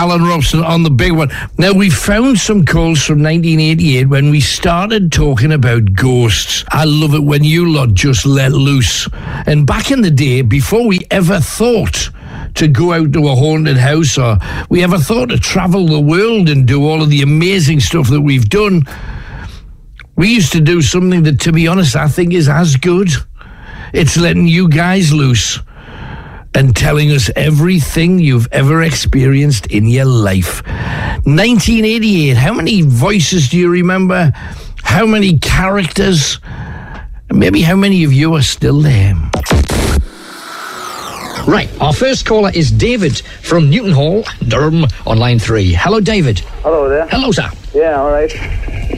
Alan Robson on the big one. Now, we found some calls from 1988 when we started talking about ghosts. I love it when you lot just let loose. And back in the day, before we ever thought to go out to a haunted house or we ever thought to travel the world and do all of the amazing stuff that we've done, we used to do something that, to be honest, I think is as good. It's letting you guys loose and telling us everything you've ever experienced in your life. 1988, how many voices do you remember? How many characters? Maybe how many of you are still there? Right, our first caller is David from Newton Hall, Durham, on line three. Hello, David. Hello there. Hello, sir. Yeah, all right.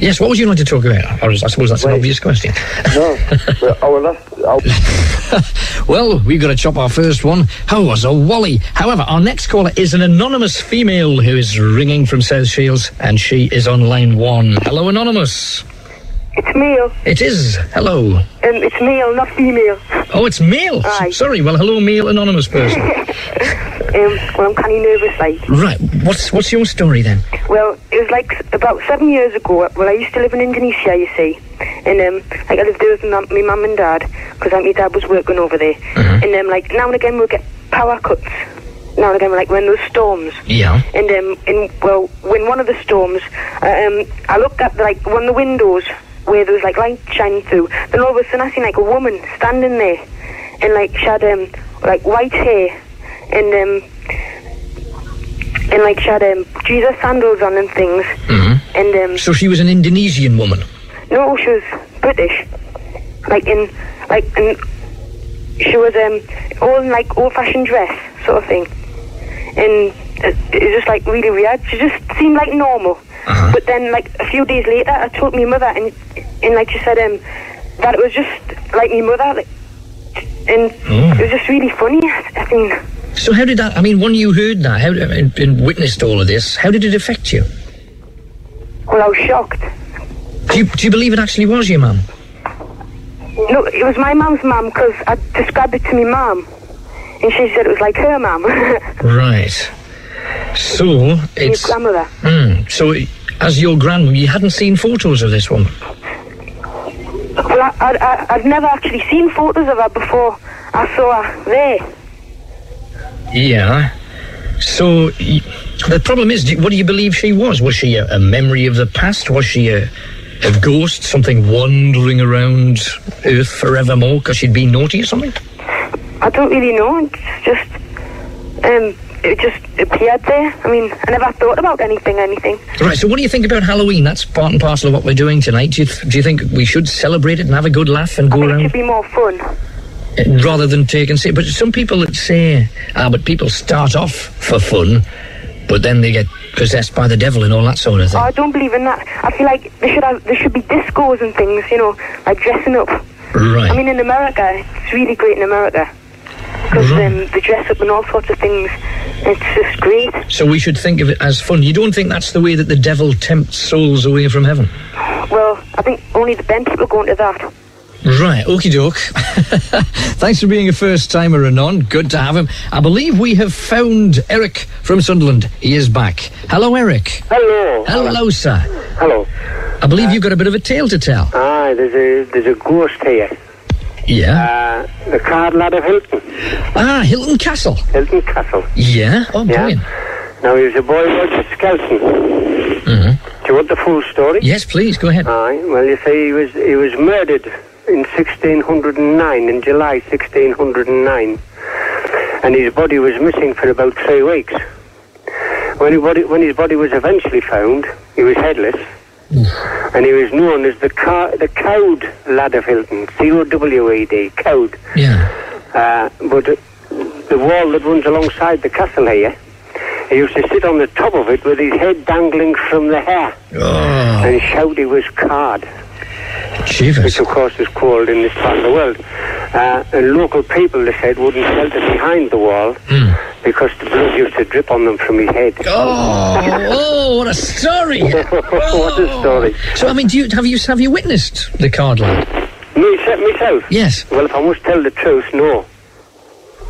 Yes, what would you like to talk about? I suppose that's an obvious question. No, well, I will Well, we've got to chop our first one. How was a Wally? However, our next caller is an anonymous female who is ringing from South Shields, and she is on line one. Hello, anonymous. It's male. It is. Hello. Um, it's male, not female. Oh, it's male. Aye. Sorry. Well, hello, male anonymous person. Um, well, I'm kind of nervous, like. right. What's what's your story then? Well, it was like about seven years ago. Well, I used to live in Indonesia, you see, and um, like I lived there with my mum- my mum and dad because like my dad was working over there, and um, like now and again we'll get power cuts. Now and again, we're like when there's storms. Yeah. And um, in well, when one of the storms, uh, um, I looked at like one of the windows where there was like light shining through. Then all of a sudden, I seen like a woman standing there, and like she had um, like white hair, and um, and like she had um, Jesus sandals on and things. And um, So she was an Indonesian woman. no, she was British, like in like in she was um all in like old-fashioned dress sort of thing, and it, just like really weird. She just seemed like normal, but then like a few days later, I told my mother, and and like she said um that it was just like my mother, like, and it was just really funny. I think. So how did that? I mean, when you heard that, how and, and witnessed all of this, how did it affect you? Well, I was shocked. Do you, do you believe it actually was your mum? No, it was my mum's mum because I described it to my mum, and she said it was like her mum, Right. So it's grandmother. mm, so as your grandmother, you hadn't seen photos of this woman. Well, I, I, I, I've never actually seen photos of her before I saw her there. Yeah. So the problem is, what do you believe she was? Was she a, a memory of the past? Was she a, a ghost, something wandering around Earth forevermore because she'd been naughty or something? I don't really know. It's just, um, it just appeared there. I mean, I never thought about anything, anything. Right. So what do you think about Halloween? That's part and parcel of what we're doing tonight. Do you, th- do you think we should celebrate it and have a good laugh and I go around? it should be more fun. Uh, rather than take and say. But some people that say, ah, but people start off for fun, but then they get possessed by the devil and all that sort of thing. Oh, I don't believe in that. I feel like there should have, there should be discos and things, you know, like dressing up. right. I mean, in America, it's really great in America because um, they dress up and all sorts of things. It's just great. so we should think of it as fun. You don't think that's the way that the devil tempts souls away from heaven? Well, I think only the bent people go into that. Right, okie doke. Thanks for being a first timer, Anon. Good to have him. I believe we have found Eric from Sunderland. He is back. Hello, Eric. hello. Hello, sir. Hello. I believe you've got a bit of a tale to tell. Aye, there's a there's a ghost here. Yeah. Uh, the Cauld Lad of Hilton, Ah, Hilton Castle. Hilton Castle. Yeah. Oh, Yeah. brilliant. Now he was a boy Roger Skelton. Mm-hmm. Do you want the full story? Yes, please, go ahead. Aye. Well, you see, he was he was murdered in 1609, in July 1609, and his body was missing for about three weeks. When, he body, when his body was eventually found, he was headless, and he was known as the car, the Cowed Lad of Hilton, C-O-W-E-D, Cowed. Yeah. Uh, but the wall that runs alongside the castle here, he used to sit on the top of it with his head dangling from the hair Oh, and shout he was card, Jesus. which of course is called in this part of the world. Uh, and local people, they said, wouldn't shelter behind the wall because the blood used to drip on them from his head. Oh, oh, what a story! what a story. So, I mean, do you have you have you witnessed the Cauld Lad? Me, myself? Yes. Well, if I must tell the truth, no.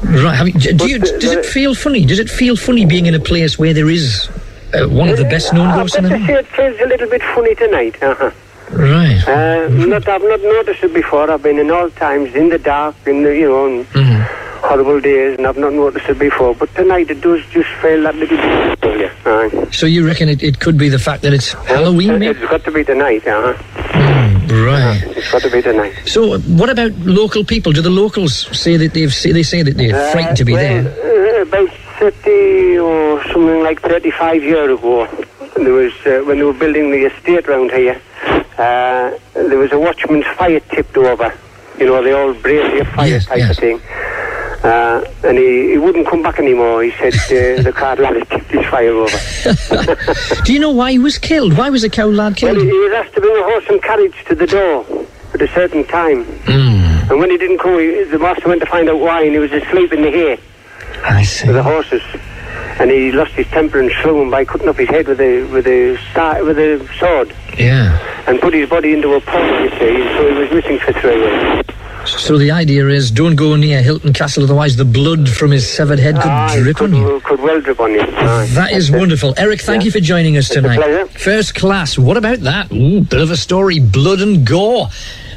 Right. Do But you, the- does it feel funny? Does it feel funny being in a place where there is uh, one of the best known ghosts in the say it feels a little bit funny tonight. Uh-huh. Right. Uh, not, I've not noticed it before. I've been in all times in the dark, in the you know, Mhm. Horrible days, and I've not noticed it before. But tonight it does just feel that little bit. familiar. Aye. So you reckon it, it could be the fact that it's Halloween, Uh. It's got to be tonight. Uh-huh. Right. It's got to be tonight. So, uh, what about local people? Do the locals say that they've say, they say that they're Uh, frightened to be well, there? Uh, about 30 or something like 35 years ago, there was uh, when they were building the estate round here, uh, there was a watchman's fire tipped over. You know, the old brazier fire Yes, type yes. of thing. Uh, and he, he wouldn't come back anymore. He said uh, the Cauld Lad had tipped his fire over. Do you know why he was killed? Why was the Cauld Lad Well, killed? he, he was asked to bring a horse and carriage to the door at a certain time. Hmm. And when he didn't come, he, the master went to find out why, and he was asleep in the hay. I see. with the horses, and he lost his temper and slew him by cutting off his head with a with a sta- with a sword, Yeah. and put his body into a pond. You see, and so he was missing for three weeks. So the idea is, don't go near Hilton Castle, otherwise the blood from his severed head could Ah, drip could, on you. could well drip on you. Aye. That is it. wonderful. Eric, thank Yeah. you for joining us a tonight. pleasure. First class. What about that? Ooh, bit of a story. Blood and gore.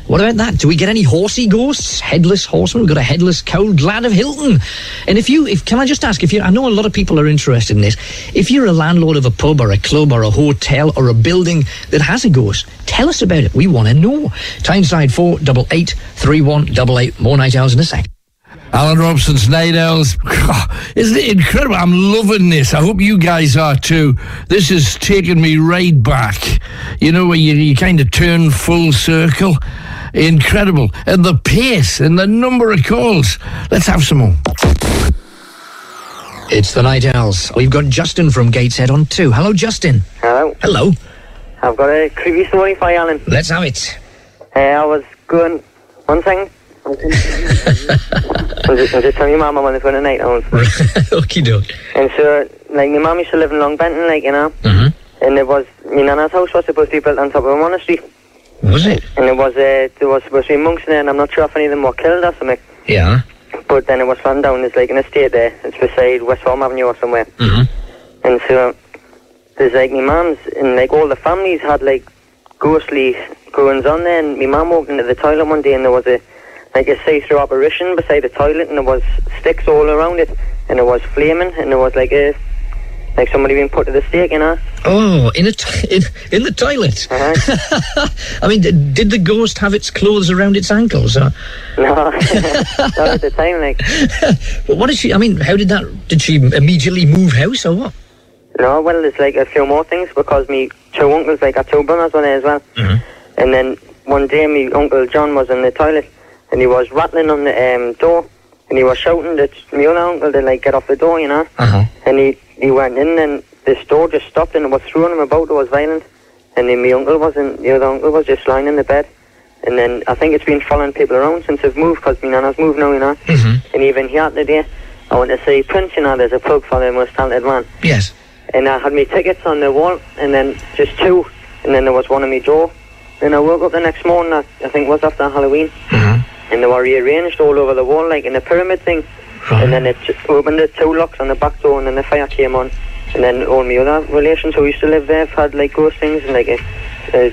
What about that? Do we get any horsey ghosts? Headless horseman? We've got a headless Cauld Lad of Hilton. And if you, if can I just ask, if you, I know a lot of people are interested in this. If you're a landlord of a pub or a club or a hotel or a building that has a ghost, tell us about it. We want to know. Tyneside four double eight three one double eight. More night owls in a sec. Alan Robson's Night Owls. Isn't it incredible? I'm loving this. I hope you guys are too. This is taking me right back. You know, where you, you kind of turn full circle. Incredible. And the pace and the number of calls. Let's have some more. It's the night owls. We've got Justin from Gateshead on two. Hello, Justin. Hello. Hello. I've got a creepy story for you, Alan. Let's have it. Uh, I was going... One thing. I was just, I was just telling your mum I going to night owls. Okie doke. And so, like, my mum used to live in Longbenton, like, you know. Mm-hmm. And it was... My nana's house was supposed to be built on top of a monastery. Was it? And it was, uh, there was supposed to be monks in there, and I'm not sure if any of them were killed or something. Yeah. But then it was found down, there's like an estate there. It's beside West Farm Avenue or somewhere. Mm-hmm. And so there's like my mum's and like all the families had like ghostly goings on there. And my mum walked into the toilet one day and there was a like a see-through apparition beside the toilet and there was sticks all around it and it was flaming and there was like a like somebody being put to the stake, you know. Oh, in a t- in, in the toilet. Uh-huh. I mean, did, did the ghost have its clothes around its ankles? Or, no, not at the time. Like but what did she? I mean, how did that? Did she immediately move house or what? no, well, there's like a few more things because me two uncles like got two brothers one there as well. Mhm. And then one day, my uncle John was in the toilet and he was rattling on the um, door and he was shouting at my other uncle to like get off the door, you know. Uh huh. And he, he went in and this door just stopped and it was throwing him about, it was violent. And then my uncle wasn't, the other uncle was just lying in the bed. And then I think it's been following people around since I've moved because my nana's moved now, you know. Mm-hmm. And even here today, I went to see Prince, you know, there's a plug for the most talented man. Yes. And I had my tickets on the wall and then just two. And then there was one on my door. And I woke up the next morning, I, I think it was after Halloween. Mm-hmm. And they were rearranged all over the wall, like in a pyramid thing. And then it opened the two locks on the back door, and then the fire came on. And then all my other relations who used to live there had like ghost things, and like a, a,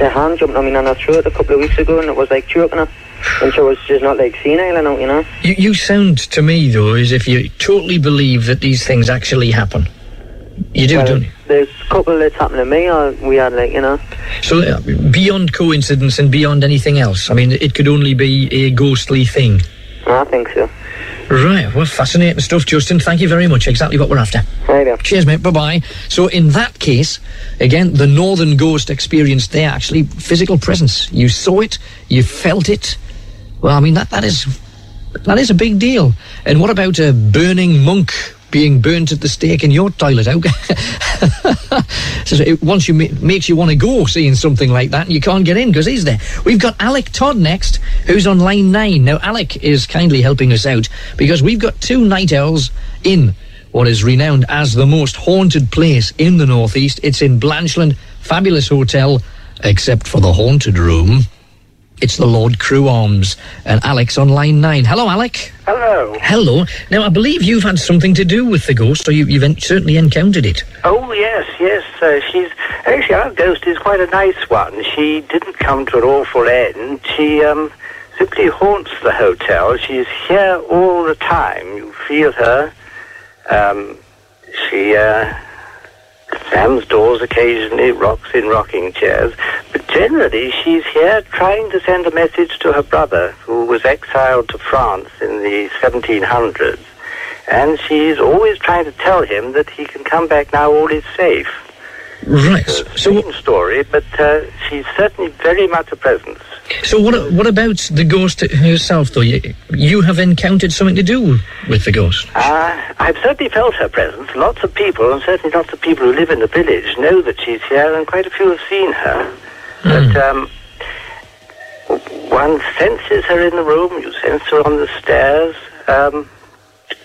a hand jumped on me nana's throat a couple of weeks ago, and it was like choking her. And she was just not like senile and you know. You, you sound to me though as if you totally believe that these things actually happen. You do, Well, don't you? there's a couple that's happened to me, or we had like, you know. So uh, beyond coincidence and beyond anything else, I mean, it could only be a ghostly thing. I think so. Right. Well, fascinating stuff, Justin. Thank you very much. Exactly what we're after. Right. Cheers, mate. Bye bye. So, in that case, again, the Northern Ghost experience there, actually, physical presence. You saw it, you felt it. Well, I mean, that, that is that is a big deal. And what about a burning monk being burnt at the stake in your toilet? So it, once you ma- makes you want to go seeing something like that, and you can't get in because he's there. We've got Alec Todd next, who's on line nine. Now, Alec is kindly helping us out because we've got two night owls in what is renowned as the most haunted place in the northeast. It's in Blanchland, fabulous hotel, except for the haunted room. It's the Lord Crewe Arms and Alex on line nine. Hello, Alec. Hello. Hello. Now, I believe you've had something to do with the ghost, or you, you've en- certainly encountered it. Oh yes, yes. Uh, she's actually our ghost is quite a nice one. She didn't come to an awful end. She um, simply haunts the hotel. She's here all the time. You feel her. Um, she uh, slams doors occasionally, rocks in rocking chairs, but generally she's here trying to send a message to her brother, who was exiled to France in the 1700s. And she's always trying to tell him that he can come back now, all is safe. Right. So, strange story, but uh, she's certainly very much a presence. so what? What about the ghost herself, though? You, you have encountered something to do with the ghost. Uh, I've certainly felt her presence. Lots of people, and certainly lots of people who live in the village, know that she's here, and quite a few have seen her. But um, one senses her in the room. You sense her on the stairs. Um,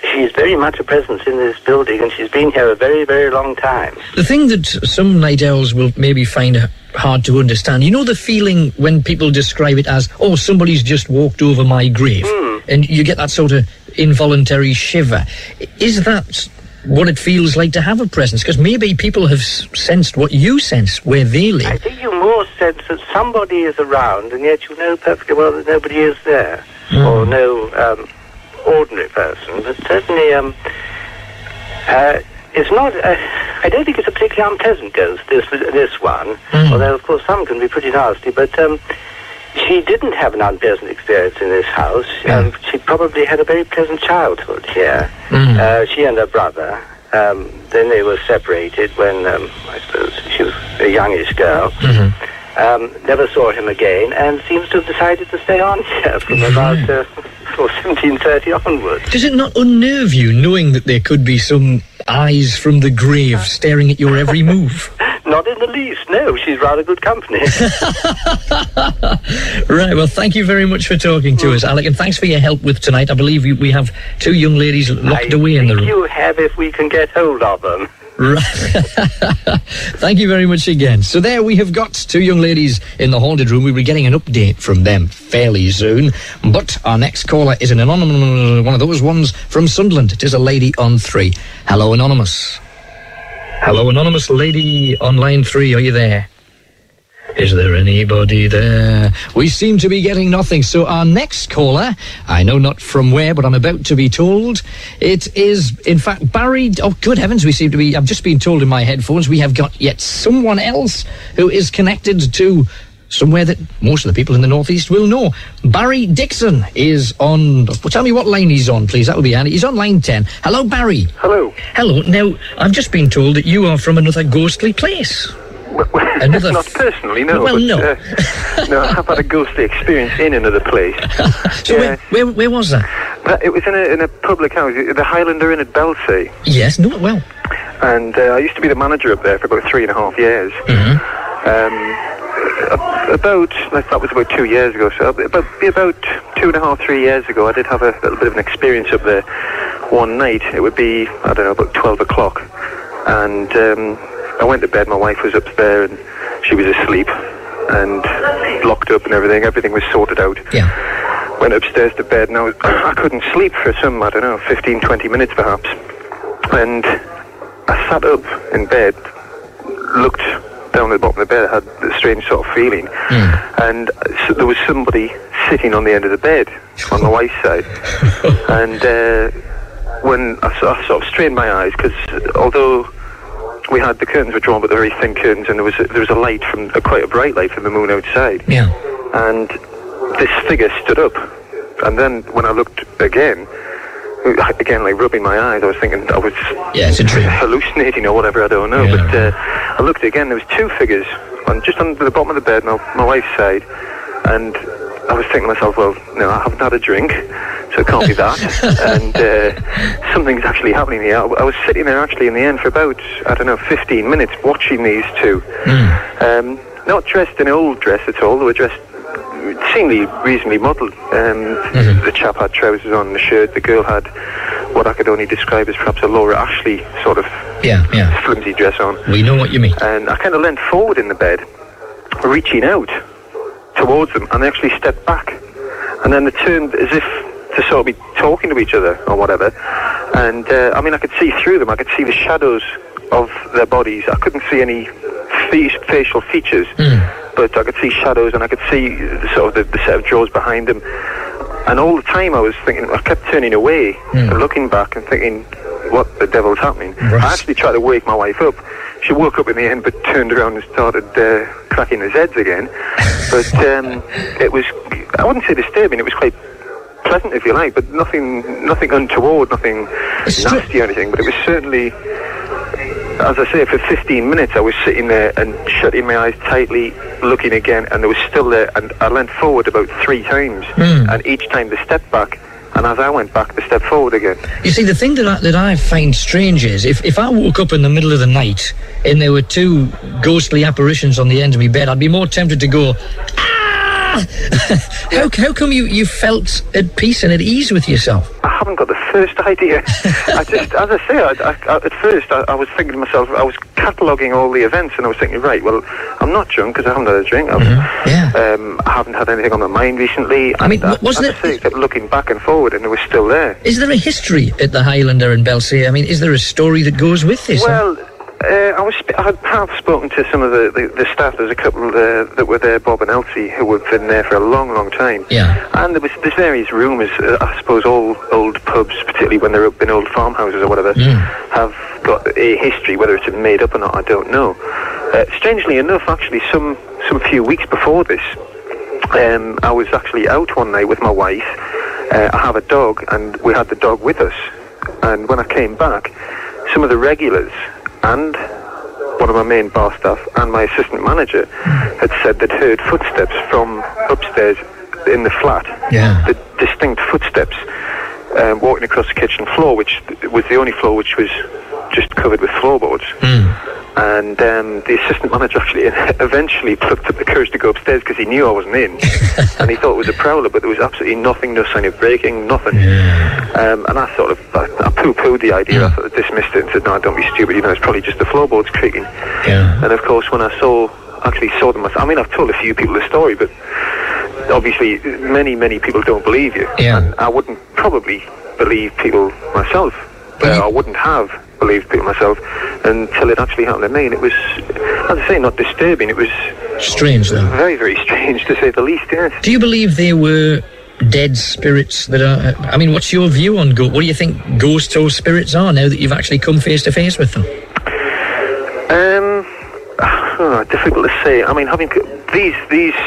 she's very much a presence in this building, and she's been here a very, very long time. The thing that some night owls will maybe find hard to understand, you know, the feeling when people describe it as, "Oh, somebody's just walked over my grave," and you get that sort of involuntary shiver. Is that what it feels like to have a presence? Because maybe people have sensed what you sense where they live. I think you more sense that somebody is around, and yet you know perfectly well that nobody is there, or no um, ordinary person. But certainly, um, uh, it's not. Uh, I don't think it's a particularly unpleasant ghost. This this one, although of course some can be pretty nasty. But um, she didn't have an unpleasant experience in this house. Um, she probably had a very pleasant childhood here. Uh, she and her brother. Um, then they were separated when um, I suppose she was a youngish girl. Um, never saw him again, and seems to have decided to stay on here from about uh, 1730 onwards. Does it not unnerve you knowing that there could be some eyes from the grave staring at your every move? Not in the least. No, she's rather good company. Right, well, thank you very much for talking to us, Alec, and thanks for your help with tonight. I believe we, we have two young ladies locked I away in the room. you have if we can get hold of them. Right. Thank you very much again. So there we have got two young ladies in the haunted room. We'll be getting an update from them fairly soon. But our next caller is an anonymous one of those ones from Sunderland. It is a lady on three. Hello, anonymous. Hello, anonymous lady on line three. Are you there? Is there anybody there? We seem to be getting nothing. So our next caller, I know not from where, but I'm about to be told. It is, in fact, Barry. Oh, good heavens, we seem to be. I've just been told in my headphones we have got yet someone else who is connected to somewhere that most of the people in the northeast will know. Barry Dixon is on. Well, tell me what line he's on, please. That will be handy. He's on line ten. Hello, Barry. Hello. Hello. Now, I've just been told that you are from another ghostly place. Another not personally, no. Well, but, no. Uh, no, I have had a ghostly experience in another place. So Yes. where, where, where was that? But it was in a, in a public house, the Highlander Inn at Belsay. Yes, no, well. And uh, I used to be the manager up there for about three and a half years. Um, about, that was about two years ago, so about, about two and a half, three years ago, I did have a little bit of an experience up there one night. It would be, I don't know, about 12 o'clock. And um, I went to bed, my wife was up there and she was asleep and locked up and everything. Everything was sorted out Yeah. went upstairs to bed and I, was, I couldn't sleep for some, I don't know, 15, 20 minutes perhaps. And I sat up in bed, looked down at the bottom of the bed, had a strange sort of feeling. And so there was somebody sitting on the end of the bed on the wife's side. and uh, when I, I sort of strained my eyes, because although we had the curtains were drawn, but very thin curtains, and there was a, there was a light from a, quite a bright light from the moon outside Yeah. and this figure stood up. And then when I looked again, again like rubbing my eyes, I was thinking I was Yeah, it's a dream. hallucinating or whatever. I don't know. Yeah, but uh, I looked again. There was two figures on just on the bottom of the bed, my, my wife's side, and I was thinking to myself, well, no, I haven't had a drink, so it can't be that. and uh, something's actually happening here. I, I was sitting there actually in the end for about I don't know 15 minutes watching these two. Um, not dressed in old dress at all. They were dressed seemingly reasonably modelled. Um, The chap had trousers on and a shirt. The girl had what I could only describe as perhaps a Laura Ashley sort of Yeah, yeah. flimsy dress on. We know what you mean. And I kind of leant forward in the bed, reaching out. Towards them, and they actually stepped back, and then they turned as if to sort of be talking to each other or whatever. And uh, I mean, I could see through them. I could see the shadows of their bodies. I couldn't see any fe- facial features, but I could see shadows, and I could see sort of the, the set of jaws behind them. And all the time, I was thinking. I kept turning away and looking back and thinking, "What the devil's happening?" I actually tried to wake my wife up. She woke up in the end, but turned around and started uh, cracking his heads again. But um, it was, I wouldn't say disturbing, it was quite pleasant, if you like, but nothing nothing untoward, nothing nasty or anything. But it was certainly, as I say, for 15 minutes I was sitting there and shutting my eyes tightly, looking again, and it was still there. And I leant forward about three times, and each time they step back. And as I went back, they stepped forward again. You see, the thing that I, that I find strange is if, if I woke up in the middle of the night and there were two ghostly apparitions on the end of my bed, I'd be more tempted to go! How, how come you, you felt at peace and at ease with yourself? I haven't got the first idea. I just, as I say, I, I, at first I, I was thinking to myself, I was cataloguing all the events, and I was thinking, right, well, I'm not drunk because I haven't had a drink. I've, Yeah. Um, I haven't had anything on my mind recently. I mean, uh, wasn't as I it- say, kept looking back and forward, and it was still there. Is there a history at the Highlander in Belsay? I mean, is there a story that goes with this? Well, uh, I was sp- I have spoken to some of the, the, the staff. There's a couple uh, that were there, Bob and Elsie, who have been there for a long, long time. Yeah. And there was there's various rumours. Uh, I suppose all old pubs, particularly when they're up in old farmhouses or whatever, have got a history. Whether it's made up or not, I don't know. Uh, strangely enough, actually, some some few weeks before this, um, I was actually out one night with my wife. Uh, I have a dog, and we had the dog with us. And when I came back, some of the regulars and one of my main bar staff and my assistant manager had said they'd heard footsteps from upstairs in the flat. Yeah. The distinct footsteps um, walking across the kitchen floor, which was the only floor which was just covered with floorboards. And um, the assistant manager actually eventually plucked up the courage to go upstairs because he knew I wasn't in, and he thought it was a prowler, but there was absolutely nothing, no sign of breaking, nothing. Um, and I sort of, I, I poo-pooed the idea, I sort of dismissed it and said, no, don't be stupid, you know, it's probably just the floorboards creaking. Yeah. And of course, when I saw, actually saw them, I mean, I've told a few people the story, but obviously many, many people don't believe you. Yeah. And I wouldn't probably believe people myself. But Uh, I wouldn't have believed people myself until it actually happened to me. And it was, as I say, not disturbing. It was Strange, though. very, very strange to say the least, yes. Do you believe there were dead spirits that are. I mean, what's your view on ghosts? What do you think ghosts or spirits are now that you've actually come face to face with them? Um, oh, difficult to say. I mean, having these these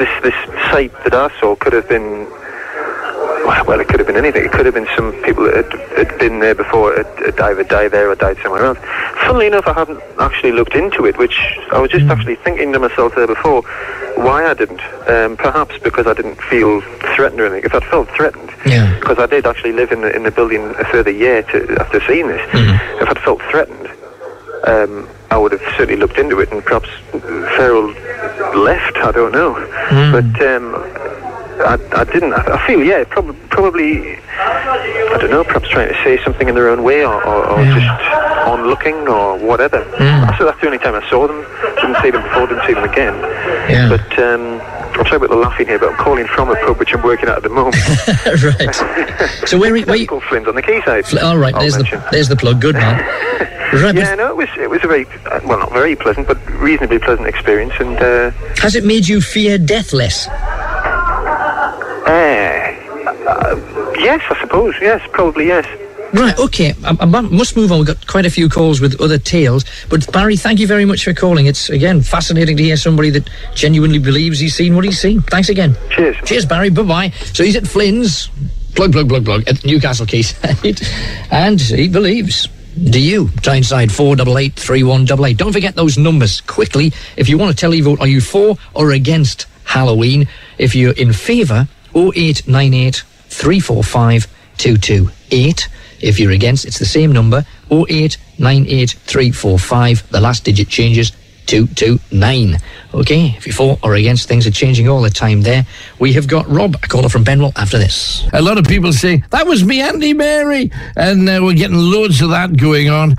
this this site that I saw could have been. Well, it could have been anything. It could have been some people that had, had been there before, had, had either died there or died somewhere else. Funnily enough, I haven't actually looked into it, which I was just actually thinking to myself there before why I didn't. Um, perhaps because I didn't feel threatened or anything. If I'd felt threatened, Yeah. because I did actually live in the, in the building a further year to, after seeing this, if I'd felt threatened, um, I would have certainly looked into it and perhaps Farrell left, I don't know. But um, I, I didn't. I, I feel, yeah, prob- probably, I don't know, perhaps trying to say something in their own way or, or, or just on looking or whatever. So that's the only time I saw them. Didn't see them before, didn't see them again. Yeah. But um, I'm sorry about the laughing here, but I'm calling from a pub which I'm working at at the moment. right. So where, where you. Called Flint on the quayside. Fl- All right, I'll there's mention. the there's the plug. Good man. Right, Yeah, no, it was it was a very uh, well, not very pleasant, but reasonably pleasant experience. And uh, has it made you fear death less? Uh, yes, I suppose. Yes, probably yes. Right, okay. I, I must move on. We've got quite a few calls with other tales. But Barry, thank you very much for calling. It's, again, fascinating to hear somebody that genuinely believes he's seen what he's seen. Thanks again. Cheers. Cheers, Barry. Bye bye. So he's at Flynn's, plug, plug, plug, plug, at Newcastle Quayside. and he believes. Do you? Tyneside 488 3188. Don't forget those numbers quickly. If you want to tell you vote, are you for or against Halloween? If you're in favour, 0898 345 228. If you're against, it's the same number 0898 345. The last digit changes 229. Okay, if you're for or against, things are changing all the time there. We have got Rob, a caller from Benwell, after this. A lot of people say, that was me, Andy Mary. And uh, we're getting loads of that going on.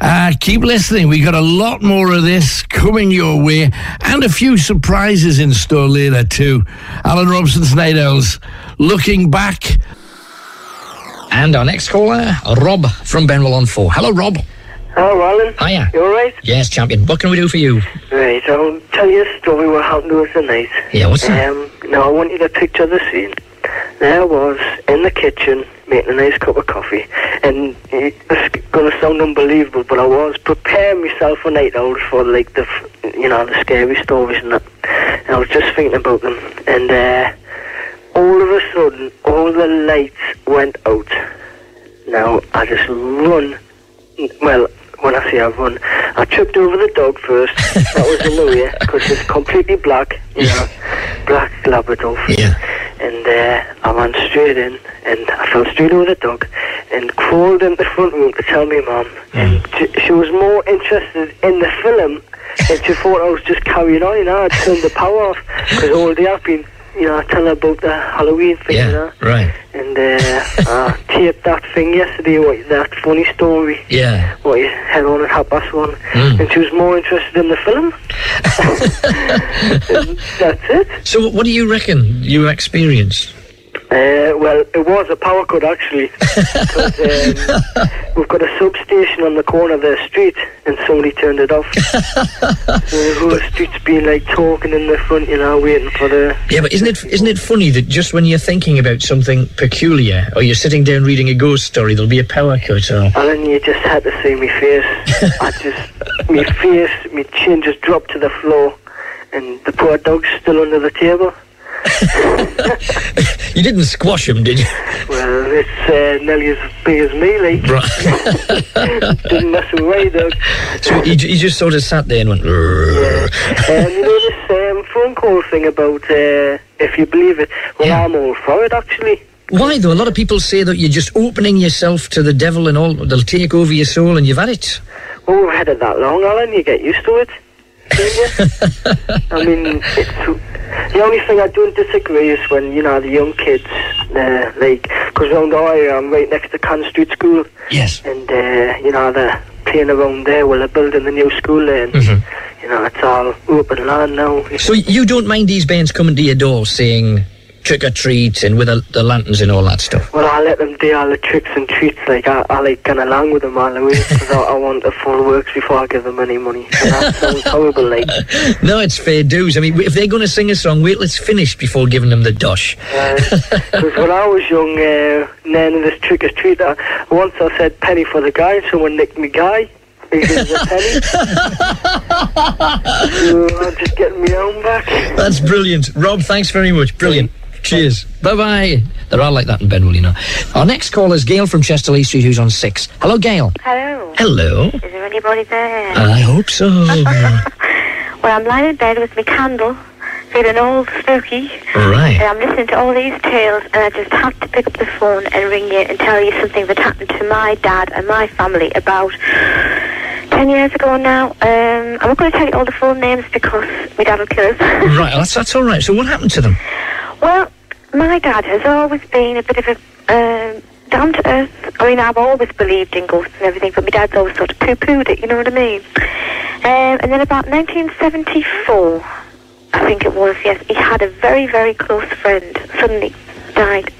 Uh, keep listening. We got a lot more of this coming your way and a few surprises in store later, too. Alan Robson's Owls looking back. And our next caller, Rob from Benwell on 4. Hello, Rob. Hello, Alan. Hiya. You alright? Yes, champion. What can we do for you? Right, I'll tell you a story what happened to us tonight. Yeah, what's that? Um, now, I want you to picture the scene. There I was in the kitchen making a nice cup of coffee, and it's going to sound unbelievable, but I was preparing myself for night owls for like the, you know, the scary stories and that. And I was just thinking about them, and uh, all of a sudden, all the lights went out. Now I just run. Well, when I say I run, I tripped over the dog first. that was the way because it's completely black, you know, black Labrador. Yeah. And uh, I ran straight in, and I fell straight over the dog, and crawled in the front room to tell my mum. And she, she was more interested in the film, and she thought I was just carrying on. You know, I'd turned the power off because all day I've been, you know, telling her about the Halloween thing. You Yeah, know? right. And uh, I taped that thing yesterday, what, that funny story, Yeah. what you had on at half past one. Mm. And she was more interested in the film. That's it. So, what do you reckon you experienced? Uh, well, it was a power cut actually. 'Cause, um, we've got a substation on the corner of the street, and somebody turned it off. so the whole street's been like talking in the front, you know, waiting for the. Yeah, but isn't it isn't it funny that just when you're thinking about something peculiar, or you're sitting down reading a ghost story, there'll be a power cut, or Alan, you just had to see my face. I just, my face, my chin just dropped to the floor, and the poor dog's still under the table. you didn't squash him, did you? Well, it's uh, nearly as big as me, like. Right. Didn't mess away, dog. so he, he just sort of sat there and went. "Rrrr." Um, you know this um, phone call thing about uh, if you believe it? Well, Yeah. I'm all for it, actually. Why though? A lot of people say that you're just opening yourself to the devil and all. They'll take over your soul, and you've had it. Well, we've had it that long, Alan. You get used to it. I mean, it's, the only thing I don't disagree is when, you know, the young kids, uh, like, because around our area, I'm right next to Can Street School, Yes. and, uh, you know, they're playing around there while they're building the new school there, and, you know, it's all open land now. So you don't mind these bands coming to your door saying trick or treat and with the, the lanterns and all that stuff? Well, I let them do all the tricks and treats. Like I, I like going along with them all the way because I, I want the full works before I give them any money. And that sounds horrible. Like No, it's fair dues. I mean, if they're going to sing a song, wait till it's finished before giving them the dosh. because when I was young, uh, then this trick or treat, uh, once I said penny for the guy, someone nicked me guy. He gives a penny. so I'm just getting my own back. That's brilliant. Rob, thanks very much. Brilliant. Cheers. Bye bye. They're all like that in Benwell, you know. Our next caller is Gail from Chester-le-Street, who's on six. Hello, Gail. Hello. Hello. Is there anybody there? I hope so. well, I'm lying in bed with my candle, feeling all spooky, and. I'm listening to all these tales, and I just have to pick up the phone and ring you and tell you something that happened to my dad and my family about 10 years ago now. Um, I'm not going to tell you all the full names because my dad will kill us. Right, that's, that's all right. So what happened to them? Well, my dad has always been a bit of a um, down to earth. I mean, I've always believed in ghosts and everything, but my dad's always sort of poo pooed it. You know what I mean? Um, and then about 1974, I think it was. Yes, he had a very very close friend suddenly died.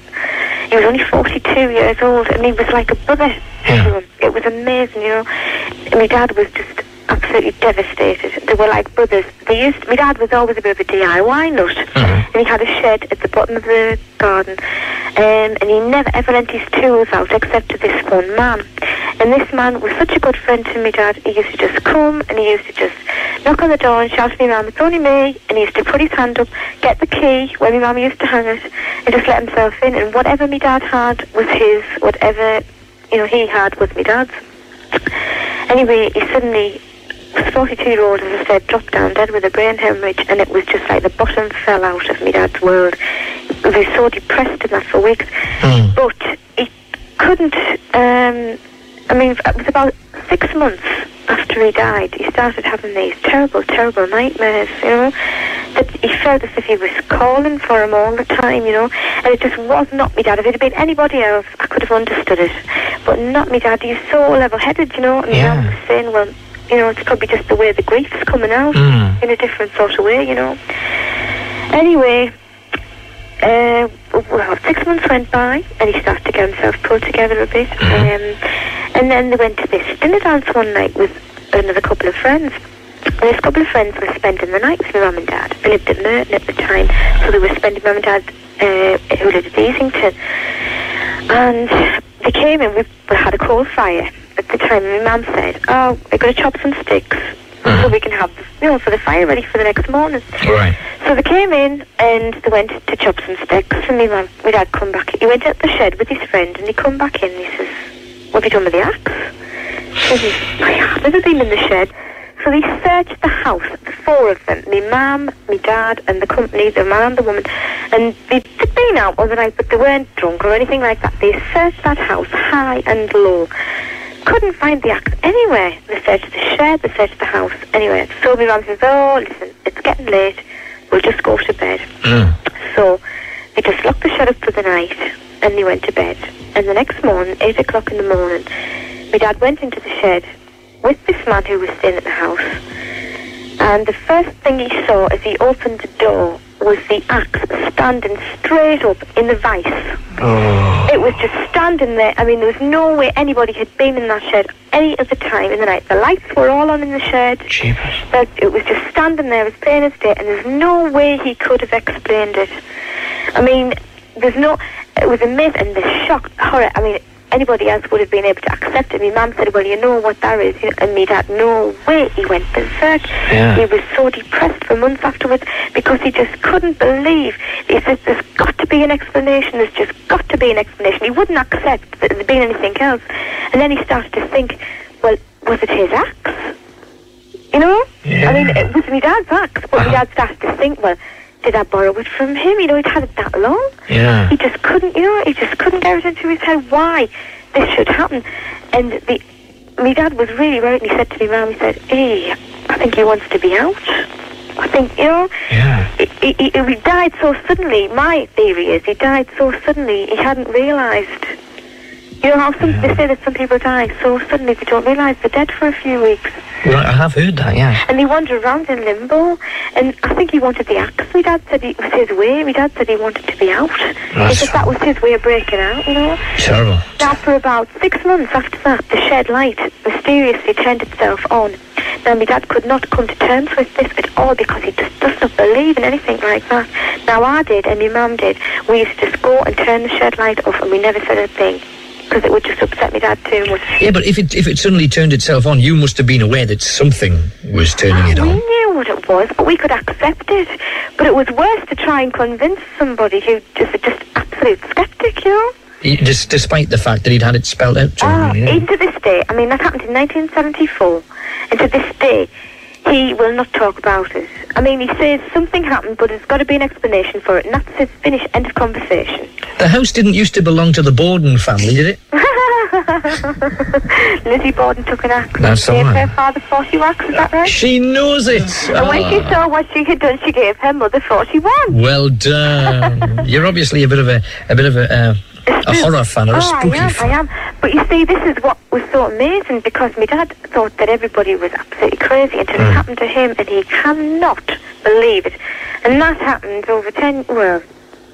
He was only 42 years old, and he was like a brother to him. It was amazing, you know. And my dad was just absolutely devastated. They were like brothers. They used. My dad was always a bit of a DIY nut, and he had a shed at the bottom of the garden, um, and he never ever lent his tools out except to this one man. And this man was such a good friend to my dad. He used to just come and he used to just knock on the door and shout to me mum, it's only me. And he used to put his hand up, get the key where my mum used to hang it, and just let himself in. And whatever my dad had was his. Whatever you know he had was my dad's. Anyway, he suddenly was 42 year old, as I said, dropped down dead with a brain hemorrhage, and it was just like the bottom fell out of my dad's world. He was so depressed in that for weeks. But he couldn't um, I mean, it was about six months after he died, he started having these terrible, terrible nightmares, you know, that he felt as if he was calling for him all the time, you know, and it just was not me dad. If it had been anybody else, I could have understood it, but not me dad. He's so level-headed, you know, and Yeah. yeah. was saying, well, you know, it's probably just the way the grief's coming out Mm. in a different sort of way, you know. Anyway, uh, well, six months went by, and he started to get himself pulled together a bit. Um, and then they went to this dinner dance one night with another couple of friends. And this couple of friends were spending the night with my mum and dad. They lived at Murton at the time, so they were spending mum and dad uh, who lived at Easington. And they came in, we, we had a coal fire at the time, my mum said, oh, we're going to chop some sticks so uh-huh. we can have, you know, for the fire ready for the next morning. Right. So they came in and they went to chop some sticks and my mum, my dad come back. He went out the shed with his friend and he come back in and he says, what have you done with the axe? He says, I have never been in the shed. So they searched the house, the four of them, my mum, my dad and the company, the man and the woman. And they, they'd been out overnight but they weren't drunk or anything like that. They searched that house high and low. Couldn't find the axe anywhere. They searched the shed, they searched the house. Anyway, so my mum says, oh, listen, it's getting late. We'll just go to bed. Mm. So they just locked the shed up for the night and they went to bed. And the next morning, 8 o'clock in the morning, my dad went into the shed with this man who was staying at the house. And the first thing he saw as he opened the door was the axe standing straight up in the vice. Oh. It was just standing there. I mean, there was no way anybody had been in that shed any of the time in the night. The lights were all on in the shed. Jeepers. But it was just standing there as plain as day, and there's no way he could have explained it. I mean, there's no. It was a myth, and the shock, horror. I mean, anybody else would have been able to accept it. My mum said, "Well, you know what that is," and me dad, no way. He went berserk. Yeah. He was so depressed for months afterwards because he just couldn't believe. He said, "There's got to be an explanation. There's just got to be an explanation." He wouldn't accept that there'd been anything else, and then he started to think, "Well, was it his axe? You know? I mean, it was my dad's axe, but my uh-huh. dad started to think, well, did I borrow it from him? You know, he'd had it that long. Yeah. He just couldn't, you know, he just couldn't get it into his head why this should happen. And the, my dad was really worried, and he said to me, mum, he said, hey, I think he wants to be out. I think, you know, Yeah. he, he, he died so suddenly. My theory is he died so suddenly he hadn't realised. You know how some, they say that some people die so suddenly they don't realise they're dead for a few weeks. Right, I have heard that, yeah. And they wander around in limbo. And I think he wanted the axe. My dad said it was his way. My dad said he wanted to be out. That's because that was his way of breaking out, you know. Terrible. Now, for about six months after that, the shed light mysteriously turned itself on. Now, my dad could not come to terms with this at all because he just does not believe in anything like that. Now, I did, and my mum did. We used to just go and turn the shed light off, and we never said a thing because it would just upset my dad too much. Yeah, but if it if it suddenly turned itself on, you must have been aware that something was turning it on. We knew what it was, but we could accept it. But it was worse to try and convince somebody who just just absolute skeptic, you know. He- Dis- despite the fact that he'd had it spelled out to Ah, him. you know. even to this day, I mean, that happened in 1974, and to this day, he will not talk about it. I mean, he says something happened, but there's got to be an explanation for it, and that's his finish, end of conversation. The house didn't used to belong to the Borden family, did it? Lizzie Borden took an axe That's and the gave one. her father 40 whacks, is that right? She knows it. And when she Ah. saw what she had done, she gave her mother 41. Well done. You're obviously a bit of a a bit of a uh, a horror fan or oh, I am, fan. I am. But you see, this is what was so amazing because my dad thought that everybody was absolutely crazy until Mm. it happened to him, and he cannot believe it. And that happened over 10, well,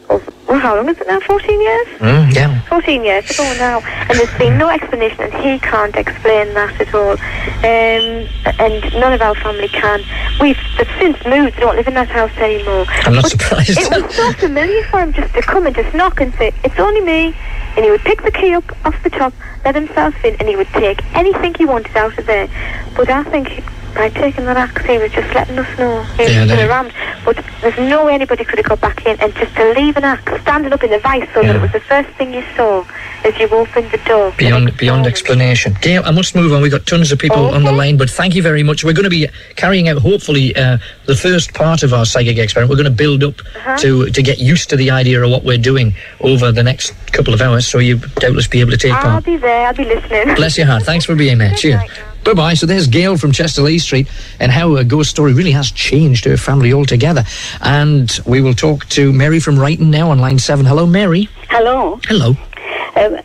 over, well how long is it now? 14 years? Mm, yeah. 14 years ago now, and there's been no explanation, and he can't explain that at all. Um, and none of our family can. We've since moved, don't live in that house anymore. I'm not But surprised. It was so familiar for him just to come and just knock and say, It's only me. And he would pick the key up off the top, let himself in, and he would take anything he wanted out of there. But I think by taking that axe, he was just letting us know he was Yeah, still around. But there's no way anybody could have got back in, and just to leave an axe standing up in the vice so that it was the first thing you saw as you opened the door. Beyond beyond explanation. Gail, I must move on. We've got tons of people on the line, but thank you very much. We're going to be carrying out, hopefully, uh, the first part of our psychic experiment. We're going to build up Uh-huh. to to get used to the idea of what we're doing over the next couple of hours, so you doubtless be able to take part. I'll be there. I'll be listening. Bless your heart. Thanks for being there. Cheers. Bye bye. So there's Gail from Chester-le-Street and how a ghost story really has changed her family altogether. And we will talk to Mary from Ryton now on line seven. Hello, Mary. Hello. Hello. Um,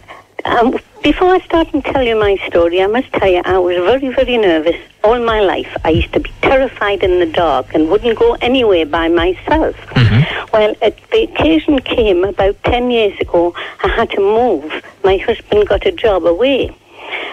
um, before I start and tell you my story, I must tell you I was very, very nervous all my life. I used to be terrified in the dark and wouldn't go anywhere by myself. Well, it, the occasion came about 10 years ago. I had to move. My husband got a job away.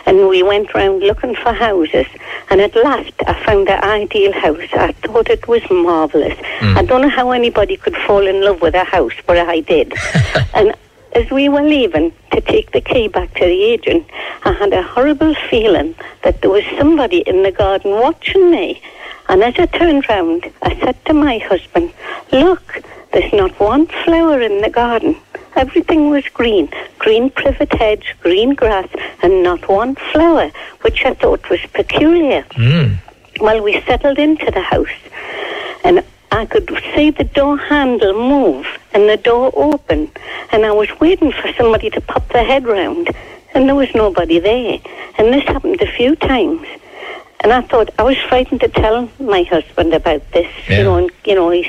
And we went round looking for houses. And at last, I found the ideal house. I thought it was marvellous. Mm. I don't know how anybody could fall in love with a house, but I did. and as we were leaving to take the key back to the agent, I had a horrible feeling that there was somebody in the garden watching me. And as I turned round, I said to my husband, Look, there's not one flower in the garden. Everything was green, green privet hedge, green grass, and not one flower, which I thought was peculiar. Hmm. Well, we settled into the house, and I could see the door handle move and the door open, and I was waiting for somebody to pop their head round, and there was nobody there. And this happened a few times. And I thought I was frightened to tell my husband about this, you know, and you know, he's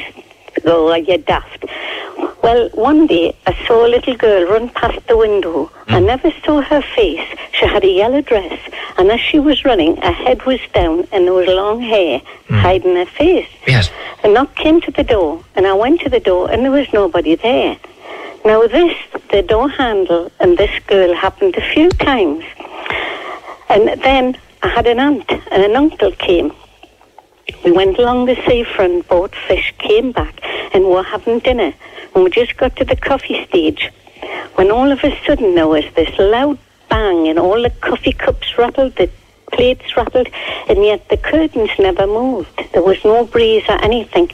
go, oh, you're daft. Well, one day I saw a little girl run past the window. I hmm. never saw her face. She had a yellow dress, and as she was running, her head was down, and there was long hair hmm. hiding her face. Yes. A knock came to the door, and I went to the door, and there was nobody there. Now, this, the door handle, and this girl happened a few times. And then I had an aunt and an uncle came. We went along the seafront, bought fish, came back, and were having dinner. And we just got to the coffee stage when all of a sudden there was this loud bang, and all the coffee cups rattled, the plates rattled, and yet the curtains never moved. There was no breeze or anything.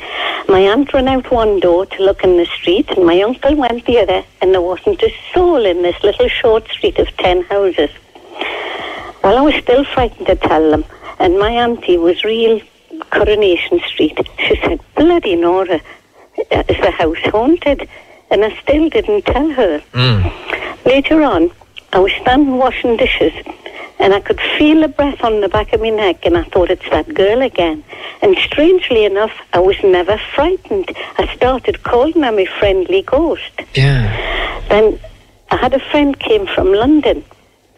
My aunt ran out one door to look in the street, and my uncle went the other, and there wasn't a soul in this little short street of ten houses. Well, I was still frightened to tell them, and my auntie was real Coronation Street. She said, Bloody Nora, uh, is the house haunted? And I still didn't tell her. Later on, I was standing washing dishes, and I could feel the breath on the back of my neck, and I thought it's that girl again. And strangely enough, I was never frightened. I started calling her my friendly ghost. Yeah. Then I had a friend came from London,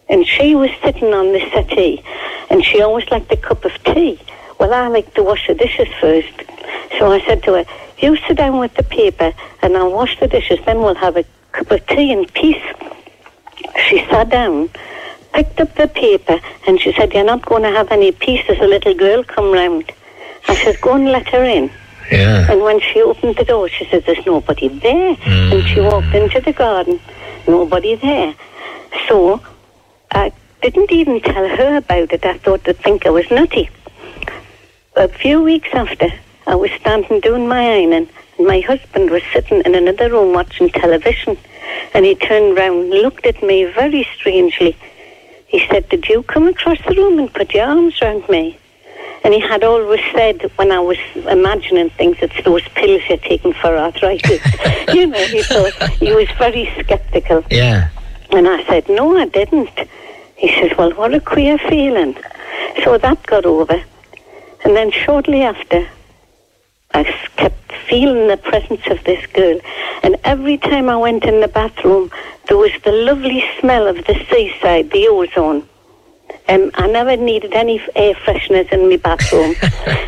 and she was sitting on the settee, and she always liked a cup of tea. Well, I like to wash the dishes first, so I said to her, "You sit down with the paper, and I'll wash the dishes. Then we'll have a cup of tea in peace." She sat down, picked up the paper, and she said, "You're not going to have any peace as a little girl come round." I said, "Go and let her in." Yeah. And when she opened the door, she said, There's nobody there. And she mm. walked into the garden, nobody there. So I didn't even tell her about it. I thought they'd think I was nutty. A few weeks after, I was standing doing my ironing, and my husband was sitting in another room watching television. And he turned round and looked at me very strangely. He said, Did you come across the room and put your arms round me? And he had always said when I was imagining things, it's those pills you're taking for arthritis. you know, he thought he was very sceptical. Yeah. And I said, No, I didn't. He says, Well, what a queer feeling. So that got over. And then shortly after, I kept feeling the presence of this girl. And every time I went in the bathroom, there was the lovely smell of the seaside, the ozone. Um, I never needed any air fresheners in my bathroom.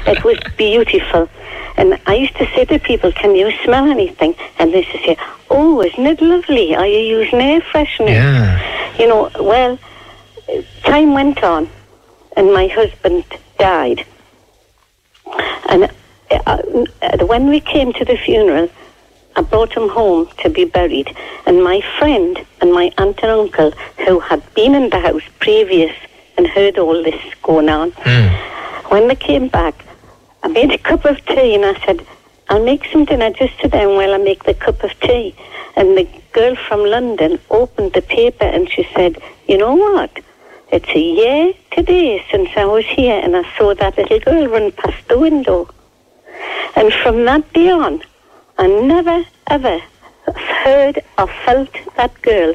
it was beautiful. And I used to say to people, Can you smell anything? And they used to say, Oh, isn't it lovely? Are you using air fresheners? Yeah. You know, well, time went on, and my husband died. And uh, uh, when we came to the funeral, I brought him home to be buried. And my friend and my aunt and uncle, who had been in the house previous and heard all this going on, when they came back, I made a cup of tea and I said, I'll make some dinner, just sit down while I make the cup of tea. And the girl from London opened the paper and she said, You know what? It's a year today since I was here and I saw that little girl run past the window. And from that day on, I never ever heard or felt that girl.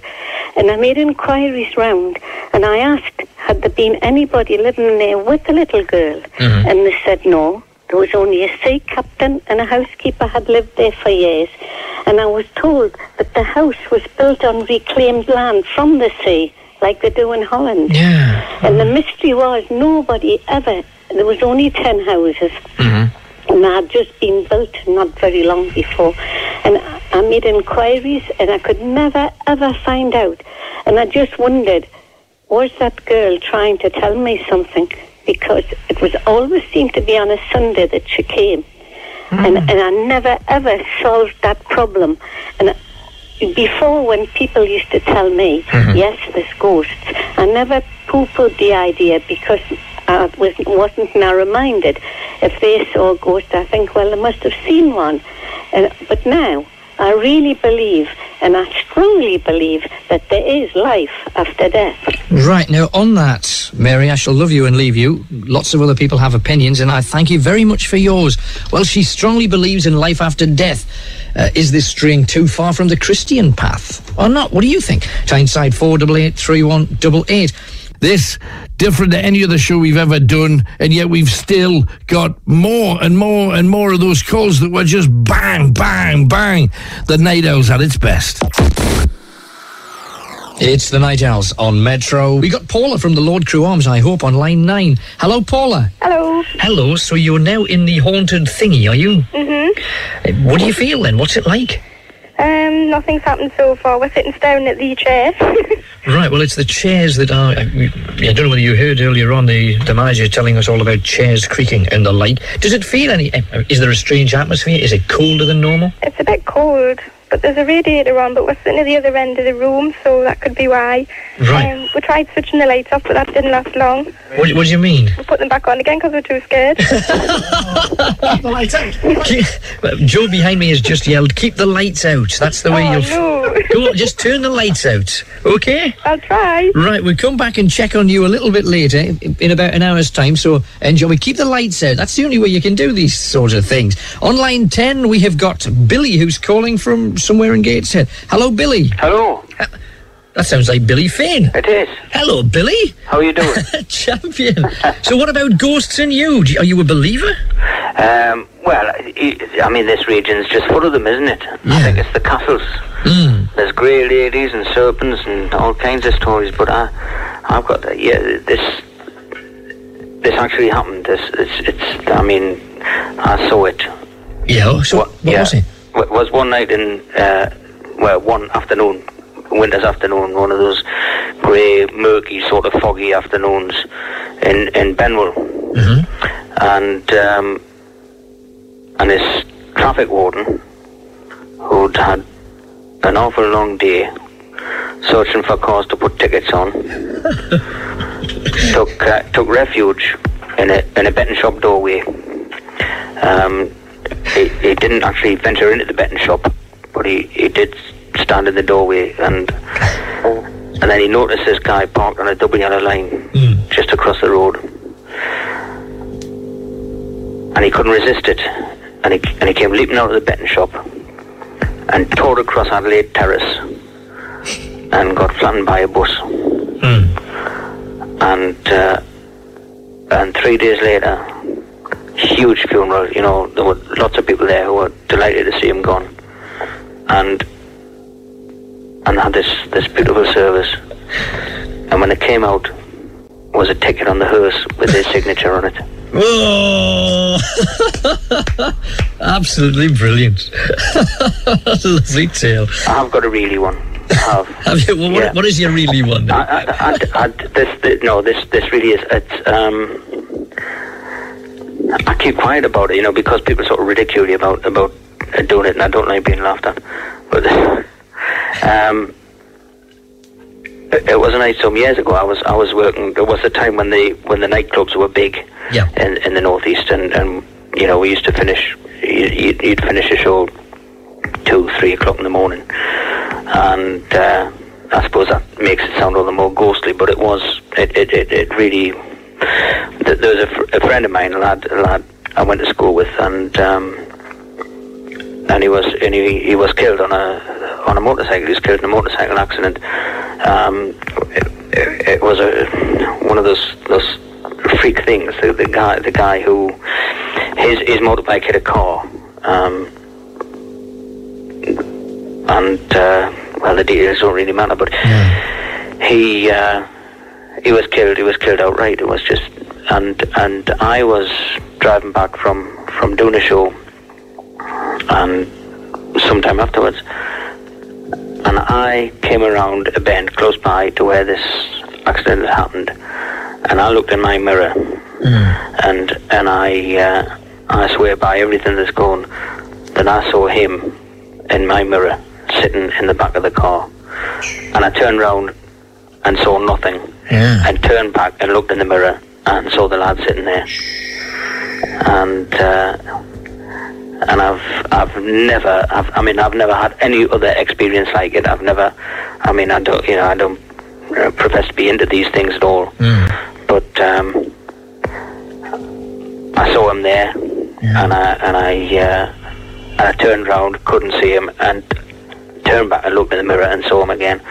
And I made inquiries round and I asked, had there been anybody living there with the little girl? Mm-hmm. And they said no. There was only a sea captain and a housekeeper had lived there for years. And I was told that the house was built on reclaimed land from the sea, like they do in Holland. Yeah. And the mystery was nobody ever, there was only 10 houses. Mm-hmm. And they had just been built not very long before. And I- I made inquiries and I could never ever find out. And I just wondered, was that girl trying to tell me something? Because it was always seemed to be on a Sunday that she came. And, hmm. and I never ever solved that problem. And I- before when people used to tell me, mm-hmm. yes, there's ghosts, I never poo-pooed the idea because I was, wasn't narrow-minded. If they saw a ghost, I think, well, they must have seen one. And, but now, I really believe, and I strongly believe, that there is life after death. Right, now on that, Mary, I shall love you and leave you. Lots of other people have opinions, and I thank you very much for yours. Well, she strongly believes in life after death. Uh, is this straying too far from the Christian path or not? What do you think? Tyneside four double eight three one double eight. This different to any other show we've ever done, and yet we've still got more and more and more of those calls that were just bang, bang, bang. The Night Owls at its best. It's the Night Owls on Metro. We got Paula from the Lord Crewe Arms, I hope, on line nine. Hello, Paula. Hello. Hello, so you're now in the haunted thingy, are you? Mhm. Uh, What do you feel then? What's it like? Um, nothing's happened so far. We're sitting staring at the chairs. Right, well, it's the chairs that are. I, I don't know whether you heard earlier on the, the manager telling us all about chairs creaking and the like. Does it feel any. uh, Is there a strange atmosphere? Is it colder than normal? it's a bit cold, but there's a radiator on, but we're sitting at the other end of the room, so that could be why. Right. Um, we tried switching the lights off, but that didn't last long. What, what do you mean? We put them back on again because we're too scared. Keep- well, Joe behind me has just yelled, keep the lights out. That's the way oh, you'll. no. Go on, just turn the lights out. Okay? I'll try. Right, we'll come back and check on you a little bit later, in, about an hour's time. So enjoy. We keep the lights out. That's the only way you can do these sorts of things. On line 10, we have got Billy, who's calling from somewhere in Gateshead. Hello, Billy. Hello. That sounds like Billy Fane. It is. Hello, Billy. How are you doing? Champion. so, what about ghosts and you? Are you a believer? um, well, I mean, this region's just full of them, isn't it? Yeah. I think it's the castles. Mm. There's grey ladies and serpents and all kinds of stories. But I, I've got the, yeah, this. This actually happened. This, it's, it's. I mean, I saw it. Yeah. So, what, yeah, was it? Was one night in, uh, well, one afternoon, winter's afternoon, one of those grey, murky, sort of foggy afternoons in in Benwell, and um, and this traffic warden who'd had an awful long day searching for cars to put tickets on took uh, took refuge in a in a betting shop doorway. Um, he, he didn't actually venture into the betting shop, but he, he did stand in the doorway and and then he noticed this guy parked on a double yellow line just across the road, and he couldn't resist it, and he and he came leaping out of the betting shop and tore across Adelaide Terrace and got flattened by a bus, and uh, and three days later huge funeral. You know, there were lots of people there who were delighted to see him gone, and and had this this beautiful service. And when it came out, was a ticket on the hearse with his signature on it. Oh, absolutely brilliant. Lovely tale. I've got a really one. I have. Have you, well, what, Yeah. what is your really one? I, I, I, I, this, this, no, this, this really is. It's. Um, I keep quiet about it, you know, because people sort of ridicule you about about uh, doing it, and I don't like being laughed at. But um, it, it was a night some years ago. I was I was working. There was a time when the when the nightclubs were big Yeah. in in the northeast, and and you know we used to finish. you- You'd, you'd finish a show two, three o'clock in the morning, and uh, I suppose that makes it sound all the more ghostly. But it was, it, it, it, it really. Th- There was a, fr- a friend of mine, a lad, a lad I went to school with, and um, and he was and he, he was killed on a on a motorcycle. He was killed in a motorcycle accident. Um, it, it, it was a one of those those freak things. The, the guy the guy who his his motorbike hit a car. Um, and uh, well, the details don't really matter, but he uh, he was killed. He was killed outright. It was just and and I was driving back from from doing a show, and sometime afterwards, and I came around a bend close by to where this accident had happened, and I looked in my mirror, and and I uh, I swear by everything that's gone that I saw him in my mirror sitting in the back of the car, and I turned round and saw nothing, and turned back and looked in the mirror and saw the lad sitting there, and. Uh, and I've I've never I've, I mean I've never had any other experience like it. I've never I mean I don't you know I don't uh, profess to be into these things at all. But um, I saw him there, and I and I uh, and I turned round, couldn't see him, and turned back and looked in the mirror and saw him again.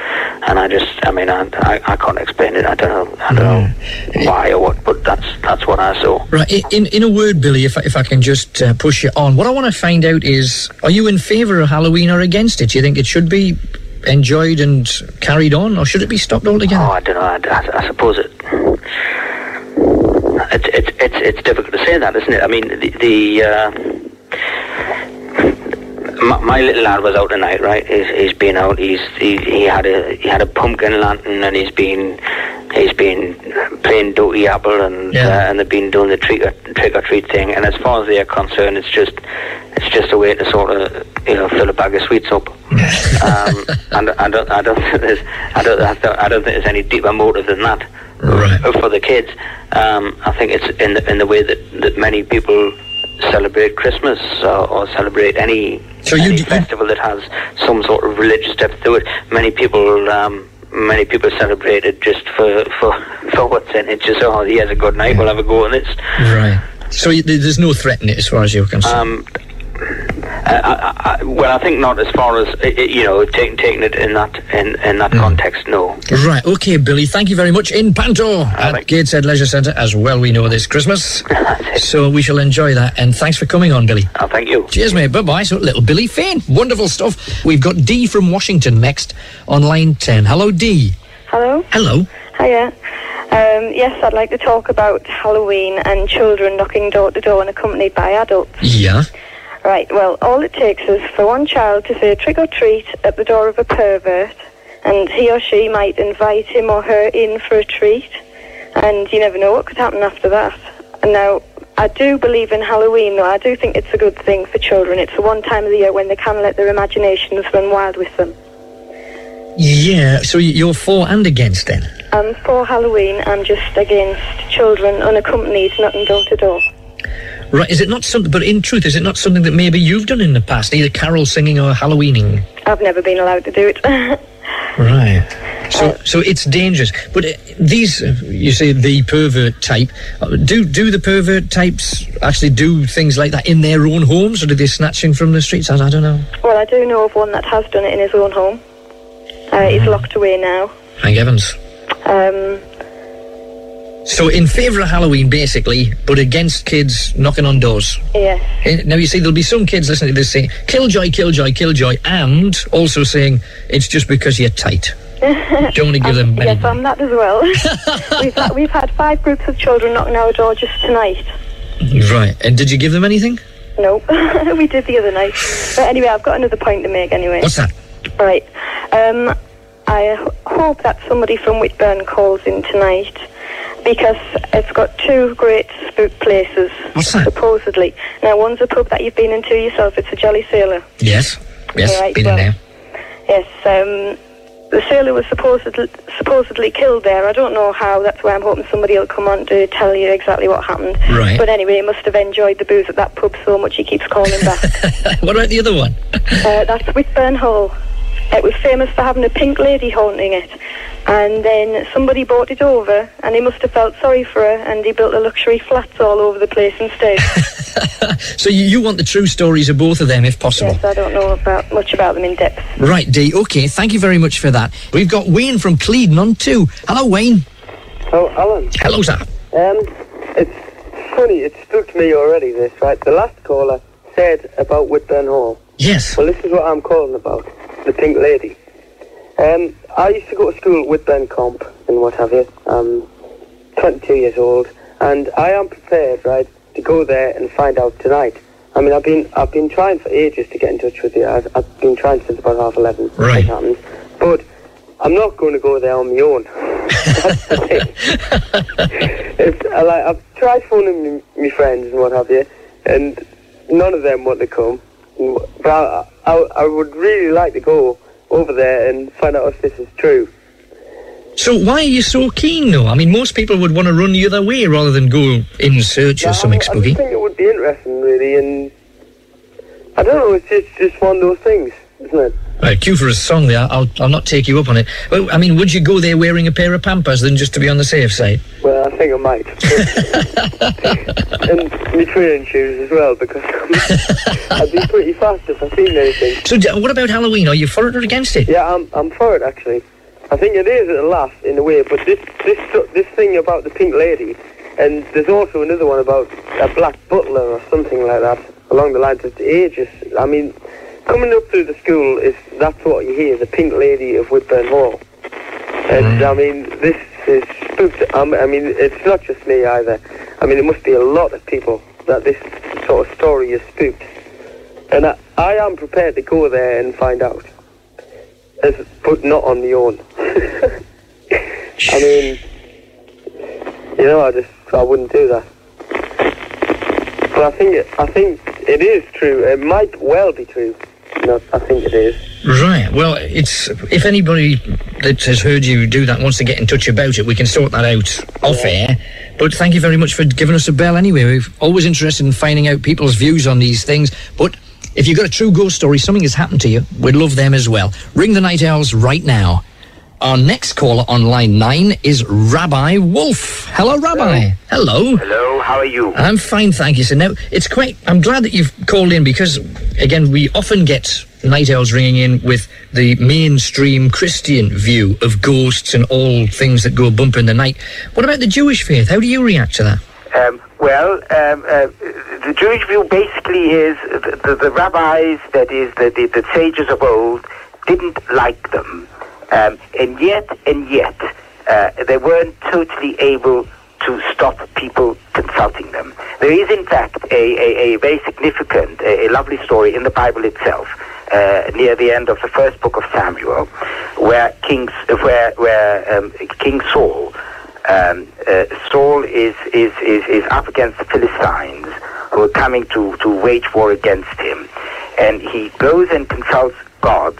And I just I mean I I, I can't explain it. I don't know I don't know why or what, but that's that's what I saw. Right, in in a word, Billy, if I, if I can just uh, push you on, what I want to find out is: Are you in favour of Halloween or against it? Do you think it should be enjoyed and carried on, or should it be stopped altogether? Oh, I don't know. I, I, I suppose it. It's it's it's it's difficult to say that, isn't it? I mean, the, the uh, my, my little lad was out tonight, right? He's, he's been out. He's he, he had a he had a pumpkin lantern, and he's been he's been playing Doty Apple, and uh, and they've been doing the trick or, trick or treat thing. And as far as they're concerned, it's just it's just a way to sort of you know fill a bag of sweets up. um, and I don't I don't think there's I don't I don't, think there's any deeper motive than that uh, for the kids. Um, I think it's in the in the way that, that many people celebrate Christmas or, or celebrate any, any festival that has some sort of religious depth to it. Many people. Um, Many people celebrate it just for, for, for what's in it. Just oh, he has a good night. We'll have a go on this. Right. So there's no threat in it, as far as you're concerned. Um, Uh, I, I, I, well, I think not as far as i- i- you know, taking taking it in that in, in that hmm. context. No. Right, okay, Billy, thank you very much. In Panto at Gateshead Leisure Centre, as well we know this Christmas. so we shall enjoy that. And thanks for coming on, Billy. Oh, thank you. Cheers, mate. Bye bye. So, little Billy Fane. Wonderful stuff. We've got Dee from Washington next on line 10. Hello, Dee. Hello. Hello. Hiya. Um, yes, I'd like to talk about Halloween and children knocking door to door and accompanied by adults. Yeah. Right, well, all it takes is for one child to say trick or treat at the door of a pervert, and he or she might invite him or her in for a treat, and you never know what could happen after that. And now, I do believe in Halloween, though. I do think it's a good thing for children. It's the one time of the year when they can let their imaginations run wild with them. Yeah, so you're for and against then? I'm for Halloween, I'm just against children unaccompanied knocking door to door. Right, is it not something, but in truth, is it not something that maybe you've done in the past, either carol singing or Halloweening? I've never been allowed to do it. Right. So, so it's dangerous. But uh, these, uh, you say the pervert type, uh, do do the pervert types actually do things like that in their own homes, or do they snatch in from the streets? I, I don't know. well, I do know of one that has done it in his own home. Uh, he's locked away now. Thank heavens. Um, So, in favour of Halloween, basically, but against kids knocking on doors. yeah. Eh, Now, you see, there'll be some kids listening to this saying, Killjoy, Killjoy, Killjoy, and also saying, it's just because you're tight. Don't want to give them Yes, I'm that as well. we've, had, we've had five groups of children knocking our door just tonight. Right. And did you give them anything? No, we did the other night. But anyway, I've got another point to make anyway. What's that? Right. Um, I hope that somebody from Whitburn calls in tonight because it's got two great spook places, What's that? supposedly. Now, one's a pub that you've been into yourself. It's a Jolly Sailor. Yes. Yes, Right, been well- in there. Yes, um, the sailor was supposedly, supposedly killed there. I don't know how. That's why I'm hoping somebody will come on to tell you exactly what happened. Right. But anyway, he must have enjoyed the booze at that pub so much he keeps calling back. what about the other one? uh, that's Whitburn Hall. It was famous for having a pink lady haunting it. And then somebody bought it over, and he must have felt sorry for her, and he built a luxury flats all over the place instead. So you, you want the true stories of both of them, if possible. yes, I don't know about much about them in depth. Right, Dee. Okay, thank you very much for that. We've got Wayne from Cleadon on two. Hello, Wayne. Oh, Alan. Hello, sir. Um, it's funny. It spooked me already. This right. The last caller said about Whitburn Hall. Yes. Well, this is what I'm calling about. The Pink Lady. Um, I used to go to school at Whitburn Comp and what have you. I'm 22 years old, and I am prepared, right, to go there and find out tonight. I mean, I've been I've been trying for ages to get in touch with you. I've, I've been trying since about half eleven. Right. Happened, but I'm not going to go there on my own. That's the thing. it's, I, like, I've tried phoning me friends and what have you, and none of them want to come. But I, I, I would really like to go over there and find out if this is true. So why are you so keen, though? I mean, most people would want to run the other way rather than go in search of something I spooky. just think it would be interesting, really, and I don't know. It's just, just one of those things, isn't it? Right, cue for a song there. I'll, I'll not take you up on it. Well, I mean, would you go there wearing a pair of Pampers than just to be on the safe side? Well, I think I might. and my training shoes as well, because I'd be pretty fast if I seen anything. So, d- what about Halloween? Are you for it or against it? Yeah, I'm, I'm for it actually. I think it is at last in a way, but this this this thing about the pink lady, and there's also another one about a black butler or something like that along the lines of the ages. I mean, coming up through the school is that's what you hear, the pink lady of Whitburn Hall, and I mean this is spooked. Um, I mean, it's not just me either. I mean, it must be a lot of people that this sort of story is spooked, and I, I am prepared to go there and find out as, but not on my own. I mean, you know, I just I wouldn't do that. But I think it, I think it is true. It might well be true. No, I think it is. Right. Well, it's if anybody that has heard you do that wants to get in touch about it, we can sort that out off air. But thank you very much for giving us a bell anyway. We're always interested in finding out people's views on these things. But if you've got a true ghost story, something has happened to you, we'd love them as well. Ring the Night Owls right now. Our next caller on line nine is Rabbi Wolf. Hello, Rabbi. Hello. Hello, how are you? I'm fine, thank you. So now it's quite. I'm glad that you've called in because, again, we often get night owls ringing in with the mainstream Christian view of ghosts and all things that go bump in the night. What about the Jewish faith? How do you react to that? Um, well, um, uh, the Jewish view basically is the, the, the rabbis, that is, the, the, the sages of old, didn't like them. Um, and yet, and yet, uh, they weren't totally able to stop people consulting them. There is, in fact, a, a, a very significant, a, a lovely story in the Bible itself, uh, near the end of the first book of Samuel, where King, where, where um, King Saul, um, uh, Saul is, is, is, is up against the Philistines who are coming to, to wage war against him. And he goes and consults God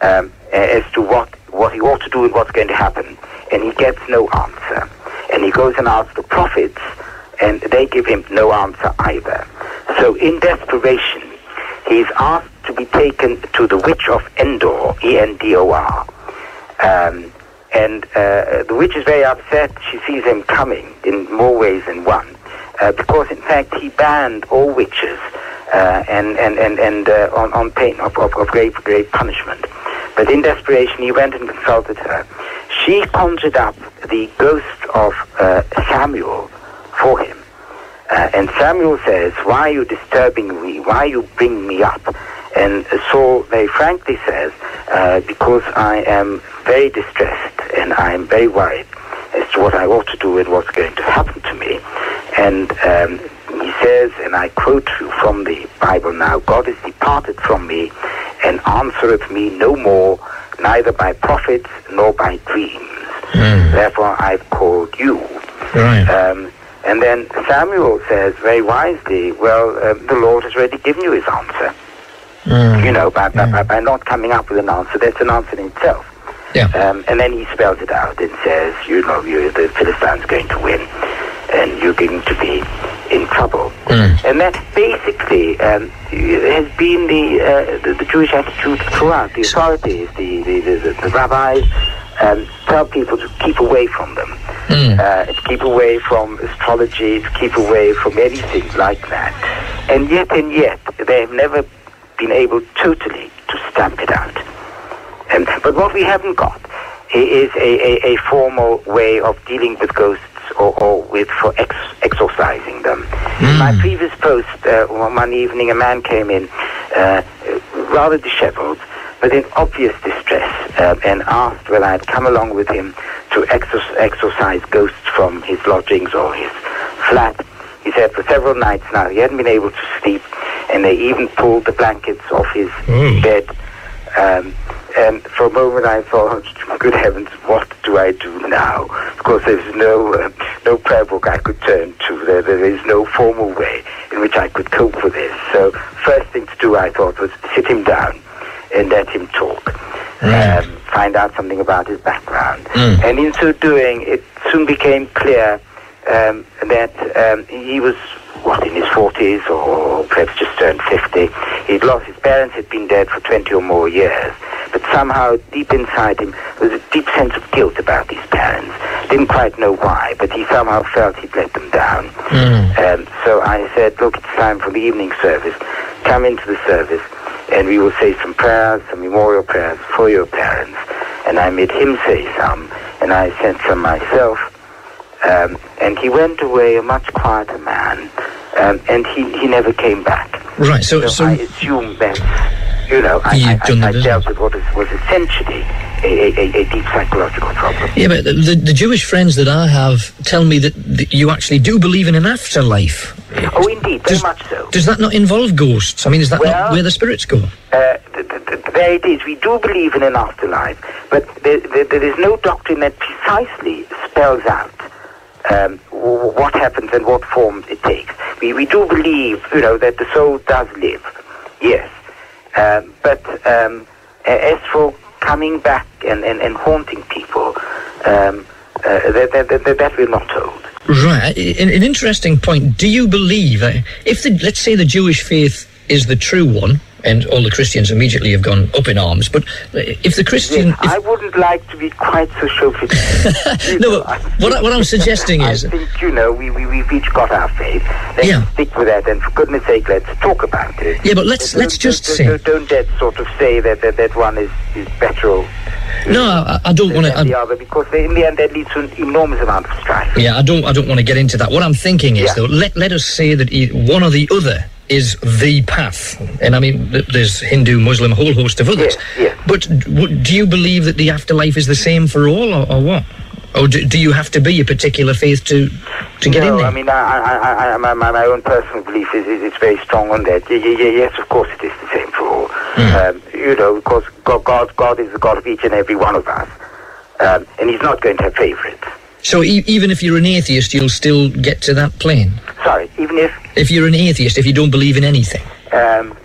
um, as to what, what he ought to do and what's going to happen. And he gets no answer. And he goes and asks the prophets, and they give him no answer either. So in desperation, he is asked to be taken to the witch of Endor, E-N-D-O-R. Um, and uh, the witch is very upset. She sees him coming in more ways than one, uh, because in fact he banned all witches uh, and and and and uh, on on pain of, of, of great great punishment. But in desperation, he went and consulted her. She conjured up the ghost of uh, Samuel for him. Uh, and Samuel says, Why are you disturbing me? Why are you bringing me up? And Saul very frankly says, uh, Because I am very distressed and I am very worried as to what I ought to do and what's going to happen to me. And um, he says, and I quote you from the Bible now God is departed from me and answereth me no more, neither by prophets nor by dreams. Therefore I've called you. Right. Um, and then Samuel says very wisely, well, um, the Lord has already given you his answer. You know, by, by, by, by not coming up with an answer, that's an answer in itself. Yeah. Um, and then he spells it out and says, you know, you, the Philistines going to win, and you're going to be in trouble. And that basically um, has been the, uh, the, the Jewish attitude throughout. The authorities, the, the, the, the, rabbis, um, tell people to keep away from them, uh, to keep away from astrology, to keep away from anything like that. And yet, and yet, they have never been able totally to stamp it out. Um, but what we haven't got is a, a, a formal way of dealing with ghosts or, or with for ex- exorcising them. In my previous post, uh, one evening, a man came in, uh, rather dishevelled, but in obvious distress, uh, and asked whether I'd come along with him to exor- exorcise ghosts from his lodgings or his flat. He said for several nights now he hadn't been able to sleep, and they even pulled the blankets off his bed. Um, and for a moment I thought, good heavens, what do I do now? Because there's no uh, no prayer book I could turn to. There, there is no formal way in which I could cope with this. So, first thing to do, I thought, was sit him down and let him talk. Um, find out something about his background. And in so doing, it soon became clear um, that um, he was what in his 40s or perhaps just turned 50. He'd lost his parents had been dead for 20 or more years, but somehow deep inside him there was a deep sense of guilt about his parents. Didn't quite know why, but he somehow felt he'd let them down. Um, so I said, look, it's time for the evening service. Come into the service, and we will say some prayers, some memorial prayers for your parents. And I made him say some, and I said some myself. Um, and he went away a much quieter man, um, and he, he never came back. Right, so, So, so I assume that, you know, I, I, I, I dealt with what is, was essentially a, a, a, a deep psychological problem. Yeah, but the, the Jewish friends that I have tell me that, that you actually do believe in an afterlife. Oh, indeed, very much so. Does that not involve ghosts? I mean, is that Well- not where the spirits go? Uh, th- th- th- there it is. We do believe in an afterlife, but there, there, there is no doctrine that precisely spells out um, what happens and what forms it takes. We, we do believe, you know, that the soul does live, yes. Um, but um, as for coming back and, and, and haunting people, um, uh, that, that, that, that we're not told. Right. An, an interesting point. Do you believe uh, if the let's say the Jewish faith is the true one, and all the Christians immediately have gone up in arms, but uh, if the Christian, Yes, I wouldn't like to be quite so chauvinistic. no, but what, I- what I'm suggesting is, I think, you know, we, we, we've each got our faith. Let's Yeah. stick with that, and for goodness sake, let's talk about it. Yeah, but let's- Don't- let's just don't, say- Don't, don't let sort of say that, that, that one is, is better or no, I, I don't want than the to. other, because they, in the end that leads to an enormous amount of strife. Yeah, I don't. I don't want to get into that. What I'm thinking is, though, let let us say that one or the other is the path, and I mean, there's Hindu, Muslim, a whole host of others. But do you believe that the afterlife is the same for all, or, or what? Or do, do you have to be a particular faith to to get no, in there? I mean, I, I, I, I, my, my my own personal belief is, is it's very strong on that. Yeah, yeah, yeah, yes, of course it is the same for all. Um, you know, because God, God, God is the God of each and every one of us, um, and He's not going to have favourites. So e- even if you're an atheist, you'll still get to that plane. Sorry, even if If you're an atheist, if you don't believe in anything. Um,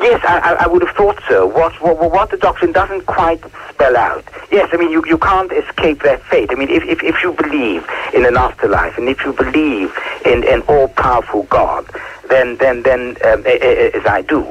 yes, I, I, would have thought so. What, what, what the doctrine doesn't quite spell out. Yes, I mean, you, you can't escape that fate. I mean, if, if, if you believe in an afterlife and if you believe in an all-powerful God, then, then, then um, as I do,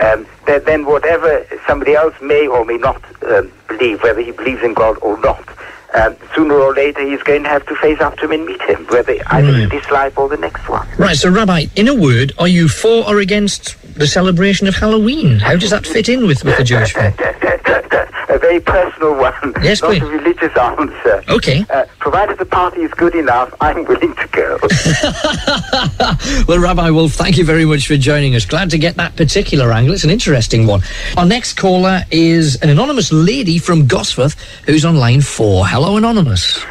um, then, then whatever somebody else may or may not um, believe, whether he believes in God or not, um, sooner or later he's going to have to face up to him and meet him, whether either in this life or the next one. Right, so Rabbi, in a word, are you for or against the celebration of Halloween? How does that fit in with, with the Jewish faith? a very personal one, Yes, not please. a religious answer. Okay. Uh, provided the party is good enough, I'm willing to go. Well, Rabbi Wolf, thank you very much for joining us. Glad to get that particular angle. It's an interesting one. Our next caller is an anonymous lady from Gosforth who's on line four. Hello, Anonymous.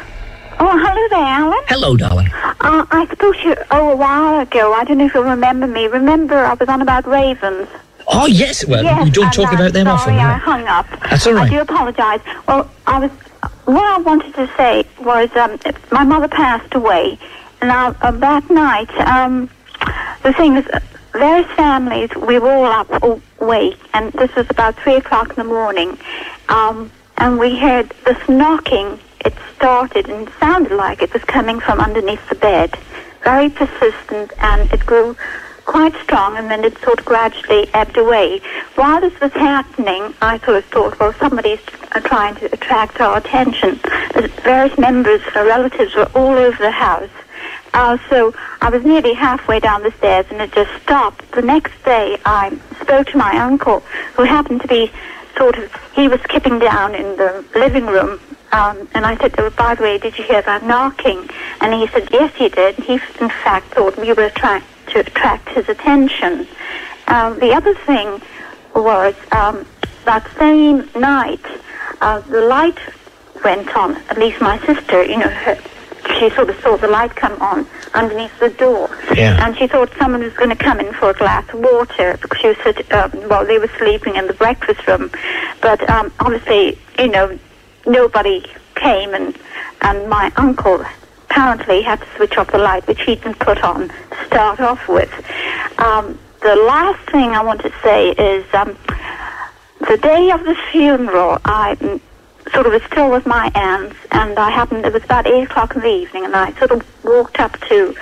Oh, hello there, Alan. Hello, darling. Uh, I spoke to you oh, a while ago. I don't know if you'll remember me. Remember, I was on about ravens. Oh, yes. Well, yes, you don't talk I'm about them sorry often. I right? hung up. That's all right. I do apologise. Well, I was. What I wanted to say was, um, my mother passed away, and I, uh, that night, um, the thing is, various families, we were all up awake, and this was about three o'clock in the morning, um, and we heard this knocking. It started and sounded like it was coming from underneath the bed. very persistent and it grew quite strong and then it sort of gradually ebbed away. While this was happening, I sort of thought, well, somebody's trying to attract our attention. Various members, uh, relatives were all over the house. Uh, so I was nearly halfway down the stairs and it just stopped. The next day I spoke to my uncle, who happened to be sort of, he was skipping down in the living room. Um, and I said, oh, by the way, did you hear that knocking? And he said, yes, he did. He, in fact, thought we were trying to attract his attention. Um, the other thing was um, that same night, uh, the light went on. At least my sister, you know, her, she sort of saw the light come on underneath the door. Yeah. And she thought someone was going to come in for a glass of water because she was sit- um, well, they were sleeping in the breakfast room. But um, obviously, you know, nobody came, and and my uncle apparently had to switch off the light, which he didn't put on to start off with. Um, the last thing I want to say is um, the day of the funeral, I sort of was still with my aunts, and I happened, it was about 8 o'clock in the evening, and I sort of walked up to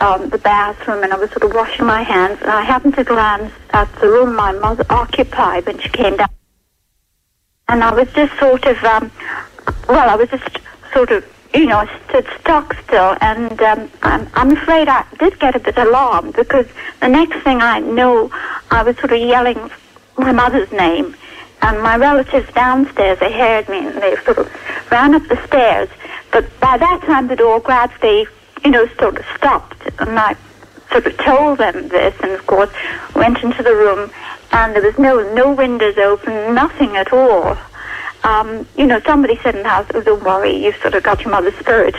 um, the bathroom, and I was sort of washing my hands, and I happened to glance at the room my mother occupied when she came down. And I was just sort of, um, well, I was just sort of, you know, stood stock still, and um, I'm, I'm afraid I did get a bit alarmed because the next thing I know, I was sort of yelling my mother's name, and my relatives downstairs, they heard me, and they sort of ran up the stairs. But by that time, the door gradually, you know, sort of stopped, and I sort of told them this, and of course, went into the room, and there was no no windows open, nothing at all. Um, you know, somebody said in the house, oh, don't worry, you've sort of got your mother's spirit.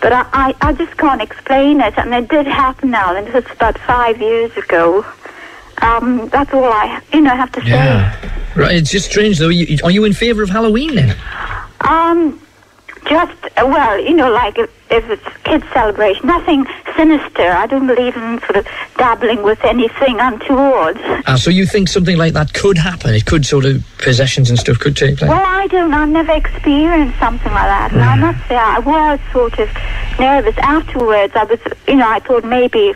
But I, I, I just can't explain it, and it did happen now, and it was about five years ago. Um, that's all I, you know, have to say. Yeah. Right, it's just strange though. You, are you in favour of Halloween then? Um, just well, you know, like if, if it's kids' celebration, nothing sinister. I don't believe in sort of dabbling with anything untoward. Ah, so you think something like that could happen? It could sort of possessions and stuff could take place. Well, I don't. I've never experienced something like that, and I must say I was sort of nervous afterwards. I was, you know, I thought maybe.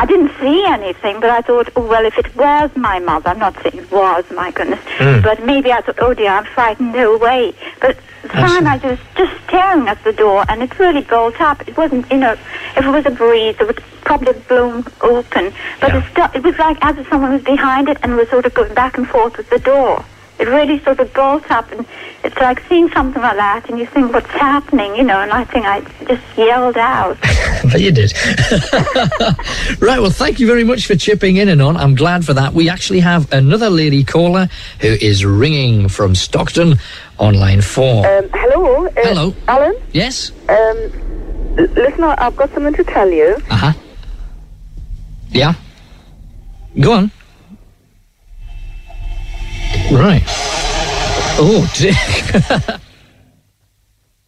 I didn't see anything, but I thought, oh, well, if it was my mother, I'm not saying it was, my goodness, Mm. but maybe I thought, oh dear, I'm frightened, no way. But the I time I was just staring at the door, and it really bolt up. It wasn't, you know, if it was a breeze, it would probably have blown open. But it, stu- it was like as if someone was behind it and was sort of going back and forth with the door. It really sort of bolt up, and it's like seeing something like that, and you think, what's happening, you know, and I think I just yelled out. but you did. right, well, thank you very much for chipping in and on. I'm glad for that. We actually have another lady caller who is ringing from Stockton on line four. Um, hello. Uh, Hello. Alan. Yes? Um, l- listen, I've got something to tell you. Uh huh. Yeah? Go on. Right. Oh, dear.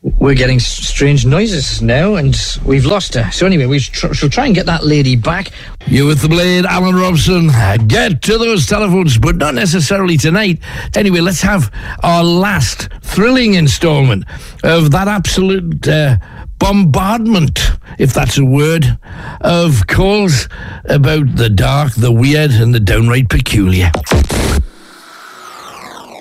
We're getting strange noises now, and we've lost her. So anyway, we tr- shall try and get that lady back. You with the blade, Alan Robson. Get to those telephones, but not necessarily tonight. Anyway, let's have our last thrilling installment of that absolute uh, bombardment, if that's a word, of calls about the dark, the weird, and the downright peculiar.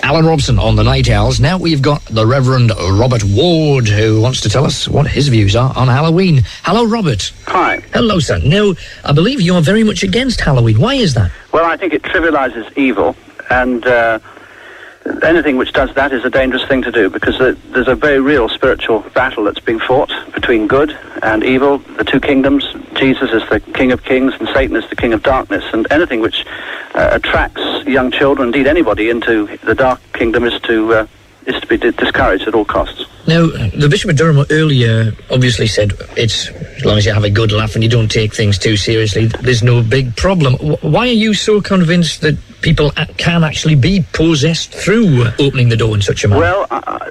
Alan Robson on the Night Owls. Now we've got the Reverend Robert Ward, who wants to tell us what his views are on Halloween. Hello, Robert. Hi. Hello, sir. Now, I believe you're very much against Halloween. Why is that? Well, I think it trivializes evil, and uh, anything which does that is a dangerous thing to do because there's a very real spiritual battle that's being fought between good and evil, the two kingdoms. Jesus is the King of Kings, and Satan is the King of Darkness. And anything which uh, attracts young children, indeed anybody, into the dark kingdom is to uh, is to be di- discouraged at all costs. Now, the Bishop of Durham earlier obviously said it's as long as you have a good laugh and you don't take things too seriously, there's no big problem. Wh- Why are you so convinced that people can actually be possessed through opening the door in such a manner? Well, I,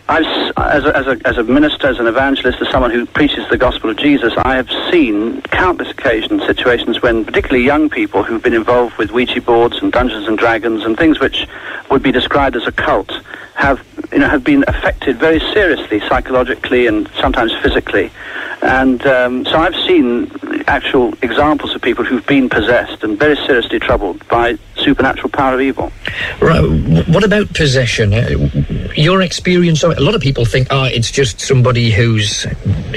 as, a, as, a, as a minister, as an evangelist, as someone who preaches the gospel of Jesus, I have seen countless occasions, situations when particularly young people who've been involved with Ouija boards and Dungeons and Dragons and things which would be described as a cult have, you know, have been affected very seriously, psychologically and sometimes physically. And um, so I've seen actual examples of people who've been possessed and very seriously troubled by supernatural power of evil. Right. What about possession? Uh, Your experience of it? A lot of people think, oh, it's just somebody whose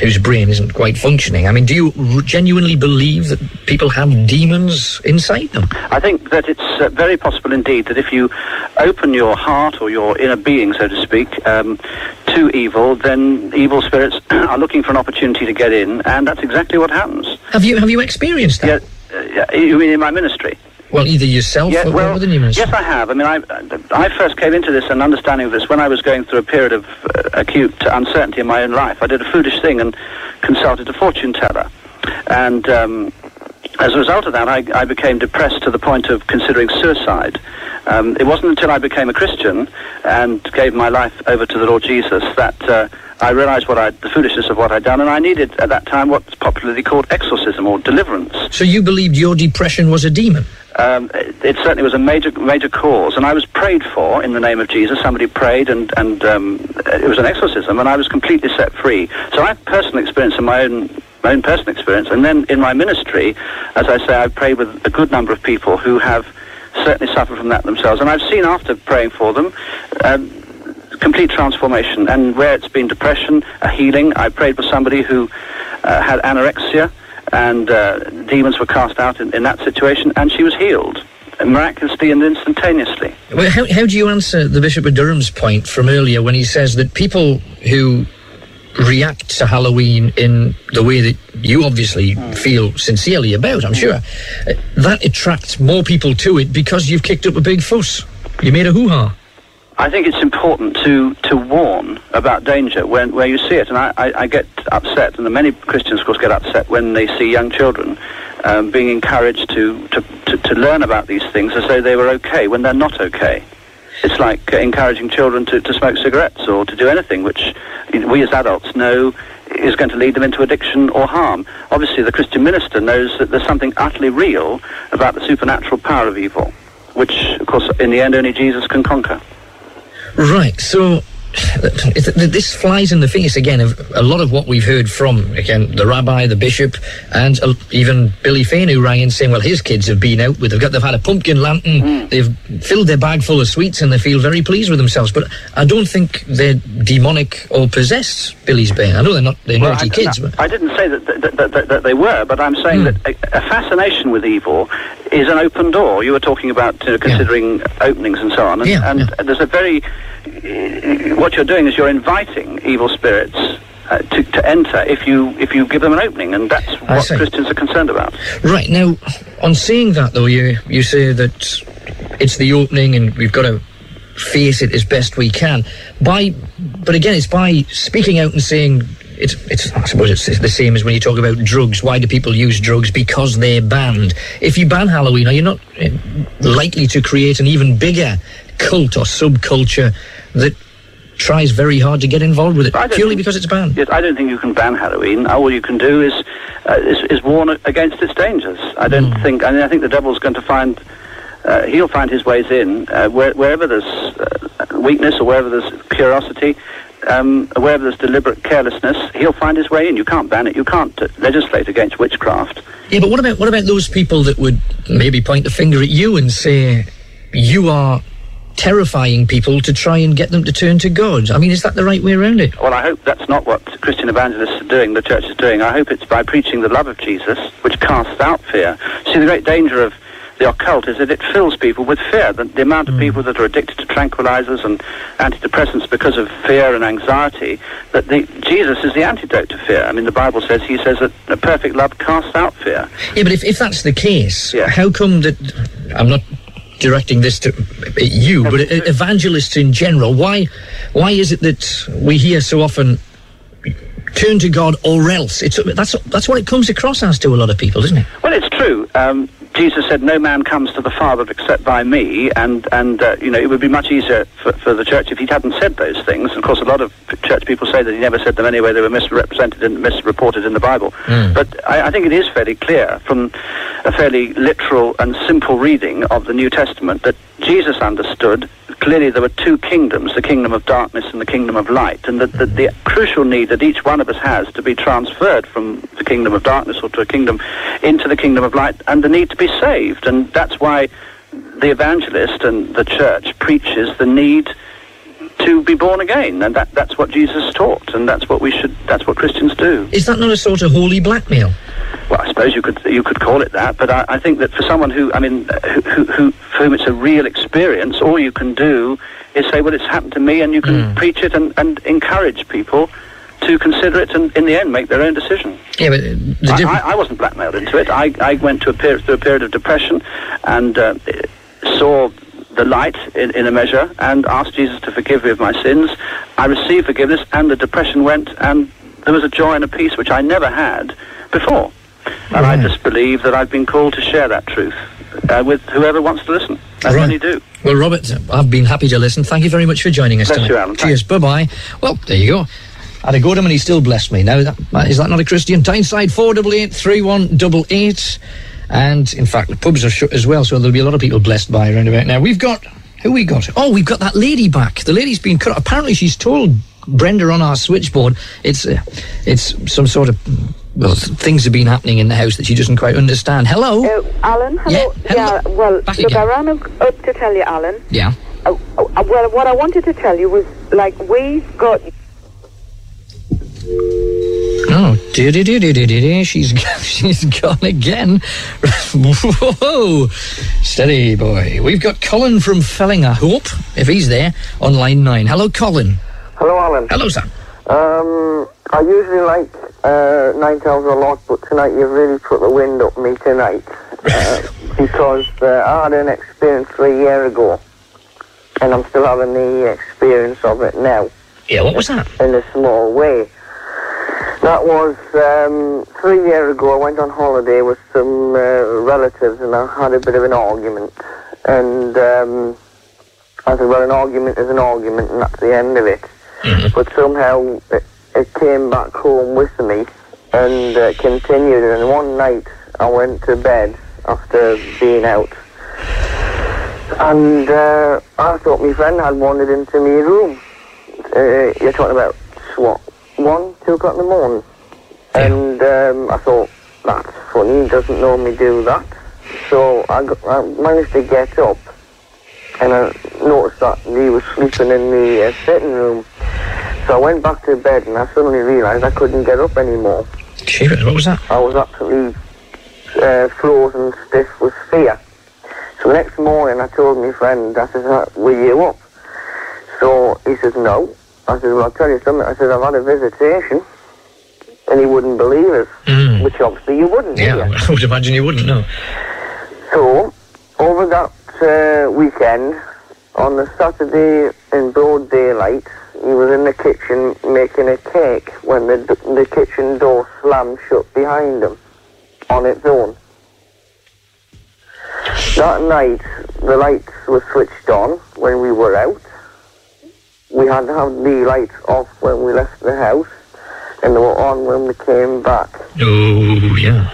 whose brain isn't quite functioning. I mean, do you genuinely believe that people have demons inside them? I think that it's uh, very possible indeed that if you open your heart or your inner being, so to speak, um, to evil, then evil spirits are looking for an opportunity to get in, and that's exactly what happens. Have you have you experienced that? Yeah, uh, you mean in my ministry? Well, either yourself Yeah, or, well, within your ministry. Yes, I have. I mean, I, I first came into this and understanding of this when I was going through a period of uh, acute uncertainty in my own life. I did a foolish thing and consulted a fortune teller. And um, as a result of that, I, I became depressed to the point of considering suicide. Um, it wasn't until I became a Christian and gave my life over to the Lord Jesus that uh, I realized what I, the foolishness of what I'd done, and I needed at that time what's popularly called exorcism or deliverance. So you believed your depression was a demon? Um, it, it certainly was a major major cause, and I was prayed for in the name of Jesus. Somebody prayed, and and um, it was an exorcism, and I was completely set free. So I have personal experience in my own my own personal experience, and then in my ministry, as I say, I've prayed with a good number of people who have certainly suffered from that themselves, and I've seen after praying for them. Um, complete transformation and where it's been depression a healing i prayed for somebody who uh, had anorexia and uh, demons were cast out in, in that situation, and she was healed miraculously and instantaneously. Well, how, how do you answer the Bishop of Durham's point from earlier when he says that people who react to Halloween in the way that you obviously feel sincerely about, I'm sure, uh, that attracts more people to it because you've kicked up a big fuss. You made a hoo-ha. I think it's important to, to warn about danger when where you see it, and I, I, I get upset, and many Christians, of course, get upset when they see young children um, being encouraged to, to, to, to learn about these things as though they were okay when they're not okay. It's like uh, encouraging children to, to smoke cigarettes or to do anything which we as adults know is going to lead them into addiction or harm. Obviously, the Christian minister knows that there's something utterly real about the supernatural power of evil, which, of course, in the end, only Jesus can conquer. Right, so this flies in the face again of a lot of what we've heard from again the rabbi, the bishop, and uh, even Billy Fane who rang in saying, "Well, his kids have been out with they've got they've had a pumpkin lantern, they've filled their bag full of sweets, and they feel very pleased with themselves." But I don't think they're demonic or possessed. Billy's Bay. I know they're not they're Well, naughty I, kids, no, but I didn't say that, that, that, that, that they were, but I'm saying that a, a fascination with evil is an open door. You were talking about uh, considering openings and so on, and, Yeah, and there's a very what you're doing is you're inviting evil spirits. Uh, to, to enter if you if you give them an opening and that's what. Christians are concerned about. Right now, on seeing that though, you you say that it's the opening and we've got to face it as best we can. By, but again, it's by speaking out and saying it's it's. I suppose it's the same as when you talk about drugs. Why do people use drugs? Because they're banned. If you ban Halloween, are you not eh, likely to create an even bigger cult or subculture that tries very hard to get involved with it purely think- because it's banned? Yes, I don't think you can ban Halloween. All you can do is uh, is, is warn against its dangers. I don't Hmm. think. I mean, I think the devil's going to find. Uh, he'll find his ways in uh, where, wherever there's uh, weakness or wherever there's curiosity, um, wherever there's deliberate carelessness. He'll find his way in. You can't ban it. You can't uh, legislate against witchcraft. Yeah, but what about what about those people that would maybe point the finger at you and say you are terrifying people to try and get them to turn to God? I mean, is that the right way around it? Well, I hope that's not what Christian evangelists are doing, the church is doing. I hope it's by preaching the love of Jesus, which casts out fear. See, the great danger of the occult is that it fills people with fear. The, the amount of mm. people that are addicted to tranquilizers and antidepressants because of fear and anxiety, that the, Jesus is the antidote to fear. I mean, the Bible says, he says that a perfect love casts out fear. Yeah, but if, if that's the case, how come that I'm not directing this to you, but evangelists in general? Why why is it that we hear so often turn to God or else? It's that's that's what it comes across as to a lot of people, isn't it? Well, it's true. Um, Jesus said, "No man comes to the Father except by me," and and uh, you know it would be much easier for, for the church if he hadn't said those things. Of course, a lot of church people say that he never said them anyway; they were misrepresented and misreported in the Bible. But I, I think it is fairly clear from a fairly literal and simple reading of the New Testament that Jesus understood clearly there were two kingdoms, the kingdom of darkness and the kingdom of light, and that the, the crucial need that each one of us has to be transferred from the kingdom of darkness or to a kingdom into the kingdom of light, and the need to be saved. And that's why the evangelist and the church preaches the need to be born again, and that, that's what Jesus taught, and that's what we should, that's what Christians do. Is that not a sort of holy blackmail? Well, I suppose you could you could call it that, but I, I think that for someone who, I mean, who, who, for whom it's a real experience, all you can do is say, well, it's happened to me, and you can preach it and, and encourage people to consider it and, in the end, make their own decision. Yeah, but uh, I, I, I wasn't blackmailed into it. I, I went to a period, through a period of depression and uh, saw the light in, in a measure and asked Jesus to forgive me of my sins. I received forgiveness and the depression went and there was a joy and a peace which I never had before. And right. I just believe that I've been called to share that truth uh, with whoever wants to listen. That's right. do. Well, Robert, I've been happy to listen. Thank you very much for joining us Bless tonight. You, Cheers. Bye bye. Well, there you go. I had a good one, him and he still blessed me. Now, that, is that not a Christian? Tyneside four double eight three one double eight and in fact, the pubs are shut as well, so there'll be a lot of people blessed by around about now. We've got who we got? Oh, we've got that lady back. The lady's been cut. Apparently, she's told Brenda on our switchboard it's uh, it's some sort of well, things have been happening in the house that she doesn't quite understand. Hello. Uh, Alan, hello. Yeah, well, Back look, again. I ran up up to tell you, Alan. Yeah. Uh, uh, well, what I wanted to tell you was, like, we've got Oh, she's she's gone again. Whoa, steady boy. We've got Colin from Felling. I hope if he's there on line nine. Hello, Colin. Hello, Alan. Hello, sir. Um, I usually like uh, night owls a lot, but tonight you've really put the wind up me tonight. Uh, because uh, I had an experience three year ago, and I'm still having the experience of it now. Yeah, what was that? In a small way. That was um, three years ago. I went on holiday with some uh, relatives, and I had a bit of an argument. And um, I said, "Well, an argument is an argument, and that's the end of it." But somehow it, it came back home with me and uh, continued. And one night I went to bed after being out, and uh, I thought my friend had wandered into my room. Uh, you're talking about what? One, two o'clock in the morning. And um, I thought, that's funny, he doesn't normally do that. So I, got, I managed to get up and I noticed that he was sleeping in the uh, sitting room. So I went back to bed and I suddenly realised I couldn't get up anymore. What was that? I was absolutely uh, frozen stiff with fear. So the next morning I told my friend, I said, "Uh, were you up? So he says, no. I said, well, I'll tell you something. I said, I've had a visitation. And he wouldn't believe it, Mm. which obviously you wouldn't, Yeah, you? I would imagine you wouldn't know. So, over that uh, weekend, on the Saturday in broad daylight, he was in the kitchen making a cake when the, the kitchen door slammed shut behind him on its own. That night, the lights were switched on when we were out. We had to have the lights off when we left the house, and they were on when we came back. Oh, yeah.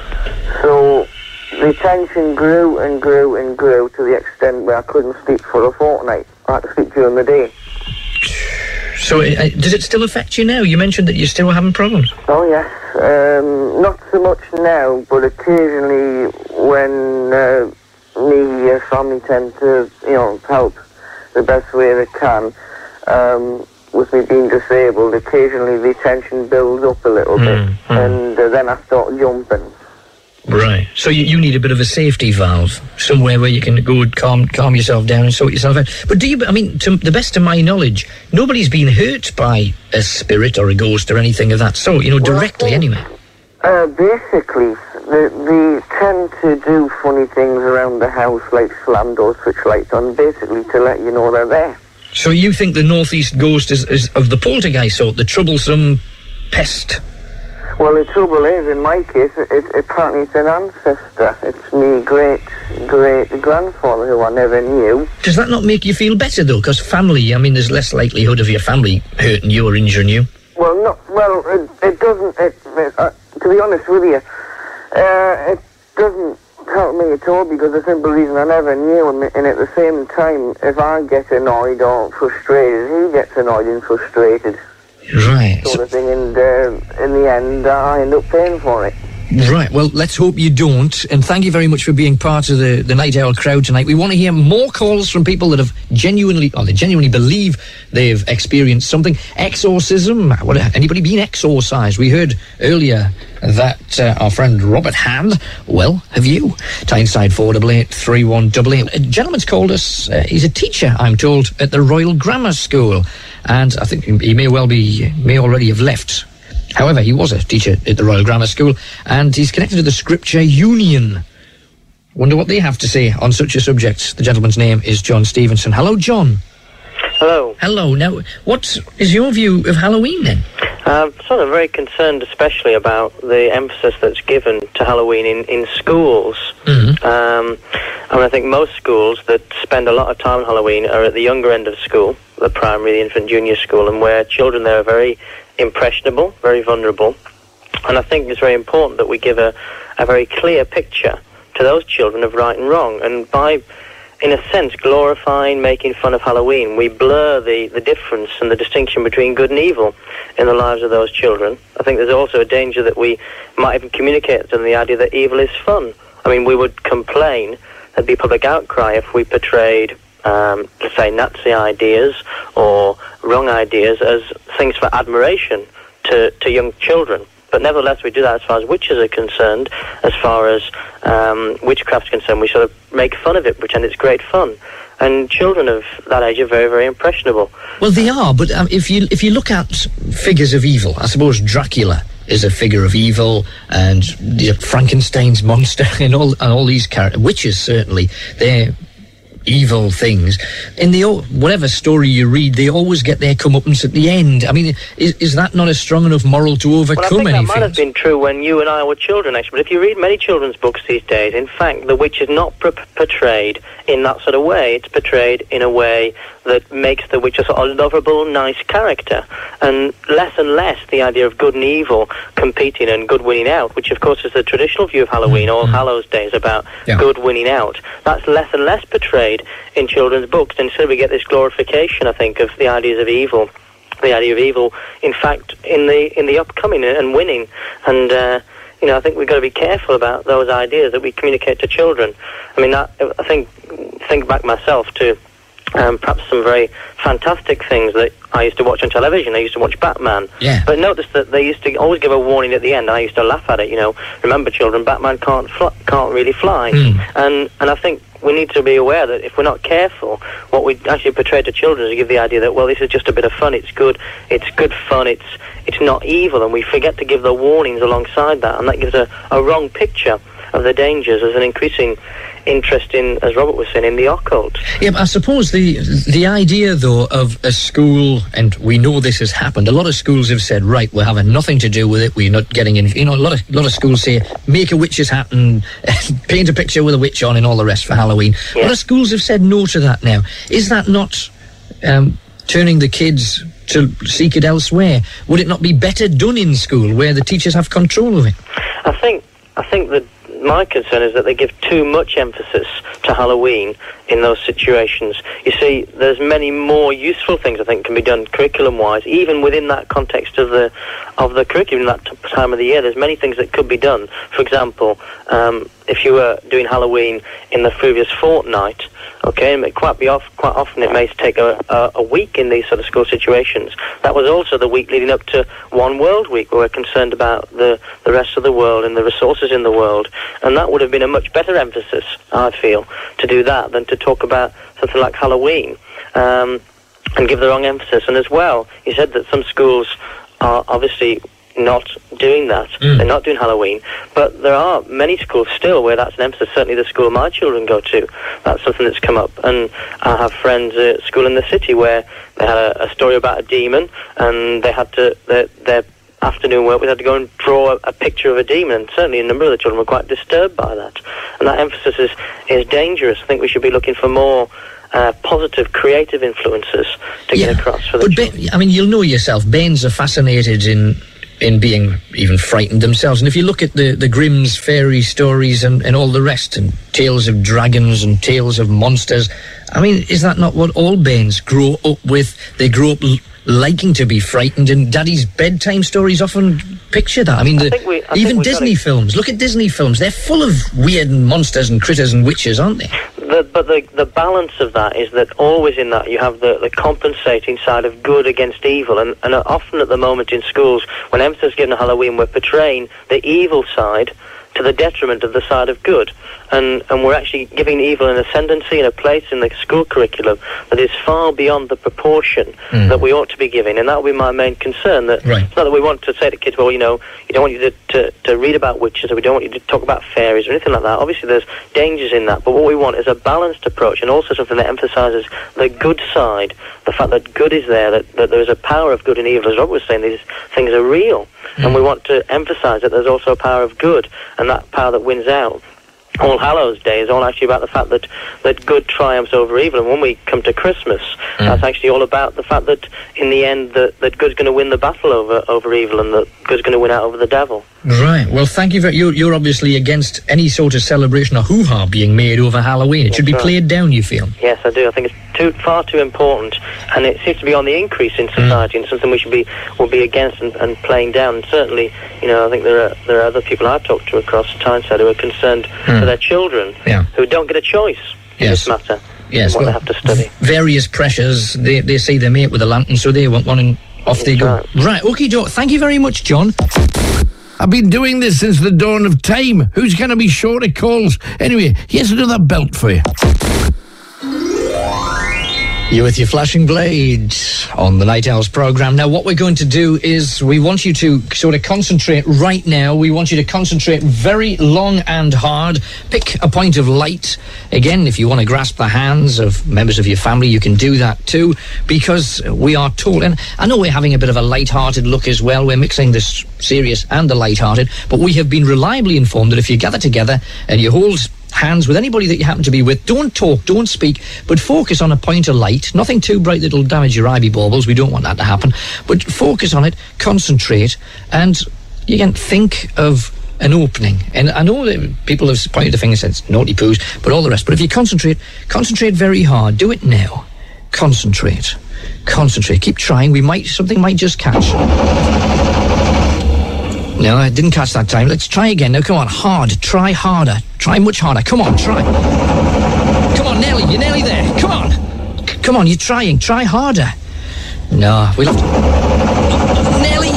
So the tension grew and grew and grew to the extent where I couldn't sleep for a fortnight. I had to sleep during the day. So, uh, does it still affect you now? You mentioned that you're still having problems. Oh yes, um, not so much now, but occasionally when uh, me uh, family tend to, you know, help the best way they can. Um, with me being disabled, occasionally the tension builds up a little bit, and uh, then I start jumping. Right. So you, you need a bit of a safety valve somewhere where you can go and calm calm yourself down and sort yourself out. But do you? I mean, to the best of my knowledge, nobody's been hurt by a spirit or a ghost or anything of that sort. You know, directly anyway. Uh, basically, they, they tend to do funny things around the house, like slam doors, switch lights on, basically to let you know they're there. So you think the northeast ghost is, is of the poltergeist sort, the troublesome pest? Well, the trouble is, in my case, it, it, apparently it's an ancestor. It's me great great grandfather who I never knew. Does that not make you feel better though? Because family, I mean, there's less likelihood of your family hurting you or injuring you. Well, not well. It, it doesn't. It, it, uh, to be honest with you, uh, it doesn't help me at all because the simple reason I never knew him, and at the same time, if I get annoyed or frustrated, he gets annoyed and frustrated. Right. Sort of thing, and uh, in the end, I end up paying for it. Right, well, let's hope you don't. And thank you very much for being part of the, the Night Owl crowd tonight. We want to hear more calls from people that have genuinely, or they genuinely believe they've experienced something. Exorcism, what, anybody been exorcised? We heard earlier that uh, our friend Robert Hand, well, have you? Tyneside 488 3188. A gentleman's called us, uh, he's a teacher, I'm told, at the Royal Grammar School. And I think he may well be, may already have left However, he was a teacher at the Royal Grammar School and he's connected to the Scripture Union. Wonder what they have to say on such a subject. The gentleman's name is John Stevenson. Hello, John. Hello. Hello. Now, what is your view of Halloween then? I'm sort of very concerned, especially about the emphasis that's given to Halloween in, in schools. Mm-hmm. Um, I mean, I think most schools that spend a lot of time on Halloween are at the younger end of school, the primary, the infant, junior school, and where children there are very impressionable, very vulnerable. And I think it's very important that we give a, a very clear picture to those children of right and wrong. And by, in a sense, glorifying, making fun of Halloween, we blur the, the difference and the distinction between good and evil in the lives of those children. I think there's also a danger that we might even communicate to them the idea that evil is fun. I mean, we would complain, there'd be public outcry if we portrayed um, to say Nazi ideas or wrong ideas as things for admiration to, to young children. But nevertheless, we do that as far as witches are concerned. As far as um, witchcraft's concerned, we sort of make fun of it, pretend it's great fun. And children of that age are very, very impressionable. Well, they are, but um, if you if you look at figures of evil, I suppose Dracula is a figure of evil, and you know, Frankenstein's monster, and all and all these characters, witches certainly, they're evil things. In the whatever story you read, they always get their comeuppance at the end. I mean, is, is that not a strong enough moral to overcome well, I think anything? that might have been true when you and I were children, actually. But if you read many children's books these days, in fact, the witch is not portrayed in that sort of way. It's portrayed in a way that makes the witch a sort of lovable, nice character, and less and less the idea of good and evil competing and good winning out, which of course is the traditional view of Halloween, mm, All mm. Hallows Day is about Yeah. good winning out. That's less and less portrayed in children's books. Instead, we get this glorification, I think, of the ideas of evil. The idea of evil, in fact, in the in the upcoming and winning, and uh, you know, I think we've got to be careful about those ideas that we communicate to children. I mean, that, I think think back myself to um, perhaps some very fantastic things that I used to watch on television. I used to watch Batman. Yeah. But notice that they used to always give a warning at the end. and I used to laugh at it. You know, remember, children, Batman can't fl- can't really fly. And and I think we need to be aware that if we're not careful, what we actually portray to children is to give the idea that well, this is just a bit of fun. It's good. It's good fun. It's it's not evil, and we forget to give the warnings alongside that, and that gives a, a wrong picture of the dangers. There's an increasing interest in, as Robert was saying, in the occult. Yeah, but I suppose the the idea though of a school, and we know this has happened. A lot of schools have said, right, we're having nothing to do with it. We're not getting in. You know, a lot of lot of schools say, make a witch's hat and paint a picture with a witch on, and all the rest for Halloween. A lot of schools have said no to that now. Is that not um, turning the kids? To seek it elsewhere, would it not be better done in school where the teachers have control of it? I think I think that my concern is that they give too much emphasis to Halloween in those situations. You see, there's many more useful things I think can be done curriculum-wise, even within that context of the of the curriculum that time of the year. There's many things that could be done. For example, um, if you were doing Halloween in the previous fortnight, okay, and it quite be off quite often it may take a, a, a week in these sort of school situations. That was also the week leading up to One World Week, where we're concerned about the the rest of the world and the resources in the world, and that would have been a much better emphasis, I feel, to do that than to talk about something like Halloween. Um, and give the wrong emphasis. And as well, you said that some schools are obviously not doing that. They're not doing Halloween. But there are many schools still where that's an emphasis. Certainly the school my children go to, that's something that's come up. And I have friends at school in the city where they had a, a story about a demon and they had to, their, their afternoon work, we had to go and draw a, a picture of a demon. And certainly a number of the children were quite disturbed by that. And that emphasis is, is dangerous. I think we should be looking for more uh, positive, creative influences to get across for the But Ben, I mean, you'll know yourself. Bains are fascinated in in being even frightened themselves. And if you look at the, the Grimm's fairy stories and, and all the rest, and tales of dragons and tales of monsters, I mean, is that not what all Baines grow up with? They grow up l- liking to be frightened, and Daddy's bedtime stories often picture that. I mean, the, think we- I even Disney films. Look at Disney films; they're full of weird monsters and critters and witches, aren't they? The, but the the balance of that is that always in that you have the, the compensating side of good against evil, and, and often at the moment in schools, when emphasis is given to Halloween, we're portraying the evil side to the detriment of the side of good, and and we're actually giving evil an ascendancy and a place in the school curriculum that is far beyond the proportion Hmm. that we ought to be giving, and that would be my main concern. That Right. it's not that we want to say to kids, well, you know, you don't want you to, to, to read about witches, or we don't want you to talk about fairies or anything like that. Obviously, there's dangers in that, but what we want is a balanced approach and also something that emphasises the good side, the fact that good is there, that, that there is a power of good and evil. As Rob was saying, these things are real, and we hmm. want to emphasise that there's also a power of good, and that power that wins out. All Hallows Day is all actually about the fact that, that good triumphs over evil. And when we come to Christmas, hmm. that's actually all about the fact that in the end that, that good's going to win the battle over, over evil and that good's going to win out over the devil. Right. Well, thank you. very you're, you're obviously against any sort of celebration or hoo-ha being made over Halloween. It should be right. played down. You feel? Yes, I do. I think it's too far too important, and it seems to be on the increase in mm. society, and something we should be will be against and, and playing down. And certainly, you know, I think there are there are other people I've talked to across Tyneside who are concerned for mm. their children Yeah. who don't get a choice in Yes. this matter. Yes. what well, they have to study. Various pressures. They they see their mate with a lantern, so they want one, and off they go. Right. Okay, Joe. Thank you very much, John. I've been doing this since the dawn of time. Who's going to be short of calls? Anyway, here's another belt for you. You're with your flashing blades on the Night Owls program. Now, what we're going to do is we want you to sort of concentrate right now. We want you to concentrate very long and hard. Pick a point of light. Again, if you want to grasp the hands of members of your family, you can do that too, because we are told, and I know we're having a bit of a light-hearted look as well. We're mixing this serious and the light-hearted, but we have been reliably informed that if you gather together and you hold hands with anybody that you happen to be with. Don't talk, don't speak, but focus on a point of light. Nothing too bright that'll damage your ivy baubles. We don't want that to happen. But focus on it, concentrate, and you can think of an opening. And I know that people have pointed the finger and said naughty poos, but all the rest. But if you concentrate, concentrate very hard. Do it now. Concentrate. Concentrate. Keep trying. We might something might just catch. No, I didn't catch that time. Let's try again. Now, come on, hard. Try harder. Try much harder. Come on, try. Come on, Nelly, you're nearly there. Come on. C- Come on, you're trying. Try harder. No, we'll have to. Nelly!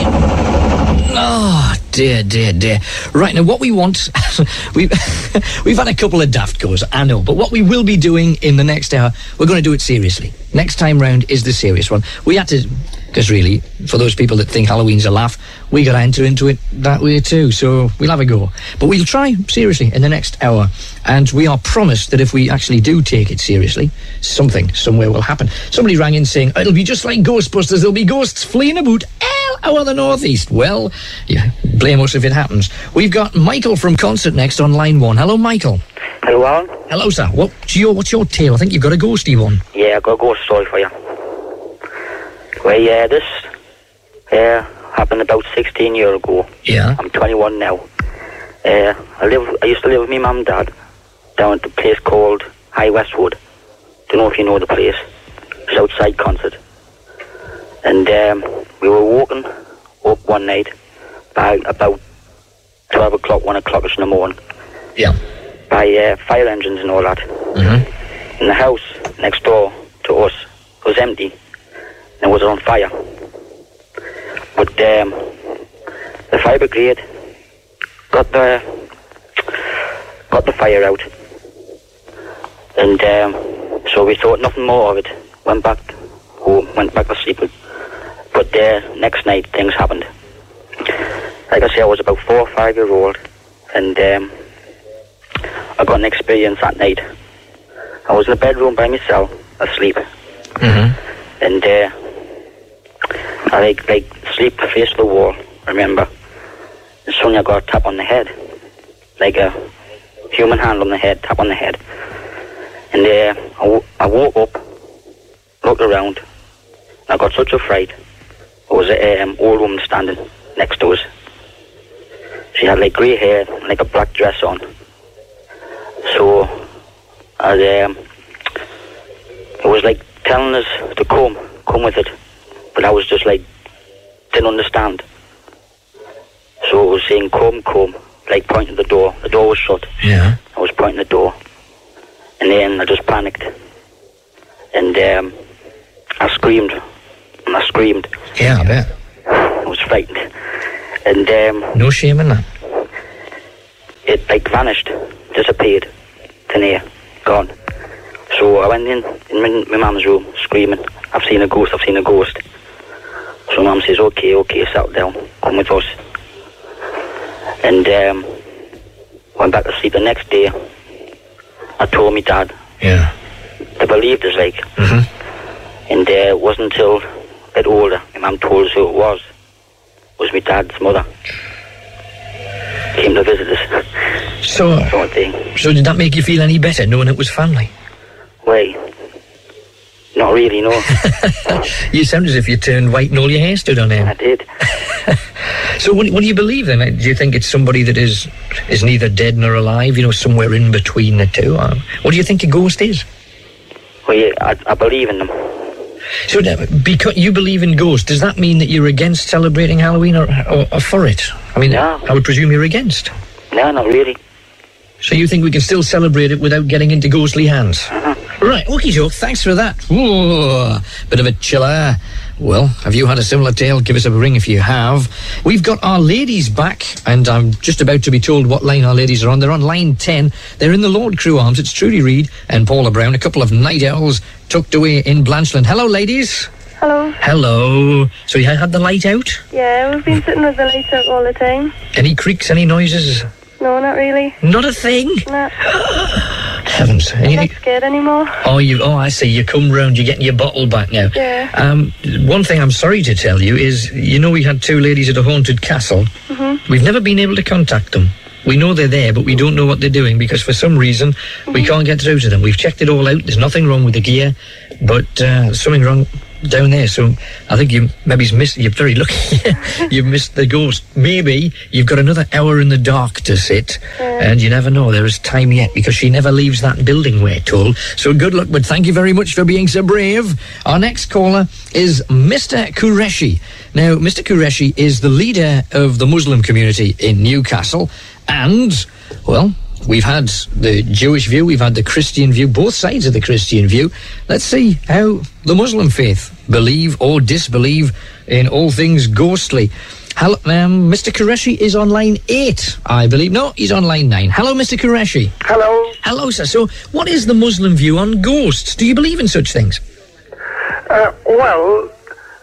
Oh, dear, dear, dear. Right, now what we want. we've, we've had a couple of daft goes, I know, but what we will be doing in the next hour, we're going to do it seriously. Next time round is the serious one. We had to. Because really, for those people that think Halloween's a laugh, we got to enter into it that way too. So we'll have a go. But we'll try seriously in the next hour. And we are promised that if we actually do take it seriously, something somewhere will happen. Somebody rang in saying, it'll be just like Ghostbusters, there'll be ghosts fleeing about all over the northeast. Well, yeah, blame us if it happens. We've got Michael from Consett next on line one. Hello, Michael. Hello, Alan. Hello, sir. What's your, what's your tale? I think you've got a ghosty one. Yeah, I got a ghost story for you. Well, yeah, this uh, happened about 16 years ago. Yeah. I'm 21 now. Uh, I live. I used to live with my mum and dad down at a place called High Westwood. Don't know if you know the place. It's outside Consett. And um, we were walking up one night by about 12 o'clock, 1 o'clock in the morning. Yeah. By uh, fire engines and all that. Mm-hmm. And the house next door to us was empty and it was on fire. But um, the fire brigade got the got the fire out, and um, so we thought nothing more of it. Went back home, went back to sleep. But uh, next night things happened. Like I say, I was about four or five year old, and um, I got an experience that night. I was in the bedroom by myself, asleep, Mm-hmm. and uh, I like like sleep face the wall. Remember, and I got a tap on the head, like a human hand on the head, tap on the head, and uh, I, w- I woke up, looked around, I got such a fright. There was an um, old woman standing next to us. She had like grey hair, like a black dress on. So, um, it was like telling us to come, come with it. But I was just like, didn't understand. So it was saying, come, come, like pointing the door. The door was shut. Yeah. I was pointing the door. And then I just panicked. And um, I screamed. And I screamed. Yeah, I bet. I was frightened. And um, No shame in that. it like vanished, disappeared, thin air, gone. So I went in, in my, my mum's room, screaming, I've seen a ghost, I've seen a ghost. So mum says, okay, okay, settle down, come with us. And um, went back to sleep the next day. I told my dad. Yeah. They believed us, like. Mhm. And uh, it wasn't until a bit older, my mum told us who it was. It was my dad's mother. Came to visit us. So, Sort of thing. so did that make you feel any better knowing it was family? Way. Not really, no. You sound as if you turned white and all your hair stood on end. I did. So what, what do you believe then? Do you think it's somebody that is is neither dead nor alive? You know, somewhere in between the two. Or what do you think a ghost is? Well, yeah, I, I believe in them. So because you believe in ghosts, does that mean that you're against celebrating Halloween or, or, or for it? I mean, I would presume you're against. No, not really. So you think we can still celebrate it without getting into ghostly hands? Right, okie doke, thanks for that. Ooh, bit of a chiller. Well, have you had a similar tale? Give us a ring if you have. We've got our ladies back, and I'm just about to be told what line our ladies are on. They're on line 10. They're in the Lord Crewe Arms. It's Trudy Reed and Paula Brown, a couple of night owls tucked away in Blanchland. Hello, ladies. Hello. Hello. So you had the light out? Yeah, we've been sitting with the light out all the time. Any creaks, any noises? No, not really. Not a thing? No. Heavens. I'm not scared anymore. Oh, you. Oh, I see. You come round. You're getting your bottle back now. Yeah. Um, one thing I'm sorry to tell you is, you know, we had two ladies at a haunted castle. Mm-hmm. We've never been able to contact them. We know they're there, but we don't know what they're doing because for some reason we can't get through to them. We've checked it all out. There's nothing wrong with the gear, but uh, something wrong down there. So I think you maybe missed. You're very lucky. you've missed the ghost. Maybe you've got another hour in the dark to sit, and you never know. There is time yet because she never leaves that building. We're told. So good luck. But thank you very much for being so brave. Our next caller is Mr. Qureshi. Now, Mr. Qureshi is the leader of the Muslim community in Newcastle, and well. We've had the Jewish view, we've had the Christian view, both sides of the Christian view. Let's see how the Muslim faith believe or disbelieve in all things ghostly. Hello, um, Mr. Qureshi is on line eight, I believe. No, he's on line nine. Hello, Mr. Qureshi. Hello. Hello, sir. So, what is the Muslim view on ghosts? Do you believe in such things? Uh, well,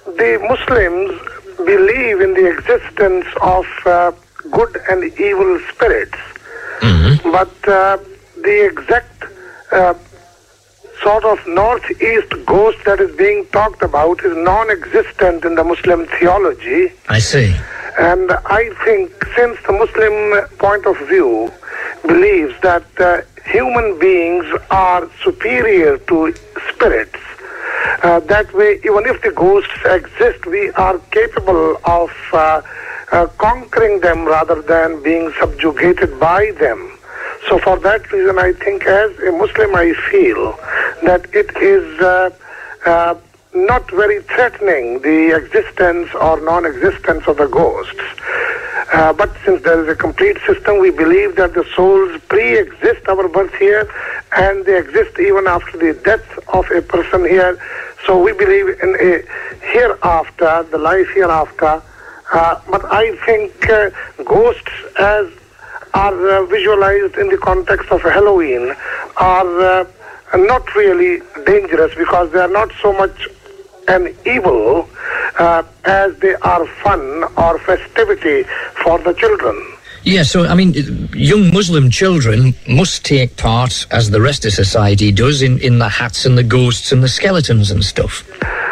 the Muslims believe in the existence of uh, good and evil spirits, but uh, the exact uh, sort of northeast ghost that is being talked about is non-existent in the Muslim theology. I see. And I think since the Muslim point of view believes that uh, human beings are superior to spirits, uh, that way, even if the ghosts exist, we are capable of uh, uh, conquering them rather than being subjugated by them. So, for that reason, I think as a Muslim, I feel that it is uh, uh, not very threatening the existence or non-existence of the ghosts. Uh, but since there is a complete system, we believe that the souls pre-exist our birth here, and they exist even after the death of a person here. So we believe in a hereafter, the life hereafter. Uh, but I think uh, ghosts, as are uh, visualized in the context of Halloween, are uh, not really dangerous because they are not so much an evil uh, as they are fun or festivity for the children. Yeah, so I mean, young Muslim children must take part, as the rest of society does, in, in the hats and the ghosts and the skeletons and stuff.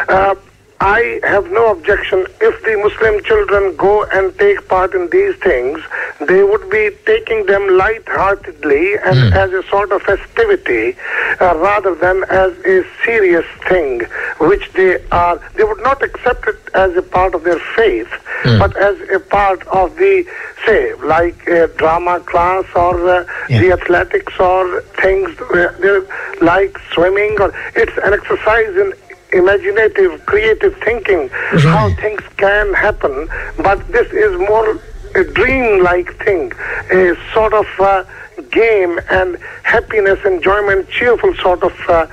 Uh, I have no objection if the Muslim children go and take part in these things. They would be taking them light-heartedly and as a sort of festivity, uh, rather than as a serious thing, which they are. They would not accept it as a part of their faith, but as a part of the, say, like a drama class or uh, the athletics or things uh, like swimming or it's an exercise in imaginative, creative thinking, how things can happen. But this is more a dream-like thing, a sort of uh, game and happiness, enjoyment, cheerful sort of uh,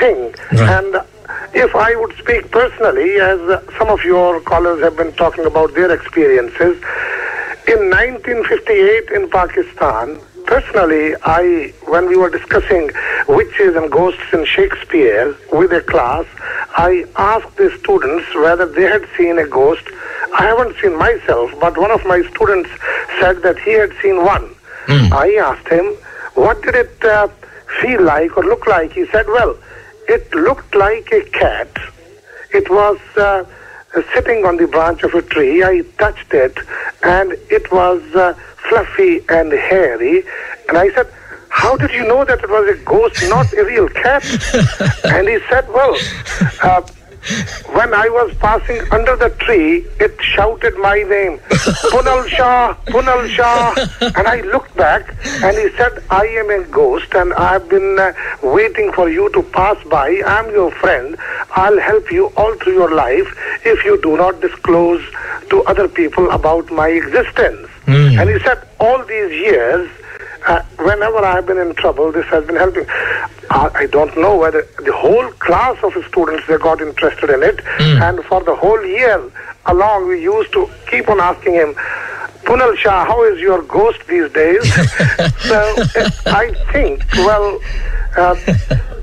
thing. And if I would speak personally, as uh, some of your callers have been talking about their experiences, in 1958 in Pakistan, personally, I, when we were discussing witches and ghosts in Shakespeare with a class, I asked the students whether they had seen a ghost. I haven't seen myself, but one of my students said that he had seen one. I asked him, what did it uh, feel like or look like? He said, well, it looked like a cat. It was uh, sitting on the branch of a tree. I touched it, and it was uh, fluffy and hairy. And I said, how did you know that it was a ghost, not a real cat? and he said, well, uh, when I was passing under the tree, it shouted my name, Punal Shah, Punal Shah. And I looked back and he said, I am a ghost and I've been uh, waiting for you to pass by. I'm your friend. I'll help you all through your life if you do not disclose to other people about my existence. And he said, all these years, uh, whenever I've been in trouble, this has been helping. I don't know whether the whole class of students they got interested in it, and for the whole year along, we used to keep on asking him, Punal Shah, how is your ghost these days? so uh, I think, well, uh,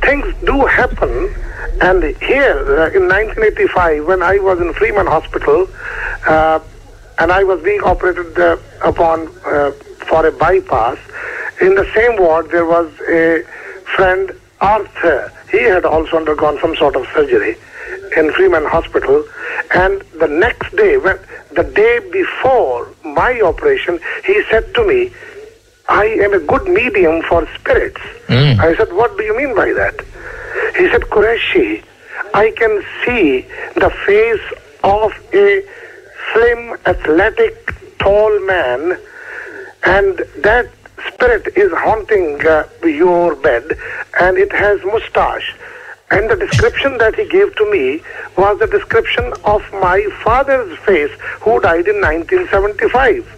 things do happen. And here uh, in 1985, when I was in Freeman Hospital, uh, and I was being operated uh, upon uh, for a bypass. In the same ward, there was a friend, Arthur. He had also undergone some sort of surgery in Freeman Hospital. And the next day, when the day before my operation, he said to me, I am a good medium for spirits. Mm. I said, What do you mean by that? He said, Qureshi, I can see the face of a slim, athletic, tall man, and that spirit is haunting uh, your bed, and it has mustache. And the description that he gave to me was the description of my father's face, who died in 1975.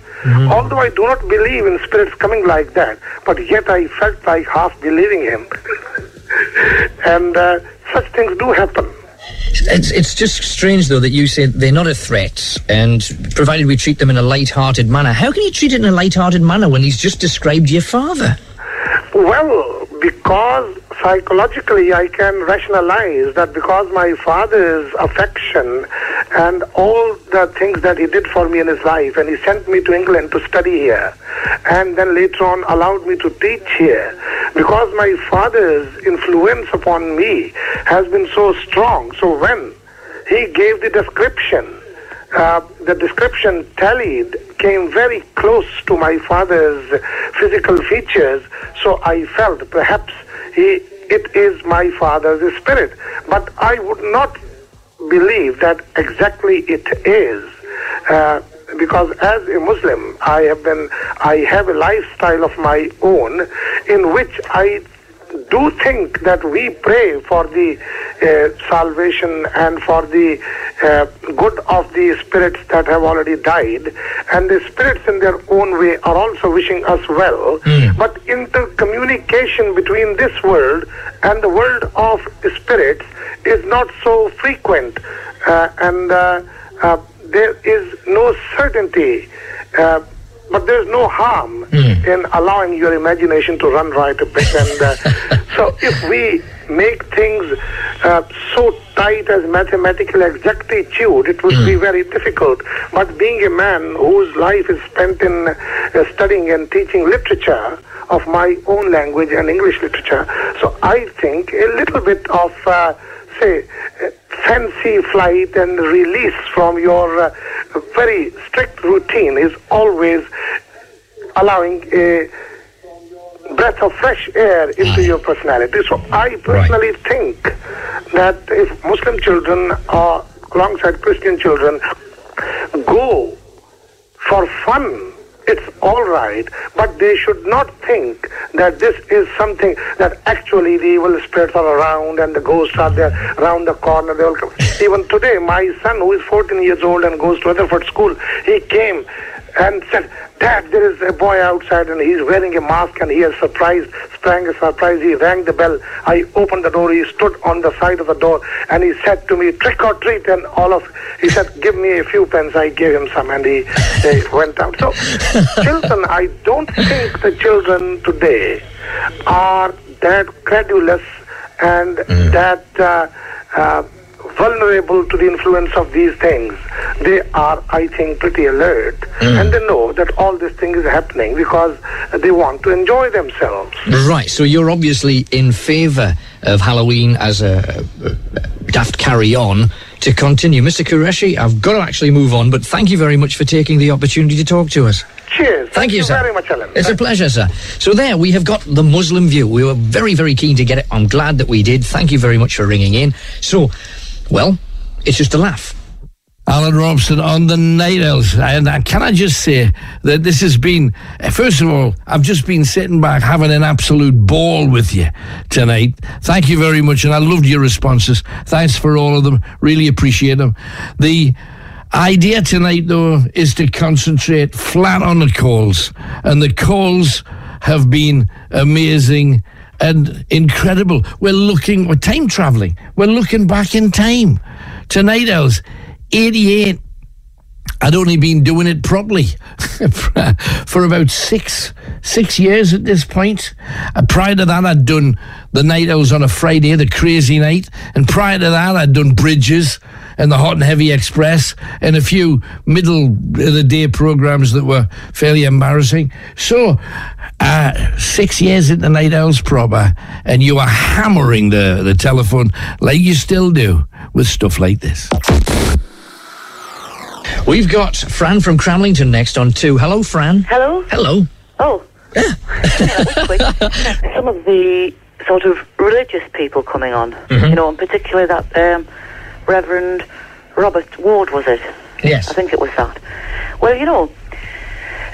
Although I do not believe in spirits coming like that, but yet I felt like half believing him. and uh, such things do happen. It's, it's just strange, though, that you say they're not a threat, and provided we treat them in a light-hearted manner. How can you treat it in a light-hearted manner when he's just described your father? Well, because psychologically I can rationalize that because my father's affection and all the things that he did for me in his life, and he sent me to England to study here, and then later on allowed me to teach here, because my father's influence upon me has been so strong. So when he gave the description, uh, the description tallied, came very close to my father's physical features, so I felt perhaps he, it is my father's spirit. But I would not believe that exactly it is. Uh, because as a Muslim, I have been, I have a lifestyle of my own in which I do think that we pray for the uh, salvation and for the uh, good of the spirits that have already died, and the spirits in their own way are also wishing us well. But intercommunication between this world and the world of spirits is not so frequent, uh, and uh, uh, there is no certainty. But there's no harm in allowing your imagination to run right a bit. And uh, so, if we make things uh, so tight as mathematical exactitude, it would be very difficult. But being a man whose life is spent in uh, studying and teaching literature of my own language and English literature, so I think a little bit of, uh, say, uh, fancy flight and release from your uh, very strict routine is always allowing a breath of fresh air into your personality. So I personally think that if Muslim children or alongside Christian children go for fun, it's all right, but they should not think that this is something that actually the evil spirits are around and the ghosts are there around the corner. They will come. Even today, my son, who is 14 years old and goes to Rutherford School, he came and said, Dad, there is a boy outside and he's wearing a mask and he is surprised, sprang a surprise. He rang the bell. I opened the door. He stood on the side of the door and he said to me, trick or treat. And all of, he said, give me a few pence. I gave him some and he, he went out. So children, I don't think the children today are that credulous and that uh, uh, vulnerable to the influence of these things. They are, I think, pretty alert mm. and they know that all this thing is happening because they want to enjoy themselves. Right, so you're obviously in favour of Halloween as a, a daft carry on to continue. Mr. Qureshi, I've got to actually move on, but thank you very much for taking the opportunity to talk to us. Cheers. Thank, you, sir. very much, Alan. It's a pleasure, sir. So there, we have got the Muslim view. We were very, very keen to get it. I'm glad that we did. Thank you very much for ringing in. So, well, it's just a laugh. Alan Robson on the Night. And can I just say that this has been, first of all, I've just been sitting back having an absolute ball with you tonight. Thank you very much. And I loved your responses. Thanks for all of them. Really appreciate them. The idea tonight, though, is to concentrate flat on the calls. And the calls have been amazing and incredible. We're looking, we're time traveling. We're looking back in time to Night 88. I'd only been doing it properly for about six six years at this point. Uh, prior to that, I'd done the night owls on a Friday, the crazy night, and prior to that, I'd done Bridges and the Hot and Heavy Express and a few middle of the day programs that were fairly embarrassing. So, uh, six years the Night Owls proper, and you are hammering the, the telephone like you still do with stuff like this. We've got Fran from Cramlington next on two. Hello, Fran. Hello? Hello. Oh. Some of the sort of religious people coming on, Mhm. you know, and particularly that um, Reverend Robert Ward, was it? Yes. I think it was that. Well, you know,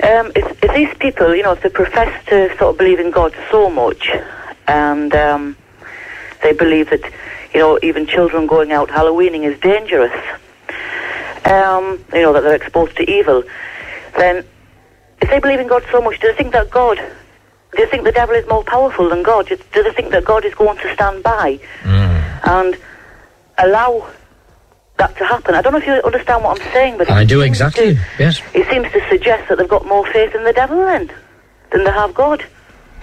um, if, if these people, you know, if they profess to sort of believe in God so much, and um, they believe that, you know, even children going out Halloweening is dangerous, um, you know, that they're exposed to evil, then if they believe in God so much, do they think that God, do they think the devil is more powerful than God? Do they think that God is going to stand by and allow that to happen? I don't know if you understand what I'm saying, but I do exactly. to- Yes. it seems to suggest that they've got more faith in the devil then than they have God.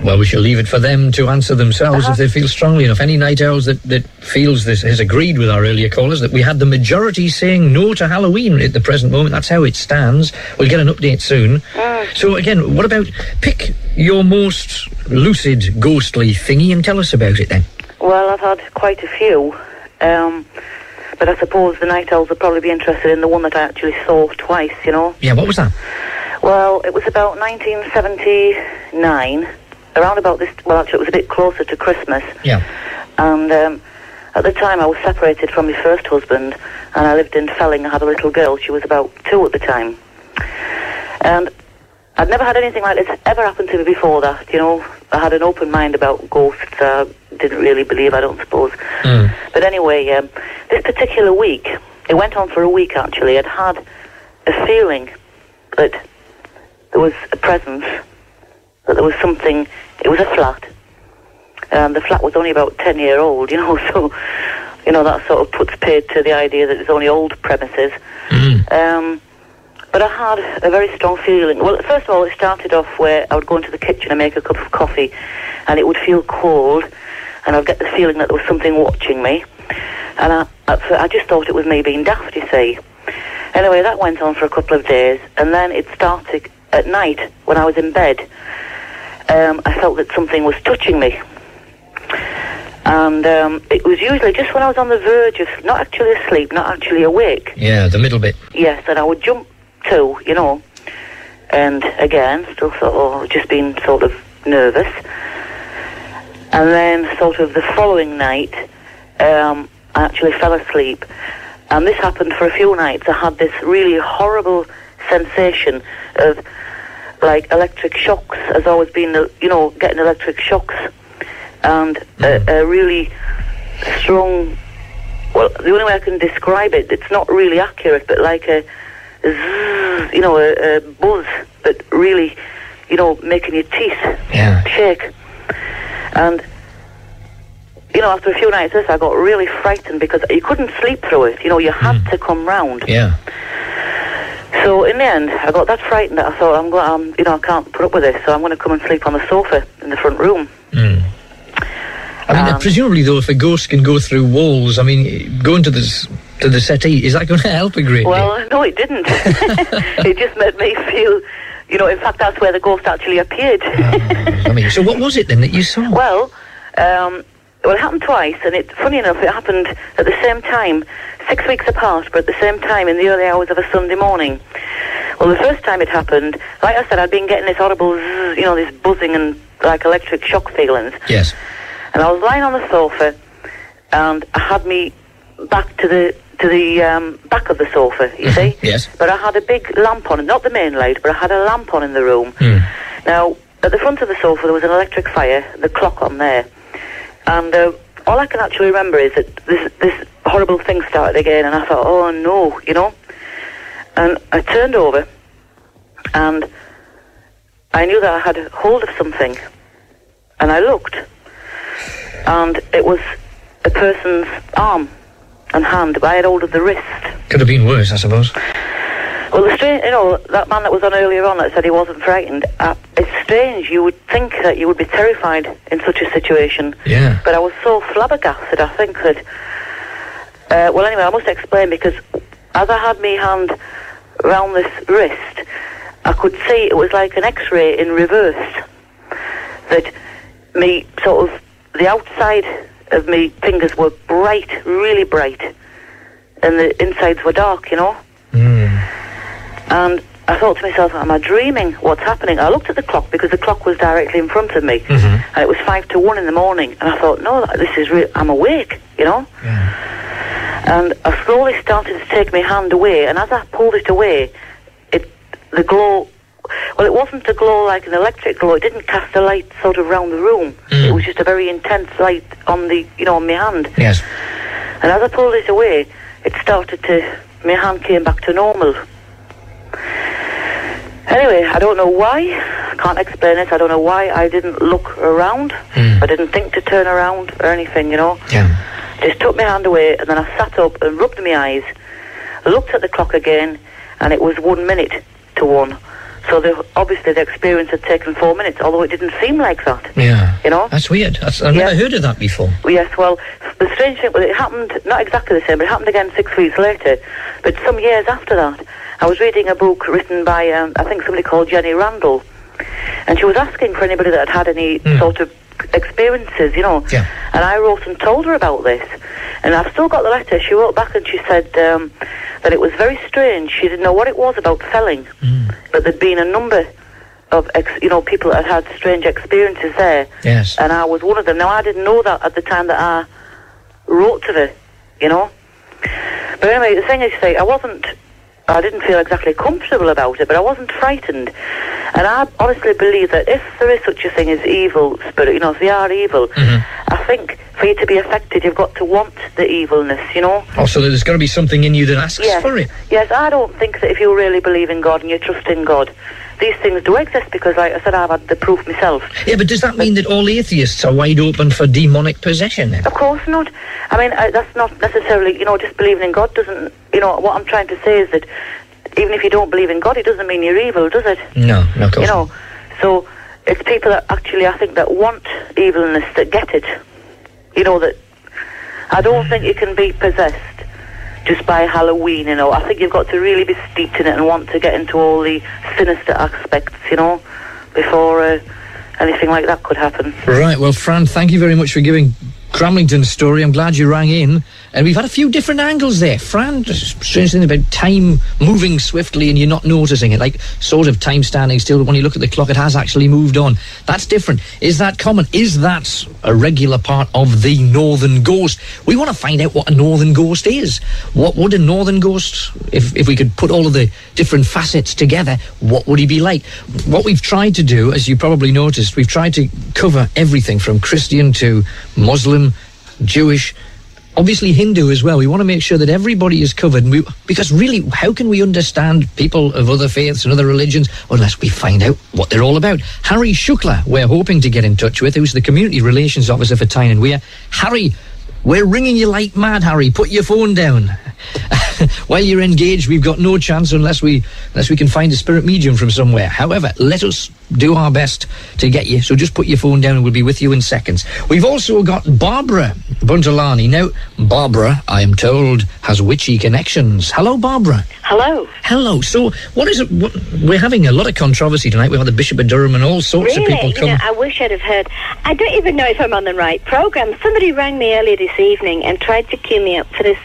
Well, we shall leave it for them to answer themselves Uh-huh. if they feel strongly enough. Any night owls that, that feels this has agreed with our earlier callers that we had the majority saying no to Halloween at the present moment. That's how it stands. We'll get an update soon. So again, what about pick your most lucid, ghostly thingy and tell us about it then. Well, I've had quite a few, um, but I suppose the night owls would probably be interested in the one that I actually saw twice, you know. Yeah, what was that? Well, it was about 1979, around about this, well, actually, it was a bit closer to Christmas. Yeah. And um, at the time, I was separated from my first husband, and I lived in Felling. I had a little girl. She was about two at the time. And I'd never had anything like this ever happen to me before that. You know, I had an open mind about ghosts. I didn't really believe, I don't suppose. But anyway, um, this particular week, it went on for a week actually. I'd had a feeling that there was a presence, that there was something. It was a flat. Um, the flat was only about 10 year old, you know, so, you know, that sort of puts paid to the idea that it's only old premises. Um, but I had a very strong feeling. Well, first of all, it started off where I would go into the kitchen and make a cup of coffee, and it would feel cold, and I'd get the feeling that there was something watching me. And I, I just thought it was me being daft, you see. Anyway, that went on for a couple of days, and then it started at night when I was in bed. Um, I felt that something was touching me. And um, it was usually just when I was on the verge of not actually asleep, not actually awake. Yeah, the middle bit. Yes, and I would jump to, you know, and again, still sort of just being sort of nervous. And then, sort of the following night, um, I actually fell asleep. And this happened for a few nights. I had this really horrible sensation of like electric shocks, has always been, you know, getting electric shocks. And a, mm. a really strong, well, the only way I can describe it, it's not really accurate, but like a, zzz, you know, a, a buzz, but really, you know, making your teeth shake. And, you know, after a few nights of this, I got really frightened because you couldn't sleep through it. You know, you had mm. to come round. Yeah. So in the end, I got that frightened that I thought, I'm going, um, you know, I can't put up with this, so I'm going to come and sleep on the sofa in the front room. I mean, presumably, though, if a ghost can go through walls, I mean, going to the to the settee is that going to help a great deal? Well, no, it didn't. it just made me feel, you know, in fact, that's where the ghost actually appeared. I mean, so what was it then that you saw? Well, um, well, it happened twice, and it, funny enough, it happened at the same time, six weeks apart, but at the same time in the early hours of a Sunday morning. Well, the first time it happened, like I said, I'd been getting this horrible, zzz, you know, this buzzing and like electric shock feelings. Yes. And I was lying on the sofa, and I had me back to the to the um, back of the sofa. You see? Yes. But I had a big lamp on, not the main light, but I had a lamp on in the room. Now, at the front of the sofa, there was an electric fire, the clock on there. And uh, all I can actually remember is that this, this horrible thing started again, and I thought, oh no, you know? And I turned over, and I knew that I had hold of something. And I looked, and it was a person's arm and hand, but I had hold of the wrist. Could have been worse, I suppose. Well, the strange, you know, that man that was on earlier on that said he wasn't frightened. Uh, it's strange. You would think that you would be terrified in such a situation. Yeah. But I was so flabbergasted. I think that. Uh, well, anyway, I must explain because as I had my hand round this wrist, I could see it was like an X-ray in reverse. That me sort of the outside of me fingers were bright, really bright, and the insides were dark. You know. And I thought to myself, am I dreaming? What's happening? I looked at the clock because the clock was directly in front of me. Mm-hmm. And it was five to one in the morning. And I thought, no, this is real. I'm awake, you know? And I slowly started to take my hand away. And as I pulled it away, it the glow, well, it wasn't a glow like an electric glow. It didn't cast a light sort of round the room. Mm. It was just a very intense light on the, you know, on my hand. Yes. And as I pulled it away, it started to, my hand came back to normal. Anyway, I don't know why. I can't explain it. I don't know why I didn't look around. Hmm. I didn't think to turn around or anything, you know. Yeah. Just took my hand away and then I sat up and rubbed my eyes, looked at the clock again, and it was one minute to one. So the, obviously the experience had taken four minutes, although it didn't seem like that. Yeah. You know? That's weird. That's, I've never heard of that before. Yes, well, the strange thing, well, it happened not exactly the same, but it happened again six weeks later. But some years after that, I was reading a book written by, um, I think, somebody called Jenny Randles, and she was asking for anybody that had had any sort of experiences, you know. Yeah. And I wrote and told her about this, and I've still got the letter. She wrote back and she said um, that it was very strange. She didn't know what it was about Felling, but there'd been a number of, ex- you know, people that had had strange experiences there Yes. and I was one of them. Now I didn't know that at the time that I wrote to her, you know. But anyway, the thing is, say, I wasn't, I didn't feel exactly comfortable about it, but I wasn't frightened. And I honestly believe that if there is such a thing as evil spirit, you know, if they are evil, mm-hmm. I think for you to be affected, you've got to want the evilness, you know. Oh, also, there's got to be something in you that asks Yes. for it. Yes, I don't think that if you really believe in God and you trust in God, these things do exist because, like I said, I've had the proof myself. Yeah, but does that mean that all atheists are wide open for demonic possession then? Of course not. I mean, uh, that's not necessarily, you know, just believing in God doesn't, you know, what I'm trying to say is that even if you don't believe in God, it doesn't mean you're evil, does it? No, no, of course You know, so it's people that actually, I think, that want evilness that get it. You know, that I don't think you can be possessed just by Halloween, you know. I think you've got to really be steeped in it and want to get into all the sinister aspects, you know, before uh, anything like that could happen. Right, well, Fran, thank you very much for giving Cramlington story. I'm glad you rang in. And we've had a few different angles there. Fran, strange thing about time moving swiftly and you're not noticing it. Like sort of time standing still. When you look at the clock, it has actually moved on. That's different. Is that common? Is that a regular part of the Northern Ghost? We want to find out what a Northern Ghost is. What would a Northern Ghost, if, if we could put all of the different facets together, what would he be like? What we've tried to do, as you probably noticed, we've tried to cover everything from Christian to Muslim, Jewish, obviously Hindu as well. We want to make sure that everybody is covered. We, because really, how can we understand people of other faiths and other religions unless we find out what they're all about? Harry Shukla, we're hoping to get in touch with, who's the Community Relations Officer for Tyne and Wear. Harry, we're ringing you like mad, Harry. Put your phone down. While you're engaged, we've got no chance unless we unless we can find a spirit medium from somewhere. However, let us do our best to get you. So just put your phone down and we'll be with you in seconds. We've also got Barbara Buntalani. Now, Barbara, I am told, has witchy connections. Hello, Barbara. Hello. Hello. So, what is it? What, we're having a lot of controversy tonight. We have had the Bishop of Durham and all sorts really? of people You know, I wish I'd have heard. I don't even know if I'm on the right program. Somebody rang me earlier this evening and tried to cue me up for this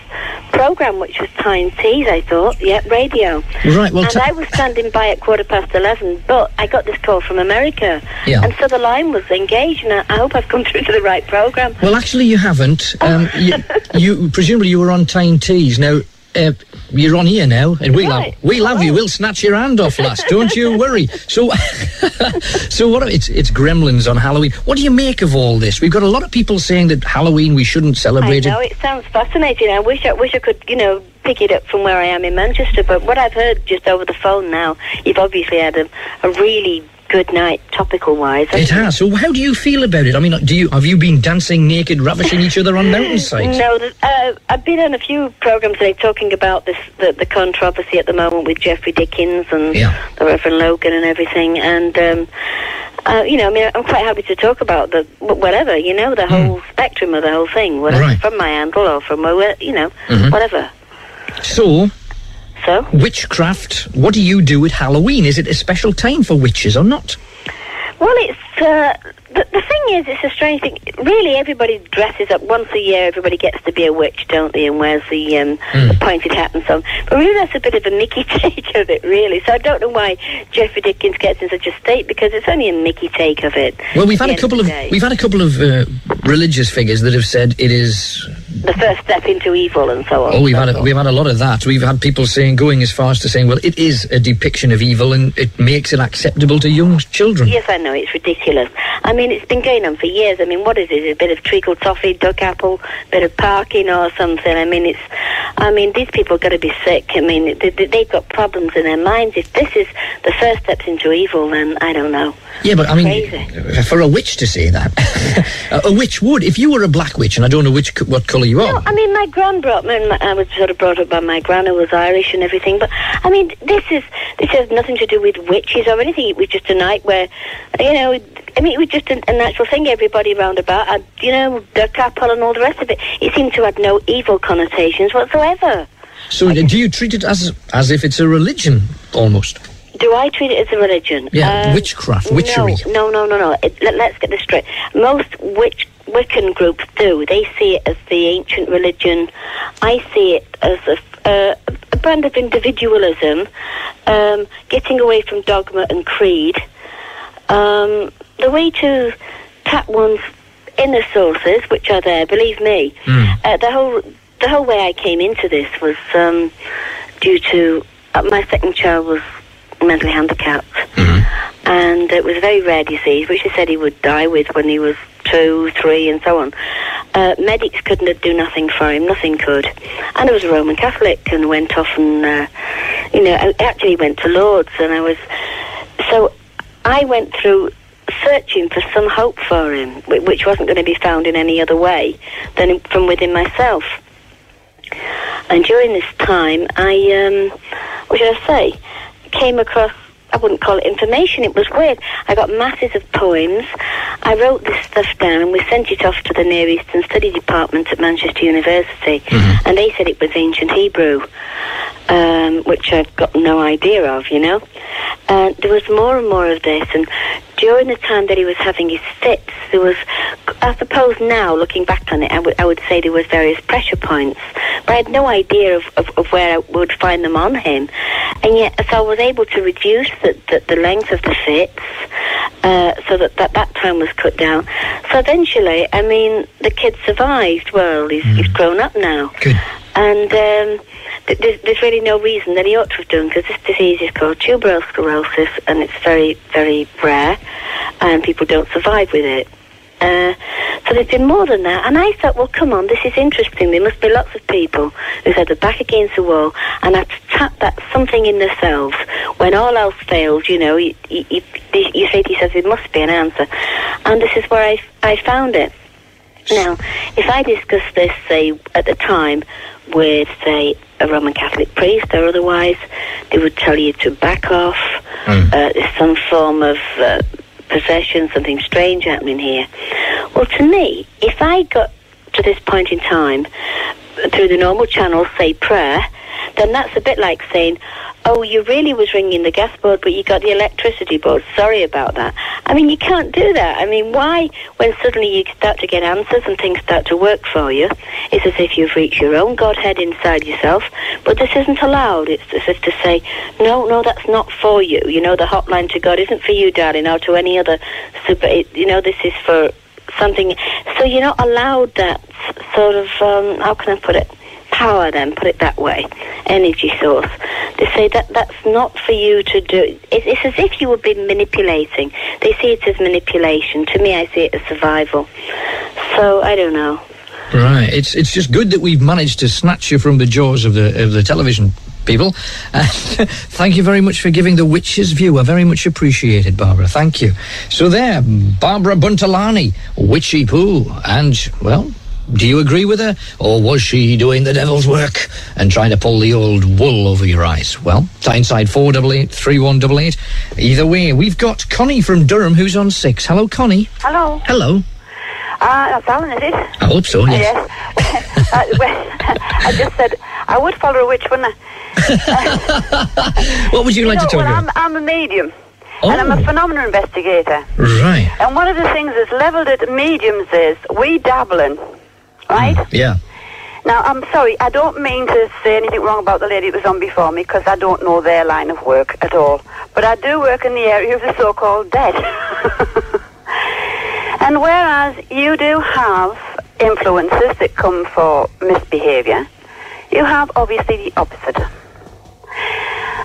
program, which was Tyne Tees, I thought. Yep, radio. Right, well, and ta- I was standing by at quarter past 11, but I got this call from America. Yeah. And so the line was engaged, and I, I hope I've come through to the right program. Well, actually, you haven't. Um, you, you presumably you were on Tyne Tees. Now, uh, you're on here now, and we'll Right. have, we'll have you. We'll snatch your hand off, lass. Don't you worry. So, so what? It's it's Gremlins on Halloween. What do you make of all this? We've got a lot of people saying that Halloween we shouldn't celebrate. I know it. it sounds fascinating. I wish I wish I could, you know, pick it up from where I am in Manchester. But what I've heard just over the phone now, you've obviously had a, a really good night, topical wise. It has. So, how do you feel about it? I mean, do you have you been dancing naked, ravishing each other on mountainsides? No, uh, I've been on a few programs today talking about this the, the controversy at the moment with Geoffrey Dickens and the Reverend Logan and everything, and. Um, uh, you know, I mean, I'm quite happy to talk about the whatever, you know, the whole spectrum of the whole thing, whatever, Right. from my angle or from where, you know, Mhm. whatever. So, so witchcraft. What do you do at Halloween? Is it a special time for witches or not? Well, it's uh, the, the thing is, it's a strange thing. Really, everybody dresses up once a year. Everybody gets to be a witch, don't they? And wears the, um, Hmm. the pointed hat and so on. But really, that's a bit of a Mickey take of it, really. So I don't know why Geoffrey Dickens gets in such a state because it's only a Mickey take of it. Well, we've had a couple end of we've had a couple of uh, religious figures that have said it is the first step into evil and so on. Oh, we've had a, we've had a lot of that. We've had people saying, going as far as to saying, well, it is a depiction of evil and it makes it acceptable to young children. Yes, I know it's ridiculous. I mean, it's been going on for years. I mean, what is it? A bit of treacle toffee, duck apple, bit of parkin or something. I mean, it's. I mean, these people have got to be sick. I mean, they, they, they've got problems in their minds. If this is the first steps into evil, then I don't know. Yeah, but I mean, Crazy. for a witch to say that, a witch would. If you were a black witch, and I don't know which what colour you are. No, I mean, my gran brought me. I was sort of brought up by my gran who was Irish and everything. But I mean, this is this has nothing to do with witches or anything. It was just a night where, you know, I mean, it was just a, a natural thing. Everybody round about, had, you know, the apple and all the rest of it. It seemed to have no evil connotations whatsoever. So, do you treat it as as if it's a religion almost? Do I treat it as a religion? Yeah, Um, witchcraft, witchery. No, no, no, no. no. It, let, let's get this straight. Most witch, Wiccan groups do. They see it as the ancient religion. I see it as a, uh, a brand of individualism, um, getting away from dogma and creed. Um, the way to tap one's inner sources, which are there, believe me. Uh, the whole the whole way I came into this was um, due to uh, my second child was mentally handicapped, and it was a very rare disease, which he said he would die with when he was two, three, and so on. Uh, medics couldn't do nothing for him; nothing could. And I was a Roman Catholic, and went off and uh, you know, I actually went to Lourdes, and I was so I went through searching for some hope for him, which wasn't going to be found in any other way than from within myself. And during this time, I, um, what should I say, came across, I wouldn't call it information, it was weird. I got masses of poems. I wrote this stuff down and we sent it off to the Near Eastern Study Department at Manchester University. And they said it was ancient Hebrew, um, which I've got no idea of, you know. And there was more and more of this. And during the time that he was having his fits, there was, I suppose now, looking back on it, I would, I would say there was various pressure points. But I had no idea of, of, of where I would find them on him. And yet, so I was able to reduce the, the, the length of the fits uh, so that, that that time was cut down. So eventually, I mean, the kid survived. Well, he's, he's grown up now. Good. And um, th- there's, there's really no reason that he ought to have done because this disease is called tuberous sclerosis and it's very, very rare and people don't survive with it. Uh, so there's been more than that. And I thought, well, come on, this is interesting. There must be lots of people who've had their back against the wall and had to tap that something in themselves when all else fails. You know, you, you, you, you say to yourself, there must be an answer. And this is where I, I found it. Now, if I discuss this, say, at the time with, say, a Roman Catholic priest or otherwise, they would tell you to back off. Uh, there's some form of uh, possession, something strange happening here. Well, to me, if I got to this point in time through the normal channels, say prayer, then that's a bit like saying, oh, you really was ringing the gas board, but you got the electricity board. Sorry about that. I mean, you can't do that. I mean, why, when suddenly you start to get answers and things start to work for you, it's as if you've reached your own Godhead inside yourself, but this isn't allowed. It's as if to say, no, no, that's not for you. You know, the hotline to God isn't for you, darling, or to any other super, you know, this is for something. So you're not allowed that sort of, um, how can I put it? Power, then, put it that way, energy source. They say that that's not for you to do. It, it's as if you would be manipulating. They see it as manipulation. To me, I see it as survival. So I don't know. Right. It's it's just good that we've managed to snatch you from the jaws of the of the television people. Uh, thank you very much for giving the witch's view. I very much appreciate it, Barbara. Thank you. So there, Barbara Buntalani, witchy poo, and well. Do you agree with her? Or was she doing the devil's work and trying to pull the old wool over your eyes? Well, Tyneside 488 3188. Either way, we've got Connie from Durham who's on six. Hello, Connie. Hello. Hello. Uh, that's Alan, is it? I hope so, yes. Yes. uh, well, I just said I would follow a witch, wouldn't I? What would you, like know, to talk well, about? I'm, I'm a medium. And I'm a oh. phenomenon investigator. Right. And one of the things that's levelled at mediums is we dabble in, right? Mm, yeah. Now, I'm sorry, I don't mean to say anything wrong about the lady that was on before me because I don't know their line of work at all. But I do work in the area of the so-called dead. and whereas you do have influences that come for misbehaviour, you have obviously the opposite.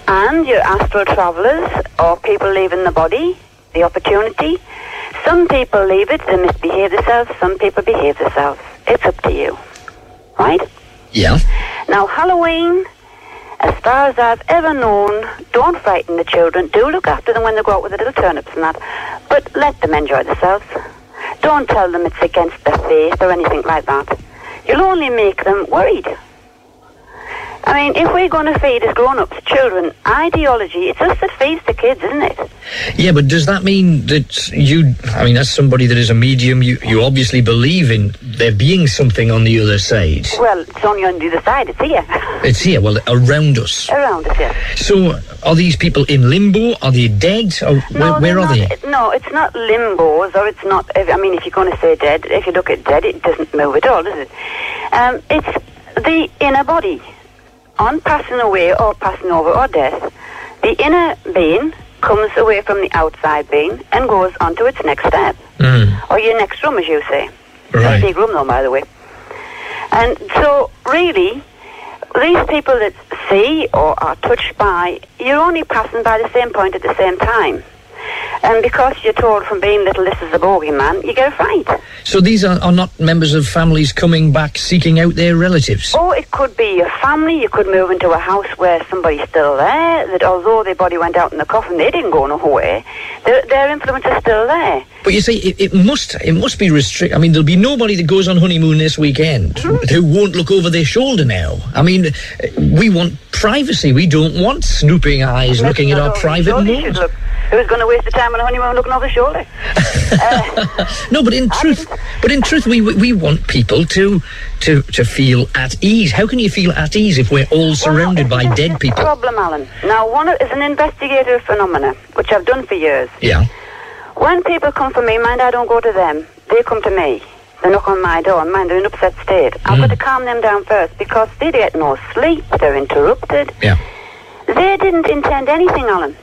And your astral travellers or people leaving the body, the opportunity, some people leave it to misbehave themselves, some people behave themselves. It's up to you. Right? Yeah. Now, Halloween, as far as I've ever known, don't frighten the children. Do look after them when they go out with the little turnips and that. But let them enjoy themselves. Don't tell them it's against their faith or anything like that. You'll only make them worried. I mean, if we're going to feed as grown-ups children ideology, it's us that feeds the kids, isn't it? Yeah, but does that mean that you, I mean, as somebody that is a medium, you, you obviously believe in there being something on the other side? Well, it's only on the other side. It's here. It's here, well, around us. Around us, yes. So, are these people in limbo? Are they dead? Or where, where they're are not, they? No, it's not limbos, or it's not. I mean, if you're going to say dead, if you look at dead, it doesn't move at all, does it? Um, it's the inner body. On passing away or passing over or death, the inner being comes away from the outside being and goes on to its next step, mm. or your next room, as you say. Right. Big room, though, by the way. And so, really, these people that see or are touched by, you're only passing by the same point at the same time. And because you're told from being little, this is a bogeyman, you get a fright. So these are, are not members of families coming back seeking out their relatives? Or it could be your family. You could move into a house where somebody's still there. That although their body went out in the coffin, they didn't go nowhere. Their, their influence is still there. But you see, it, it must it must be restricted. I mean, there'll be nobody that goes on honeymoon this weekend mm-hmm. who won't look over their shoulder now. I mean, we want privacy. We don't want snooping eyes looking at our private moments. Who's going to waste the time on a honeymoon looking over the shoulder? Uh, no, but in truth, but in truth, we we want people to to to feel at ease. How can you feel at ease if we're all surrounded by dead people? Problem, Alan. Now, one is an investigative phenomena, which I've done for years, Yeah. when people come for me, mind I don't go to them. They come to me. They knock on my door, and mind they're in upset state. I've got mm. to calm them down first because they get no sleep. They're interrupted. Yeah. They didn't intend anything, Alan.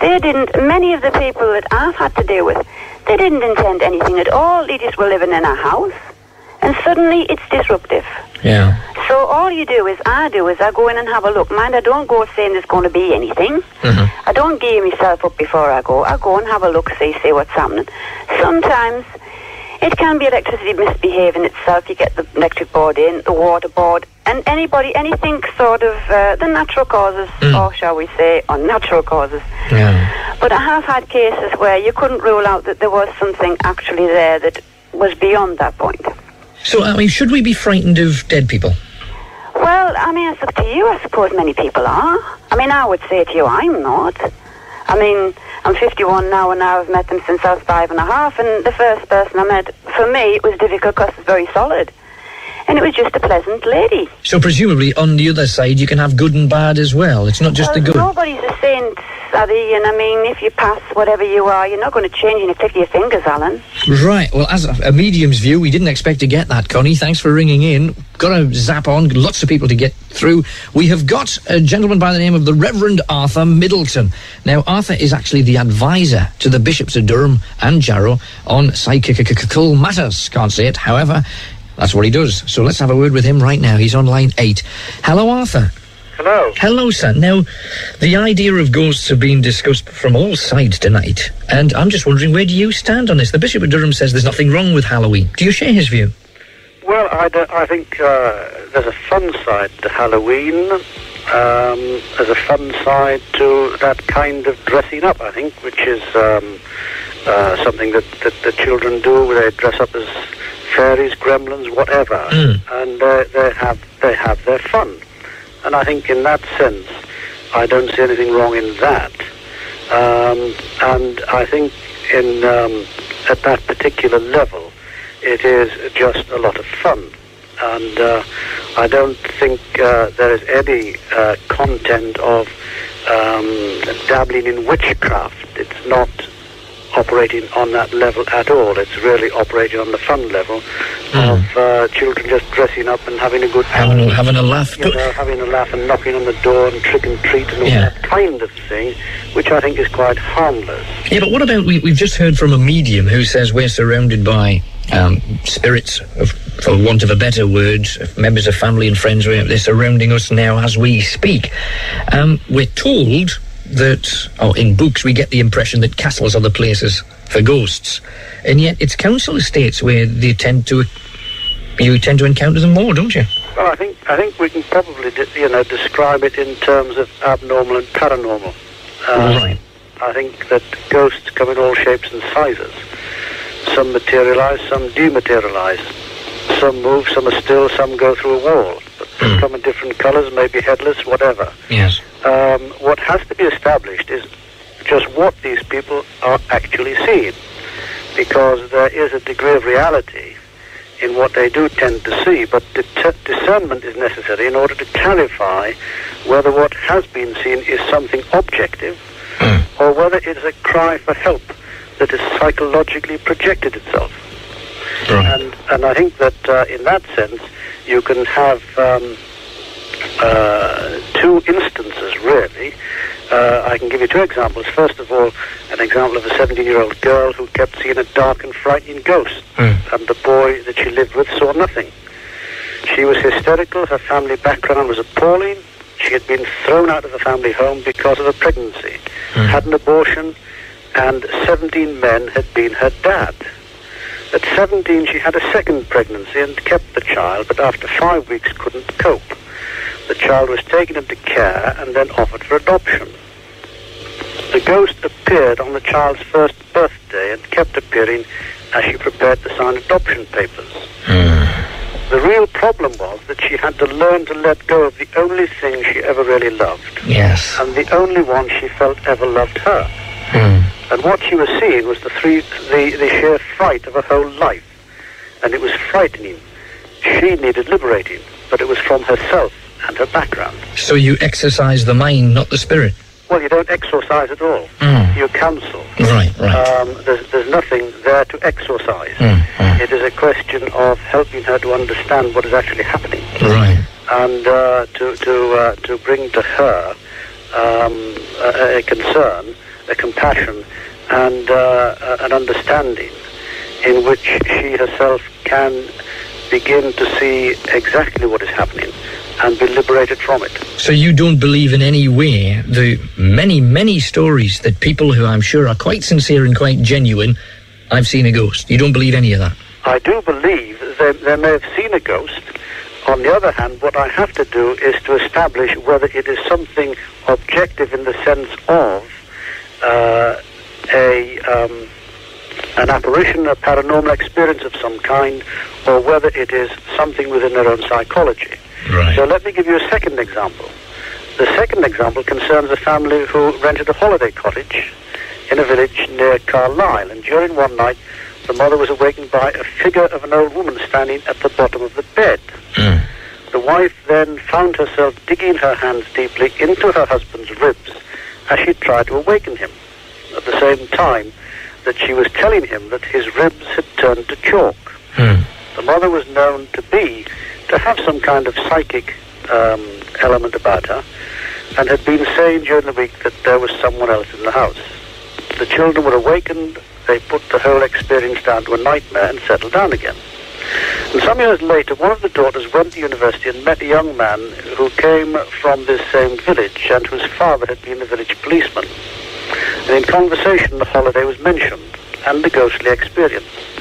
They didn't. Many of the people that I've had to deal with, they didn't intend anything at all. They just were living in a house, and suddenly it's disruptive. Yeah. So all you do is, I do is, I go in and have a look. Mind, I don't go saying there's going to be anything. Mm-hmm. I don't gear myself up before I go. I go and have a look, see, see what's happening. Sometimes it can be electricity misbehaving itself. You get the electric board in, the water board, and anybody, anything sort of uh, the natural causes, or shall we say, unnatural causes. Yeah. But I have had cases where you couldn't rule out that there was something actually there that was beyond that point. So, I mean, should we be frightened of dead people? Well, I mean, it's up to you. I suppose many people are. I mean, I would say to you, I'm not. I mean, I'm 51 now, and I've met them since I was five and a half. And the first person I met, for me, it was difficult because it's very solid, and it was just a pleasant lady. So, presumably, on the other side, you can have good and bad as well. It's not just well, the good. Nobody's a saint, Sadie, and I mean, if you pass whatever you are, you're not going to change any click of your fingers, Alan. Right. Well, as a, a medium's view, we didn't expect to get that, Connie. Thanks for ringing in. Got to zap on. Lots of people to get through. We have got a gentleman by the name of the Reverend Arthur Middleton. Now, Arthur is actually the advisor to the bishops of Durham and Jarrow on psychical matters. Can't say it. However, that's what he does. So let's have a word with him right now. He's on line eight. Hello, Arthur. Hello. Hello, sir. Now, the idea of ghosts have been discussed from all sides tonight, and I'm just wondering where do you stand on this? The Bishop of Durham says there's nothing wrong with Halloween. Do you share his view? Well, I, d- I think uh, there's a fun side to Halloween. Um, there's a fun side to that kind of dressing up, I think, which is um, uh, something that, that the children do. Where they dress up as fairies, gremlins, whatever, and uh, they have they have their fun. And I think in that sense, I don't see anything wrong in that. Um, and I think in um, at that particular level, it is just a lot of fun. And uh, I don't think uh, there is any uh, content of um, dabbling in witchcraft. It's not operating on that level at all. It's really operating on the fun level of uh, children just dressing up and having a good Having a- having a laugh. You know, having a laugh and knocking on the door and trick and treat and all Yeah. that kind of thing, which I think is quite harmless. Yeah, but what about we, we've just heard from a medium who says we're surrounded by um, spirits, of, for want of a better word, members of family and friends, they're surrounding us now as we speak. Um, we're told that, or in books, we get the impression that castles are the places for ghosts, and yet it's council estates where they tend to, you tend to encounter them more, don't you? Well, I think I think we can probably you know describe it in terms of abnormal and paranormal. Uh, Right. I think that ghosts come in all shapes and sizes. Some materialize, some dematerialize. Some move, some are still, some go through a wall. But they come in different colours, maybe headless, whatever. Yes. Um, what has to be established is just what these people are actually seeing, because there is a degree of reality in what they do tend to see, but det- discernment is necessary in order to clarify whether what has been seen is something objective or whether it is a cry for help that has psychologically projected itself. And, and I think that uh, in that sense, you can have um, uh, two instances, really. Uh, I can give you two examples. First of all, an example of a 17-year-old girl who kept seeing a dark and frightening ghost, and the boy that she lived with saw nothing. She was hysterical. Her family background was appalling. She had been thrown out of the family home because of a pregnancy, had an abortion, and 17 men had been her dad. At 17, she had a second pregnancy and kept the child, but after five weeks couldn't cope. The child was taken into care and then offered for adoption. The ghost appeared on the child's first birthday and kept appearing as she prepared to sign adoption papers. Hmm. The real problem was that she had to learn to let go of the only thing she ever really loved, Yes. and the only one she felt ever loved her. Hmm. And what she was seeing was the, three, the, the sheer fright of her whole life. And it was frightening. She needed liberating, but it was from herself and her background. So you exercise the mind, not the spirit. Well, you don't exorcise at all. Mm. You counsel. Right, right. Um, there's, there's nothing there to exorcise. Mm, It is a question of helping her to understand what is actually happening Right. and uh, to to uh, to bring to her um, a, a concern, a compassion, and uh, an understanding in which she herself can begin to see exactly what is happening and be liberated from it. So you don't believe in any way the many, many stories that people who I'm sure are quite sincere and quite genuine, I've seen a ghost. You don't believe any of that? I do believe they, they may have seen a ghost. On the other hand, what I have to do is to establish whether it is something objective in the sense of uh, a um, an apparition, a paranormal experience of some kind, or whether it is something within their own psychology. Right. So let me give you a second example. The second example concerns a family who rented a holiday cottage in a village near Carlisle, and during one night, the mother was awakened by a figure of an old woman standing at the bottom of the bed. Hmm. The wife then found herself digging her hands deeply into her husband's ribs as she tried to awaken him. At the same time that she was telling him that his ribs had turned to chalk. Hmm. The mother was known to be, to have some kind of psychic um, element about her, and had been saying during the week that there was someone else in the house. The children were awakened, they put the whole experience down to a nightmare and settled down again. And some years later, one of the daughters went to university and met a young man who came from this same village and whose father had been the village policeman. And in conversation, the holiday was mentioned and the ghostly experience.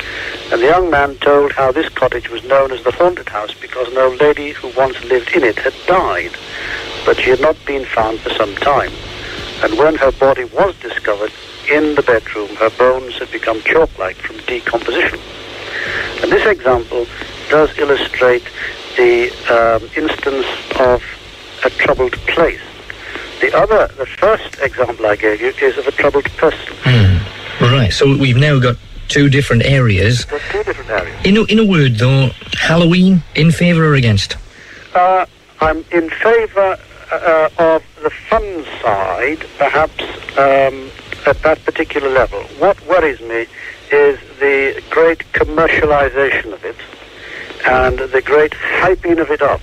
And the young man told how this cottage was known as the haunted house because an old lady who once lived in it had died, but she had not been found for some time. And when her body was discovered in the bedroom, her bones had become chalk-like from decomposition. And this example does illustrate the um, instance of a troubled place. The other, the first example I gave you is of a troubled person. Right. So we've now got two different areas. Two different areas. In a, in a word, though, Halloween, in favour or against? Uh, I'm in favour uh, of the fun side, perhaps um, at that particular level. What worries me is the great commercialisation of it and the great hyping of it up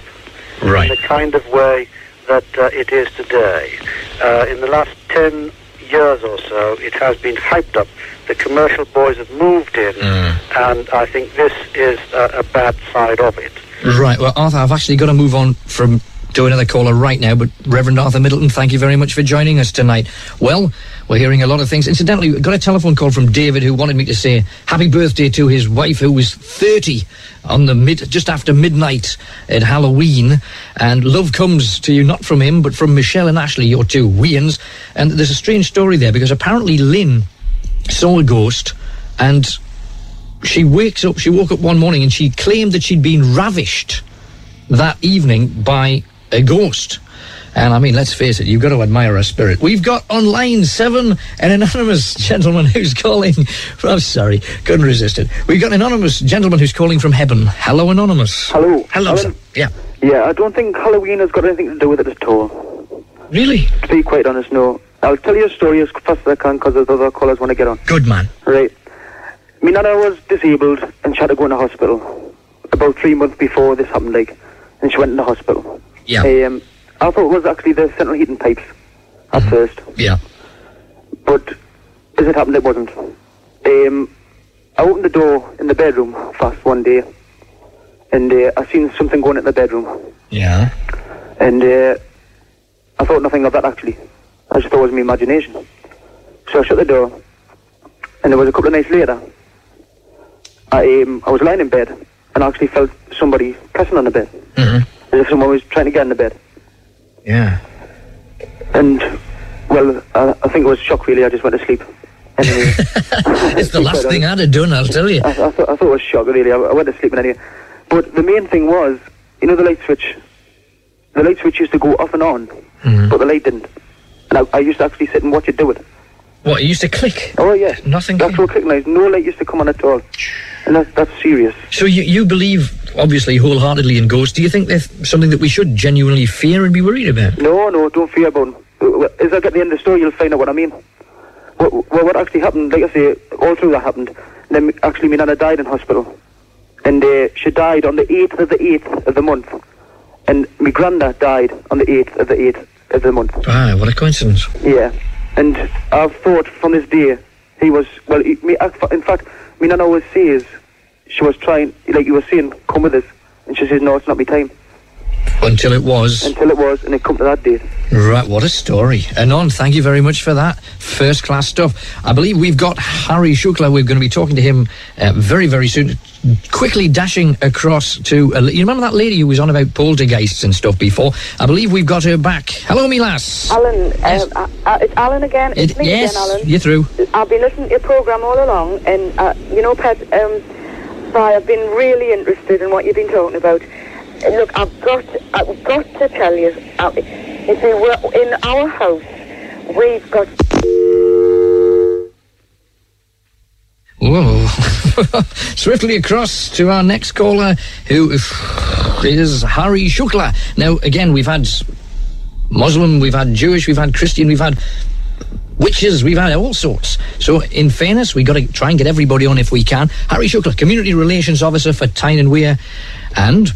Right. in the kind of way that uh, it is today. Uh, in the last 10 years or so, it has been hyped up. The commercial boys have moved in, hmm. and I think this is a, a bad side of it. Right. Well, Arthur, I've actually got to move on from to another caller right now, but Reverend Arthur Middleton, thank you very much for joining us tonight. Well, we're hearing a lot of things. Incidentally, we got a telephone call from David who wanted me to say happy birthday to his wife who was 30 on the mid, just after midnight at Halloween. And love comes to you not from him, but from Michelle and Ashley, your two Weans. And there's a strange story there because apparently Lynn saw a ghost and she wakes up, she woke up one morning and she claimed that she'd been ravished that evening by a ghost. And I mean, let's face it, you've got to admire her spirit. We've got on line seven an anonymous gentleman who's calling. I'm sorry, couldn't resist it. We've got an anonymous gentleman who's calling from heaven. Hello, anonymous. Hello. Hello, sir. Alan? Yeah. Yeah, I don't think Halloween has got anything to do with it at all. Really? To be quite honest, no. I'll tell you a story as fast as I can because the other callers want to get on. Good man. Right. My nana was disabled and she had to go in the hospital about three months before this happened, like, and she went in the hospital. Yeah. Um, I thought it was actually the central heating pipes at first, Yeah. but as it happened, it wasn't. Um, I opened the door in the bedroom fast one day, and uh, I seen something going in the bedroom. Yeah. And uh, I thought nothing of that actually. I just thought it was my imagination. So I shut the door, and it was a couple of nights later. I um, I was lying in bed, and I actually felt somebody pressing on the bed, Mhm. as if someone was trying to get in the bed. Yeah. And well, I, I think it was shock really. I just went to sleep. Anyway, It's the last thing I'd have done, I'll tell you. I, I, thought, I thought it was shock really. I, I went to sleep anyway. But the main thing was, you know, the light switch. The light switch used to go off and on, Mm-hmm. but the light didn't. And I, I used to actually sit and watch it do it. What, it used to click? Oh, yes. Nothing That's what clicking like. No light used to come on at all. And that's, that's serious. So you, you believe, obviously, wholeheartedly in ghosts. Do you think they're something that we should genuinely fear and be worried about? No, no, don't fear about them. As I get the end of the story, you'll find out what I mean. What, what, what actually happened, like I say, all through that happened. Then actually, my nana died in hospital. And uh, she died on the 8th of the 8th of the month. And my granddad died on the 8th of the 8th month. Ah, what a coincidence. Yeah. And I've thought from this day, he was, well, he, me, in fact, me nana always says, she was trying, like you were saying, come with us. And she says, no, it's not my time. Until it was. Until it was, and it come to that date. Right, what a story. Anon, thank you very much for that. First class stuff. I believe we've got Harry Shukla. We're going to be talking to him uh, very, very soon. Quickly dashing across to. Uh, you remember that lady who was on about poltergeists and stuff before? I believe we've got her back. Hello, me lass. Alan, um, uh, uh, it's Alan again. It's It- me yes, again, Alan. you're through. I've been listening to your program all along, and uh, you know, Pat, um, I've been really interested in what you've been talking about. Look, I've got, I've got to tell you, uh, you see, we're in our house. We've got Whoa. Swiftly across to our next caller, who is Harry Shukla. Now, again, we've had Muslim, we've had Jewish, we've had Christian, we've had witches, we've had all sorts. So, in fairness, we've got to try and get everybody on if we can. Harry Shukla, Community Relations Officer for Tyne and Wear, and